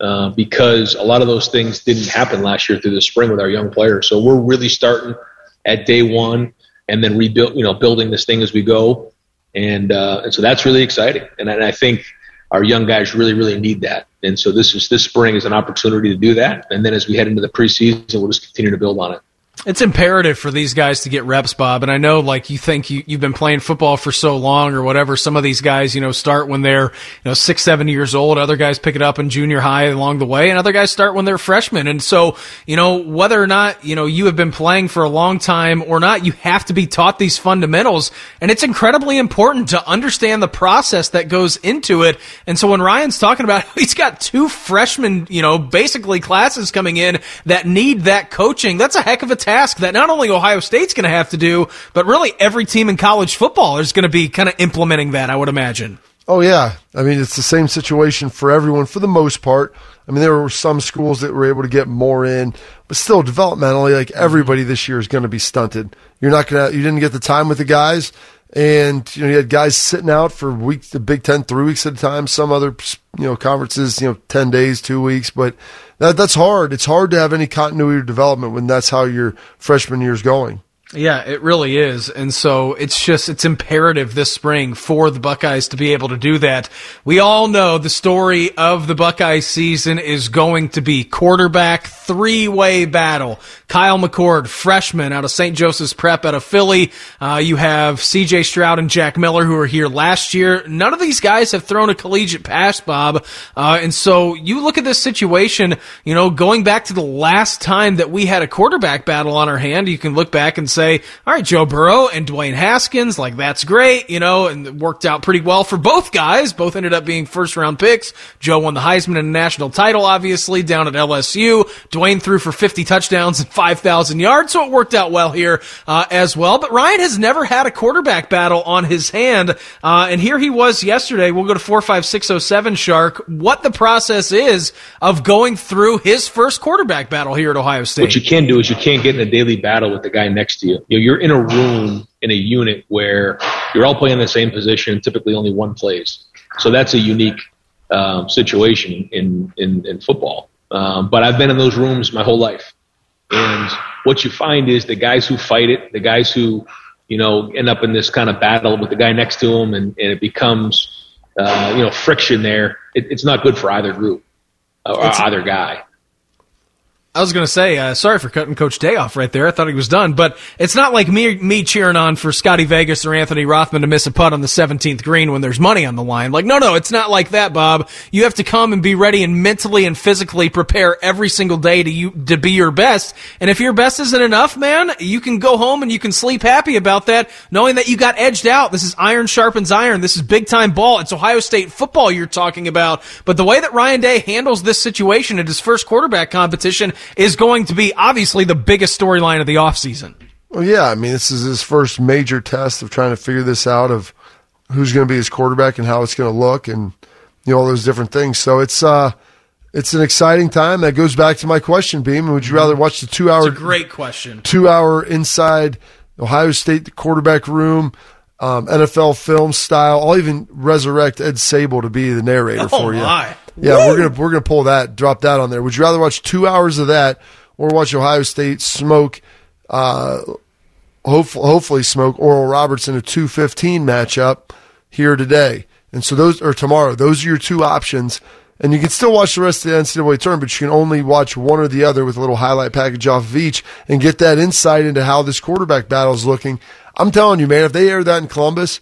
Uh, because a lot of those things didn't happen last year through the spring with our young players. So we're really starting at day one and then rebuild, you know, building this thing as we go. And, uh, and so that's really exciting. And, and I think, our young guys really, really need that. And so this is this spring is an opportunity to do that. And then as we head into the preseason, we'll just continue to build on it. It's imperative for these guys to get reps, Bob. And I know, like, you think you, you've been playing football for so long or whatever. Some of these guys, you know, start when they're, you know, six, seven years old. Other guys pick it up in junior high along the way. And other guys start when they're freshmen. And so, you know, whether or not, you know, you have been playing for a long time or not, you have to be taught these fundamentals. And it's incredibly important to understand the process that goes into it. And so when Ryan's talking about, he's got two freshmen, you know, basically classes coming in that need that coaching, that's a heck of a task task that not only Ohio State's going to have to do, but really every team in college football is going to be kind of implementing that, I would imagine. Oh, yeah. I mean, it's the same situation for everyone for the most part. I mean, there were some schools that were able to get more in, but still developmentally, like everybody this year is going to be stunted. You're not going to, you didn't get the time with the guys. And, you know, you had guys sitting out for weeks, the Big Ten, three weeks at a time. Some other, you know, conferences, you know, 10 days, two weeks. But that, that's hard. It's hard to have any continuity or development when that's how your freshman year's going. Yeah, it really is. And so it's just, it's imperative this spring for the Buckeyes to be able to do that. We all know the story of the Buckeye season is going to be quarterback three way battle. Kyle McCord, freshman out of St. Joseph's Prep out of Philly. Uh, you have CJ Stroud and Jack Miller who were here last year. None of these guys have thrown a collegiate pass, Bob. Uh, and so you look at this situation, you know, going back to the last time that we had a quarterback battle on our hand, you can look back and say, all right, Joe Burrow and Dwayne Haskins, like that's great, you know, and it worked out pretty well for both guys. Both ended up being first round picks. Joe won the Heisman and national title, obviously, down at LSU. Dwayne threw for 50 touchdowns and 5,000 yards, so it worked out well here uh, as well. But Ryan has never had a quarterback battle on his hand, uh, and here he was yesterday. We'll go to 45607 Shark. What the process is of going through his first quarterback battle here at Ohio State. What you can do is you can't get in a daily battle with the guy next to you you. know, you're in a room in a unit where you're all playing the same position. Typically, only one plays. So that's a unique um, situation in in, in football. Um, but I've been in those rooms my whole life, and what you find is the guys who fight it, the guys who you know end up in this kind of battle with the guy next to them, and, and it becomes uh, you know friction there. It, it's not good for either group. or either guy. I was going to say, uh, sorry for cutting Coach Day off right there. I thought he was done, but it's not like me me cheering on for Scotty Vegas or Anthony Rothman to miss a putt on the 17th green when there's money on the line. Like, no, no, it's not like that, Bob. You have to come and be ready and mentally and physically prepare every single day to you to be your best. And if your best isn't enough, man, you can go home and you can sleep happy about that, knowing that you got edged out. This is iron sharpens iron. This is big time ball. It's Ohio State football you're talking about. But the way that Ryan Day handles this situation at his first quarterback competition is going to be obviously the biggest storyline of the offseason. Well, yeah, I mean, this is his first major test of trying to figure this out of who's going to be his quarterback and how it's going to look, and you know all those different things. So it's uh, it's an exciting time. That goes back to my question, Beam. Would you rather watch the two hour? It's a great question. Two hour inside Ohio State quarterback room, um, NFL film style. I'll even resurrect Ed Sabol to be the narrator Oh, for you. my. Yeah, we're gonna we're gonna pull that, drop that on there. Would you rather watch two hours of that or watch Ohio State smoke? Uh, hopefully, hopefully smoke Oral Roberts in a two fifteen matchup here today, and so those or tomorrow. Those are your two options. And you can still watch the rest of the NCAA tournament, but you can only watch one or the other with a little highlight package off of each and get that insight into how this quarterback battle is looking. I'm telling you, man, if they aired that in Columbus,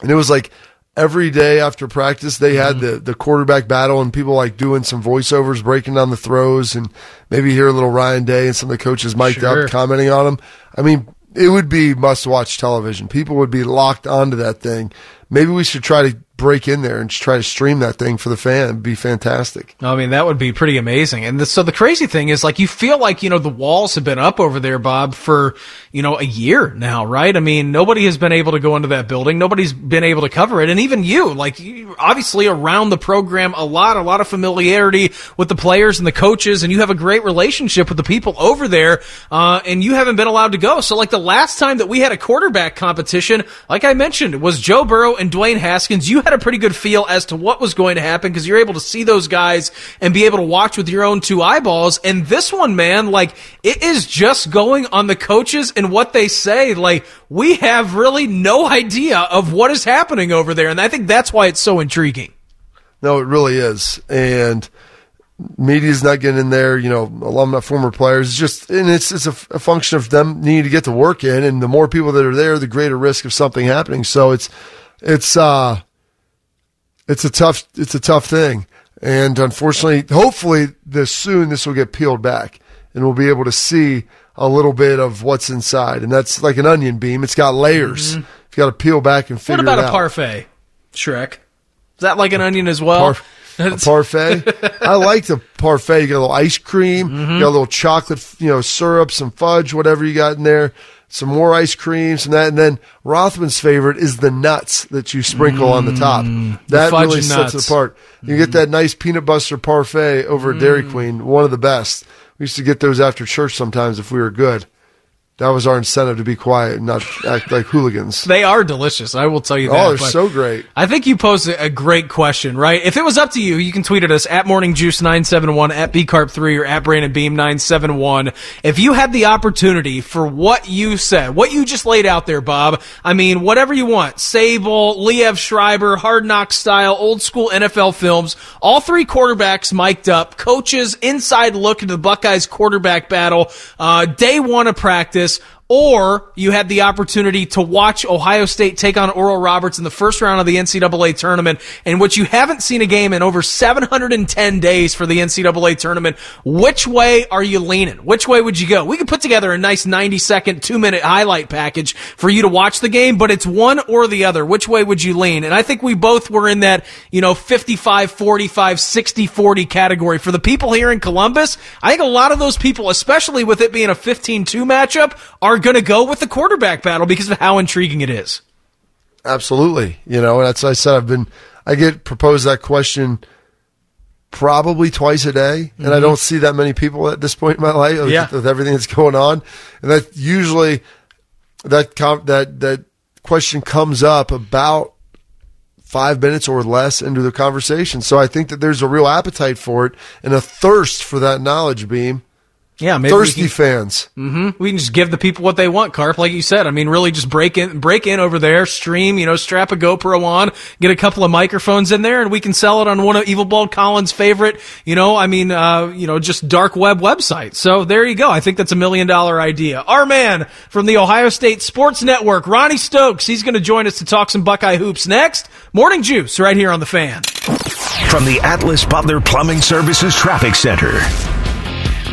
and it was like every day after practice they had mm-hmm. the the quarterback battle and people like doing some voiceovers breaking down the throws and maybe hear a little Ryan Day and some of the coaches mic'd Sure. up commenting on them. I mean, it would be must watch television. People would be locked onto that thing. Maybe we should try to break in there and try to stream that thing for the fan. It'd be fantastic. I mean, that would be pretty amazing. And the, so the crazy thing is, like, you feel like, you know, the walls have been up over there, Bob, for, you know, a year now, right? I mean, nobody has been able to go into that building. Nobody's been able to cover it. And even you, like, you, obviously around the program, a lot, a lot of familiarity with the players and the coaches, and you have a great relationship with the people over there, uh, and you haven't been allowed to go. So, like, the last time that we had a quarterback competition, like I mentioned, was Joe Burrow and Dwayne Haskins. You had a pretty good feel as to what was going to happen because you're able to see those guys and be able to watch with your own two eyeballs. And this one, man, like, it is just going on the coaches and what they say. Like, we have really no idea of what is happening over there. And I think that's why it's so intriguing. No, it really is. And media's not getting in there, you know, alumni, former players. Just, and it's, it's a, a function of them needing to get the work in. And the more people that are there, the greater risk of something happening. So it's, it's, uh, it's a tough, it's a tough thing. And unfortunately, hopefully this soon, this will get peeled back and we'll be able to see a little bit of what's inside. And that's like an onion beam. It's got layers. You've got to peel back and figure Mm-hmm. What about it a parfait, Shrek? Is that like an onion as well? A parfait. I like the parfait. You got a little ice cream, Mm-hmm. you got a little chocolate, you know, syrup, some fudge, whatever you got in there. Some more ice cream, some that, and then Rothman's favorite is the nuts that you sprinkle on the top. Mm, that fudge really and sets it apart. You get mm. that nice peanut butter parfait over at Dairy mm. Queen, one of the best. We used to get those after church sometimes if we were good. That was our incentive to be quiet and not act like hooligans. They are delicious. I will tell you Oh, that. they're so great. I think you posed a great question, right? If it was up to you, you can tweet at us at morningjuice971, at bcarp3, or at brandonbeam971. If you had the opportunity for what you said, what you just laid out there, Bob, I mean, whatever you want, Sabol, Liev Schreiber, Hard Knock style, old school NFL films, all three quarterbacks mic'd up, coaches, inside look into the Buckeyes quarterback battle, uh, day one of practice, this or you had the opportunity to watch Ohio State take on Oral Roberts in the first round of the NCAA tournament, in which you haven't seen a game in over 710 days for the NCAA tournament. Which way are you leaning? Which way would you go? We could put together a nice 90 second, two minute highlight package for you to watch the game, but it's one or the other. Which way would you lean? And I think we both were in that, you know, 55, 45, 60, 40 category. For the people here in Columbus, I think a lot of those people, especially with it being a 15-2 matchup, are going to go with the quarterback battle because of how intriguing it is. Absolutely. You know, and that's why I said I've been I get proposed that question probably twice a day, and I Mhm. don't see that many people at this point in my life with, Yeah. with everything that's going on. And that usually that com- that that question comes up about five minutes or less into the conversation. So I think that there's a real appetite for it and a thirst for that knowledge beam. Yeah, maybe thirsty can, fans. Mm-hmm. We can just give the people what they want, Carp, like you said. I mean, really just break in, break in over there, stream, you know, strap a GoPro on, get a couple of microphones in there, and we can sell it on one of Evil Bald Collins' favorite, you know, I mean, uh, you know, just dark web websites. So there you go. I think that's a million dollar idea. Our man from the Ohio State Sports Network, Ronnie Stokes, he's going to join us to talk some Buckeye hoops next. Morning Juice right here on the fan. From the Atlas Butler Plumbing Services Traffic Center.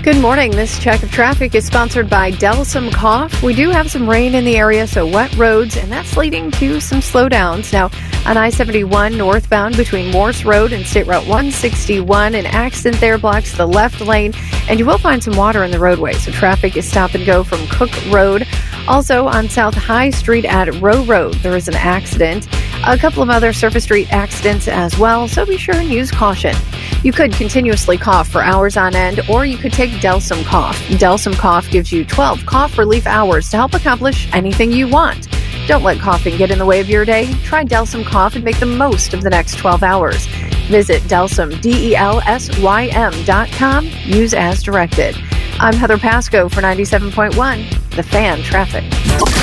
Good morning. This check of traffic is sponsored by Delsym Cough. We do have some rain in the area, so wet roads, and that's leading to some slowdowns. Now, on I 71 northbound between Morse Road and State Route 161, an accident there blocks the left lane, and you will find some water in the roadway, so traffic is stop and go from Cook Road. Also, on South High Street at Row Road, there is an accident. A couple of other surface street accidents as well, so be sure and use caution. You could continuously cough for hours on end, or you could take Delsym Cough. Delsym Cough gives you 12 cough relief hours to help accomplish anything you want. Don't let coughing get in the way of your day. Try Delsym Cough and make the most of the next 12 hours. Visit Delsym, D-E-L-S-Y-M dot com. Use as directed. I'm Heather Pasco for 97.1, The Fan Traffic.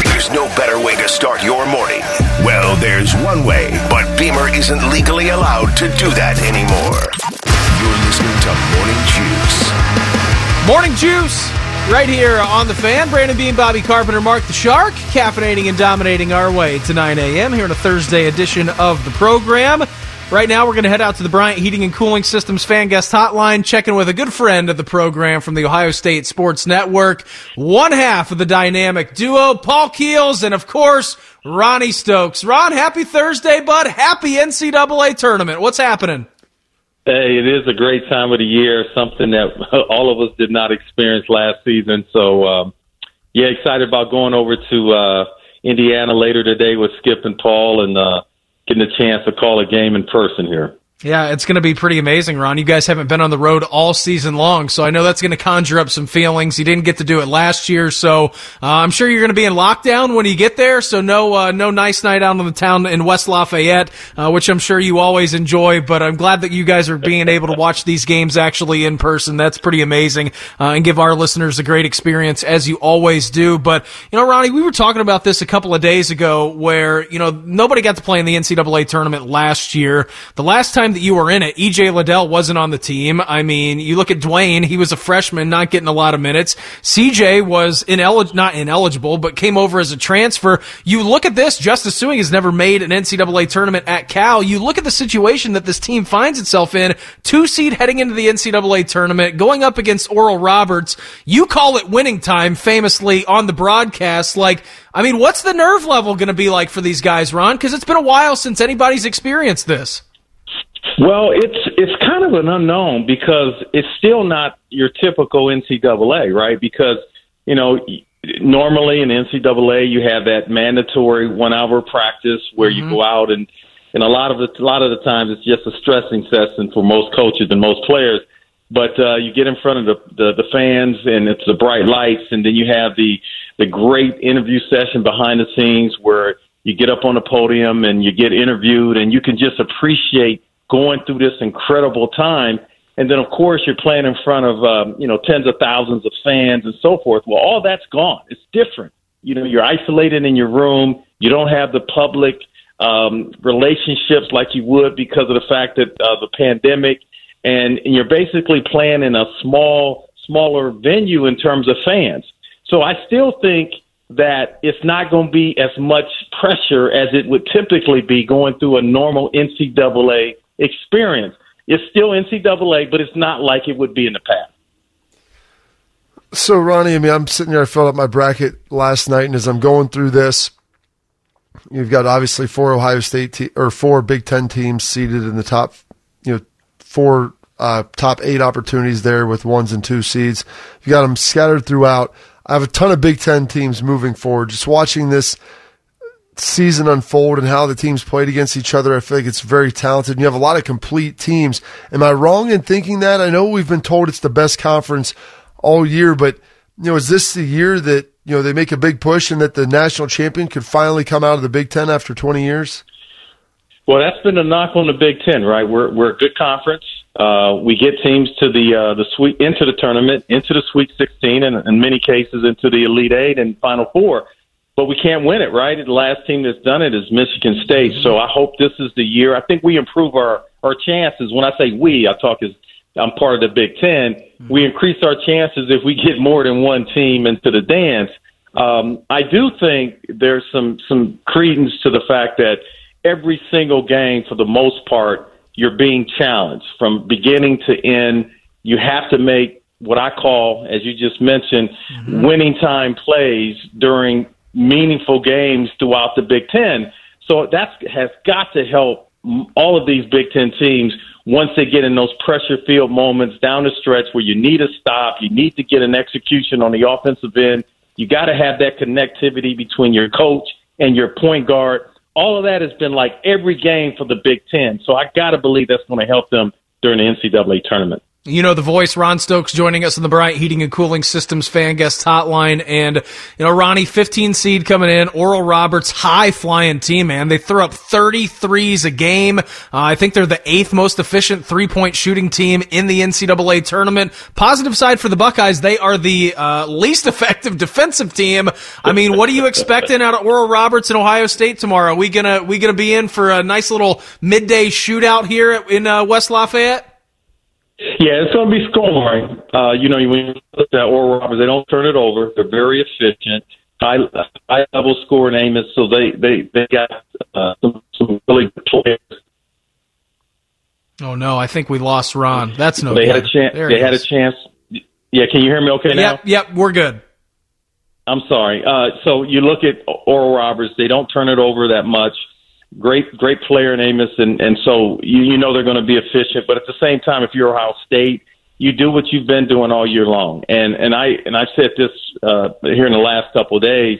There's no better way to start your morning. Well, there's one way, but Beamer isn't legally allowed to do that anymore. You're listening to Morning. Morning Juice, right here on the fan. Brandon Beam, Bobby Carpenter, Mark the Shark, caffeinating and dominating our way to 9 a.m. here on a Thursday edition of the program. Right now, we're going to head out to the Bryant Heating and Cooling Systems fan guest hotline, checking with a good friend of the program from the Ohio State Sports Network, one half of the dynamic duo, Paul Keels, and of course, Ronnie Stokes. Ron, happy Thursday, bud. Happy NCAA tournament. What's happening? Hey, it is a great time of the year, something that all of us did not experience last season. So, um, yeah, excited about going over to uh, Indiana later today with Skip and Paul and uh, getting a chance to call a game in person here. Yeah, it's going to be pretty amazing, Ron. You guys haven't been on the road all season long, so I know that's going to conjure up some feelings. You didn't get to do it last year, so uh, I'm sure you're going to be in lockdown when you get there. So no, uh, no nice night out on the town in West Lafayette, uh, which I'm sure you always enjoy. But I'm glad that you guys are being able to watch these games actually in person. That's pretty amazing, uh, and give our listeners a great experience as you always do. But you know, Ronnie, we were talking about this a couple of days ago, where you know nobody got to play in the NCAA tournament last year. The last time that you were in it, EJ Liddell wasn't on the team. I mean, you look at Dwayne, he was a freshman, not getting a lot of minutes. CJ was inelig- not ineligible, but came over as a transfer. You look at this, Justice Sueing has never made an NCAA tournament at Cal. You look at the situation that this team finds itself in, two seed heading into the NCAA tournament, going up against Oral Roberts. You call it winning time famously on the broadcast. Like, I mean, what's the nerve level going to be like for these guys, Ron? Because it's been a while since anybody's experienced this. Well, it's it's kind of an unknown because it's still not your typical NCAA, right? Because you know normally in NCAA you have that mandatory one hour practice where mm-hmm. you go out and and a lot of the a lot of the times it's just a stressing session for most coaches and most players. But uh, you get in front of the, the the fans and it's the bright lights, and then you have the the great interview session behind the scenes where you get up on the podium and you get interviewed, and you can just appreciate going through this incredible time. And then, of course, you're playing in front of um, you know tens of thousands of fans and so forth. Well, all that's gone. It's different. You know, you're isolated in your room. You don't have the public um, relationships like you would because of the fact that uh, the pandemic, and, and you're basically playing in a small, smaller venue in terms of fans. So I still think that it's not going to be as much pressure as it would typically be going through a normal NCAA experience. It's still NCAA, but it's not like it would be in the past. So, Ronnie, I mean, I'm sitting here, I filled up my bracket last night, and as I'm going through this, you've got obviously four Ohio State te- or four Big Ten teams seated in the top, you know, four uh, top eight opportunities there with ones and two seeds. You got them scattered throughout. I have a ton of Big Ten teams moving forward. Just watching this season unfold and how the teams played against each other, I feel like it's very talented. And you have a lot of complete teams. Am I wrong in thinking that? I know we've been told it's the best conference all year, but you know, is this the year that you know they make a big push and that the national champion could finally come out of the Big Ten after 20 years? Well, that's been a knock on the Big Ten, right? We're we're a good conference. Uh, we get teams to the uh, the sweet into the tournament, into the Sweet 16, and in many cases into the Elite Eight and Final Four. But we can't win it, right? The last team that's done it is Michigan State. So I hope this is the year. I think we improve our our chances. When I say we, I talk as I'm part of the Big 10 We increase our chances if we get more than one team into the dance. Um, I do think there's some some credence to the fact that every single game, for the most part, you're being challenged from beginning to end. You have to make what I call, as you just mentioned, mm-hmm. winning time plays during meaningful games throughout the Big Ten. So that has got to help all of these Big Ten teams once they get in those pressure field moments down the stretch where you need a stop, you need to get an execution on the offensive end. You got to have that connectivity between your coach and your point guard all of that has been like every game for the Big Ten. So I got to believe that's going to help them during the NCAA tournament. You know the voice, Ron Stokes, joining us on the Bryant Heating and Cooling Systems fan guest hotline. And, you know, Ronnie, 15 seed coming in, Oral Roberts, high flying team, man. They throw up 33s a game. Uh, I think they're the eighth most efficient three point shooting team in the NCAA tournament. Positive side for the Buckeyes, they are the uh, least effective defensive team. I mean, what are you expecting out of Oral Roberts and Ohio State tomorrow? Are we gonna, we gonna be in for a nice little midday shootout here in uh, West Lafayette? Yeah, it's going to be scoring. Uh, you know, when you look at Oral Roberts, they don't turn it over. They're very efficient, high high level scoring Abmas. So they they they got uh, some some really good players. Oh no, I think we lost Ron. That's no. They good. had a chance. There they had a chance. Yeah, can you hear me? Okay now. Yep, yep, we're good. I'm sorry. Uh, so you look at Oral Roberts; they don't turn it over that much great great player in Abmas, and and so you you know they're going to be efficient. But at the same time, if you're Ohio State, you do what you've been doing all year long. And and I and I said this uh, here in the last couple of days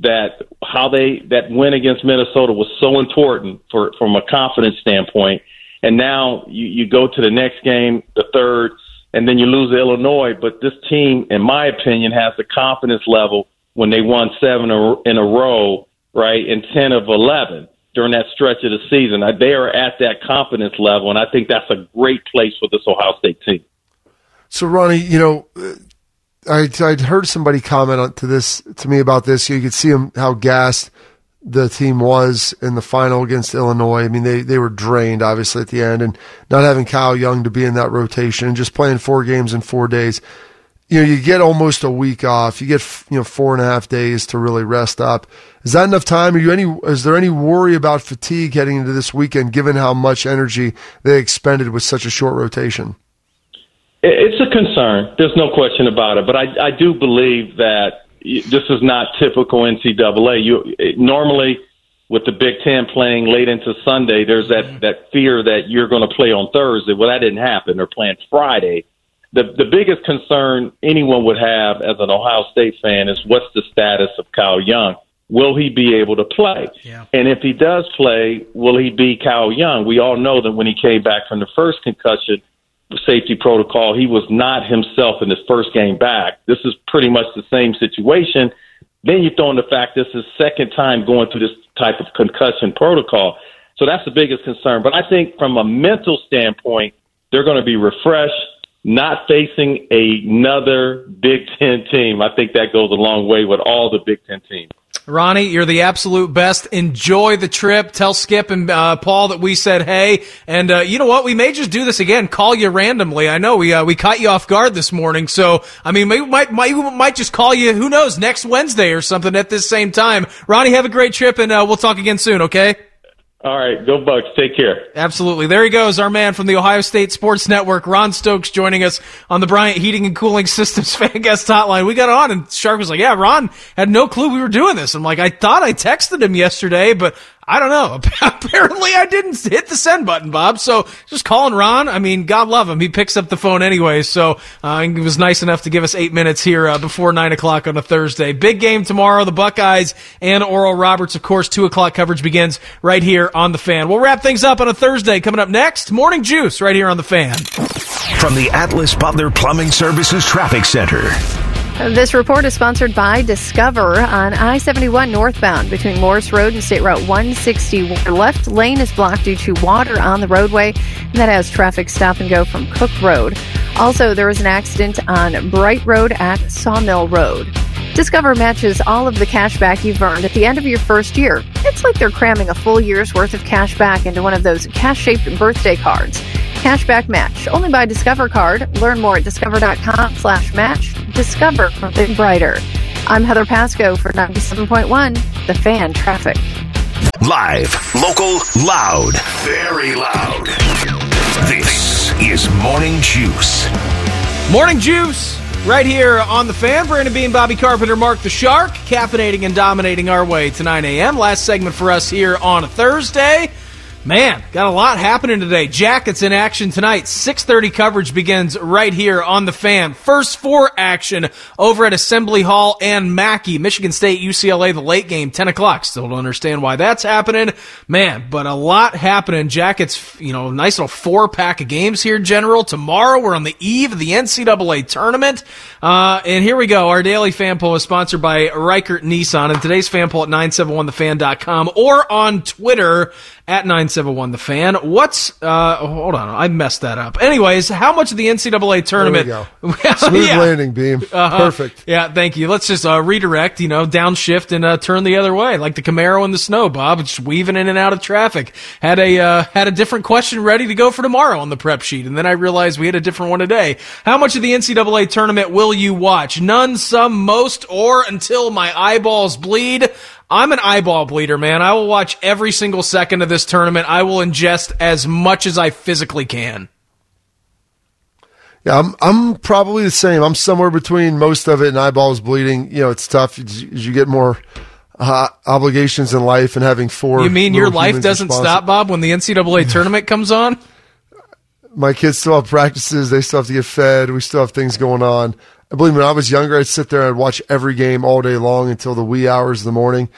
that how they that win against Minnesota was so important for from a confidence standpoint. And now you you go to the next game, the third, and then you lose to Illinois. But this team, in my opinion, has the confidence level when they won seven in a row, right, and ten of eleven during that stretch of the season. They are at that confidence level, and I think that's a great place for this Ohio State team. So, Ronnie, you know, uh, I I'd heard somebody comment on, to this to me about this. You could see him how gassed the team was in the final against Illinois. I mean, they they were drained obviously at the end, and not having Kyle Young to be in that rotation and just playing four games in four days you know, you get almost a week off. You get, you know, four and a half days to really rest up. Is that enough time? Are you any, is there any worry about fatigue heading into this weekend, given how much energy they expended with such a short rotation? It's a concern. There's no question about it. But I, I do believe that this is not typical NCAA. You normally with the Big Ten playing late into Sunday, there's that that fear that you're going to play on Thursday. Well, that didn't happen. They're playing Friday the the biggest concern anyone would have as an Ohio State fan is what's the status of Kyle Young? Will he be able to play? Yeah. And if he does play, will he be Kyle Young? We all know that when he came back from the first concussion safety protocol, he was not himself in his first game back. This is pretty much the same situation. Then you throw in the fact this is second time going through this type of concussion protocol. So that's the biggest concern. But I think from a mental standpoint, they're going to be refreshed not facing another Big Ten team. I think that goes a long way with all the Big Ten teams. Ronnie, you're the absolute best. Enjoy the trip. Tell Skip and uh, Paul that we said hey. And uh, you know what? We may just do this again. Call you randomly. I know we uh, we caught you off guard this morning. So I mean, we might, might we might just call you. Who knows? Next Wednesday or something at this same time. Ronnie, have a great trip, and uh, we'll talk again soon. Okay. All right, go Bucks. Take care. Absolutely. There he goes, our man from the Ohio State Sports Network, Ron Stokes, joining us on the Bryant Heating and Cooling Systems fan guest hotline. We got on, and Shark was like, "Yeah, Ron had no clue we were doing this." I'm like, "I thought I texted him yesterday, but I don't know. Apparently, I didn't hit the send button, Bob. So just calling Ron. I mean, God love him. He picks up the phone anyway. So uh, he was nice enough to give us eight minutes here uh, before nine o'clock on a Thursday. Big game tomorrow. The Buckeyes and Oral Roberts, of course. Two o'clock coverage begins right here on the Fan. We'll wrap things up on a Thursday. Coming up next, Morning Juice right here on the Fan. From the Atlas Butler Plumbing Services Traffic Center. This report is sponsored by Discover on I 71 northbound between Morse Road and State Route 160. Left lane is blocked due to water on the roadway, and that has traffic stop and go from Cook Road. Also, there was an accident on Bright Road at Sawmill Road. Discover matches all of the cash back you've earned at the end of your first year. It's like they're cramming a full year's worth of cash back into one of those cash shaped birthday cards. Cashback match only by Discover card. Learn more at discover.com slash match. Discover something brighter. I'm Heather Pasco for 97.1, The Fan Traffic. Live, local, loud, very loud. This is Morning Juice. Morning Juice, right here on the fan. Brandon Beam, Bobby Carpenter, Mark the Shark, caffeinating and dominating our way to 9 a.m. Last segment for us here on a Thursday. Man, got a lot happening today. Jackets in action tonight. 6:30 coverage begins right here on the fan. First four action over at Assembly Hall and Mackey. Michigan State, UCLA, the late game, 10 o'clock. Still don't understand why that's happening. Man, but a lot happening. Jackets, you know, nice little four pack of games here, General. Tomorrow we're on the eve of the NCAA tournament. Uh, and here we go. Our daily fan poll is sponsored by Ricart Nissan. And today's fan poll at 971thefan.com or on Twitter at 971 the fan. What's uh hold on, I messed that up. Anyways, how much of the NCAA tournament There we go. Smooth Yeah. landing, Beam. Uh-huh. Perfect. Yeah, thank you. Let's just uh, redirect, you know, downshift and uh, turn the other way, like the Camaro in the snow, Bob, just weaving in and out of traffic. Had a uh, had a different question ready to go for tomorrow on the prep sheet, and then I realized we had a different one today. How much of the NCAA tournament will you watch? None, some, most, or until my eyeballs bleed? I'm an eyeball bleeder, man. I will watch every single second of this tournament. I will ingest as much as I physically can. Yeah, I'm I'm probably the same. I'm somewhere between most of it and eyeballs bleeding. You know, it's tough as you, get more uh, obligations in life and having four. You mean your life doesn't stop, Bob, when the NCAA tournament comes on? My kids still have practices. They still have to get fed. We still have things going on. I believe when I was younger, I'd sit there and watch every game all day long until the wee hours of the morning.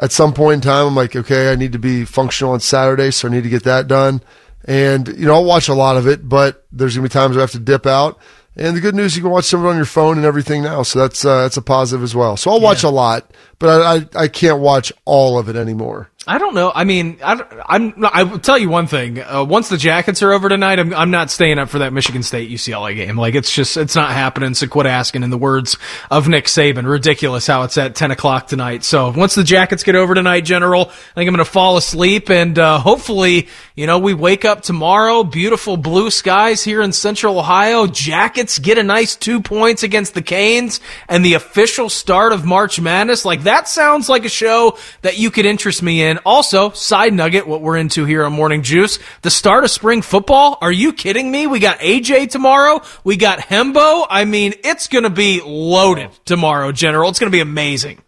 At some point in time, I'm like, okay, I need to be functional on Saturday, so I need to get that done. And, you know, I'll watch a lot of it, but there's going to be times I have to dip out. And the good news, you can watch some of it on your phone and everything now. So that's, uh, that's a positive as well. So I'll watch a lot, but I, I, I can't watch all of it anymore. I don't know. I mean, I, I'm. I will tell you one thing. Uh, once the Jackets are over tonight, I'm, I'm not staying up for that Michigan State UCLA game. Like it's just it's not happening. So quit asking. In the words of Nick Saban, ridiculous how it's at 10 o'clock tonight. So once the Jackets get over tonight, General, I think I'm going to fall asleep and uh, hopefully, you know, we wake up tomorrow, beautiful blue skies here in Central Ohio. Jackets get a nice two points against the Canes, and the official start of March Madness. Like that sounds like a show that you could interest me in. And also, side nugget, what we're into here on Morning Juice, the start of spring football. Are you kidding me? We got AJ tomorrow. We got Hembo. I mean, it's going to be loaded tomorrow, General. It's going to be amazing.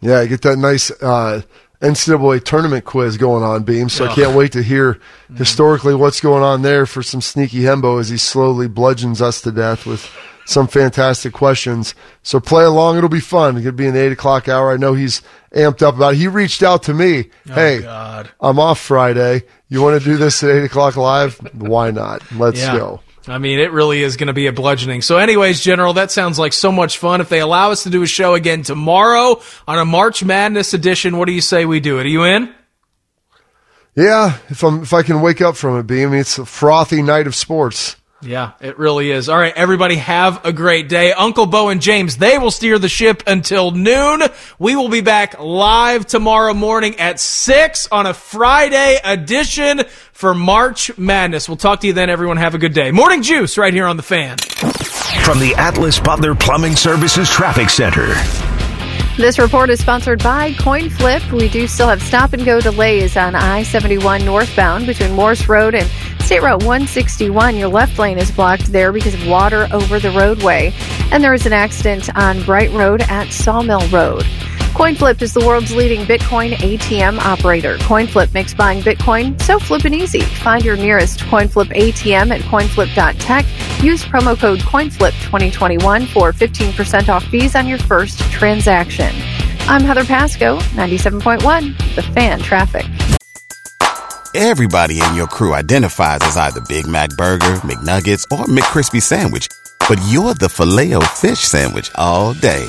Yeah, I get that nice uh, NCAA tournament quiz going on, Beam. So I can't wait to hear historically what's going on there for some sneaky Hembo as he slowly bludgeons us to death with some fantastic questions. So play along; it'll be fun. It could be an eight o'clock hour. I know he's amped up about. it. He reached out to me. Oh, hey, God. I'm off Friday. You want to do this at eight o'clock live? Why not? Let's Yeah. go. I mean, it really is going to be a bludgeoning. So, anyways, General, that sounds like so much fun. If they allow us to do a show again tomorrow on a March Madness edition, what do you say we do it? Are you in? Yeah, if I'm if I can wake up from it, Beam. I mean, it's a frothy night of sports. Yeah, it really is. All right, everybody have a great day. Uncle Bo and James, they will steer the ship until noon. We will be back live tomorrow morning at 6 on a Friday edition for March Madness. We'll talk to you then, everyone. Have a good day. Morning Juice right here on The Fan. From the Atlas Butler Plumbing Services Traffic Center. This report is sponsored by CoinFlip. We do still have stop and go delays on I 71 northbound between Morse Road and State Route 161. Your left lane is blocked there because of water over the roadway. And there is an accident on Bright Road at Sawmill Road. CoinFlip is the world's leading Bitcoin ATM operator. CoinFlip makes buying Bitcoin so flippin' easy. Find your nearest CoinFlip ATM at coinflip.tech. Use promo code CoinFlip2021 for 15% off fees on your first transaction. I'm Heather Pasco, 97.1, The Fan Traffic. Everybody in your crew identifies as either Big Mac Burger, McNuggets, or McCrispy Sandwich. but you're the filet fish Sandwich all day.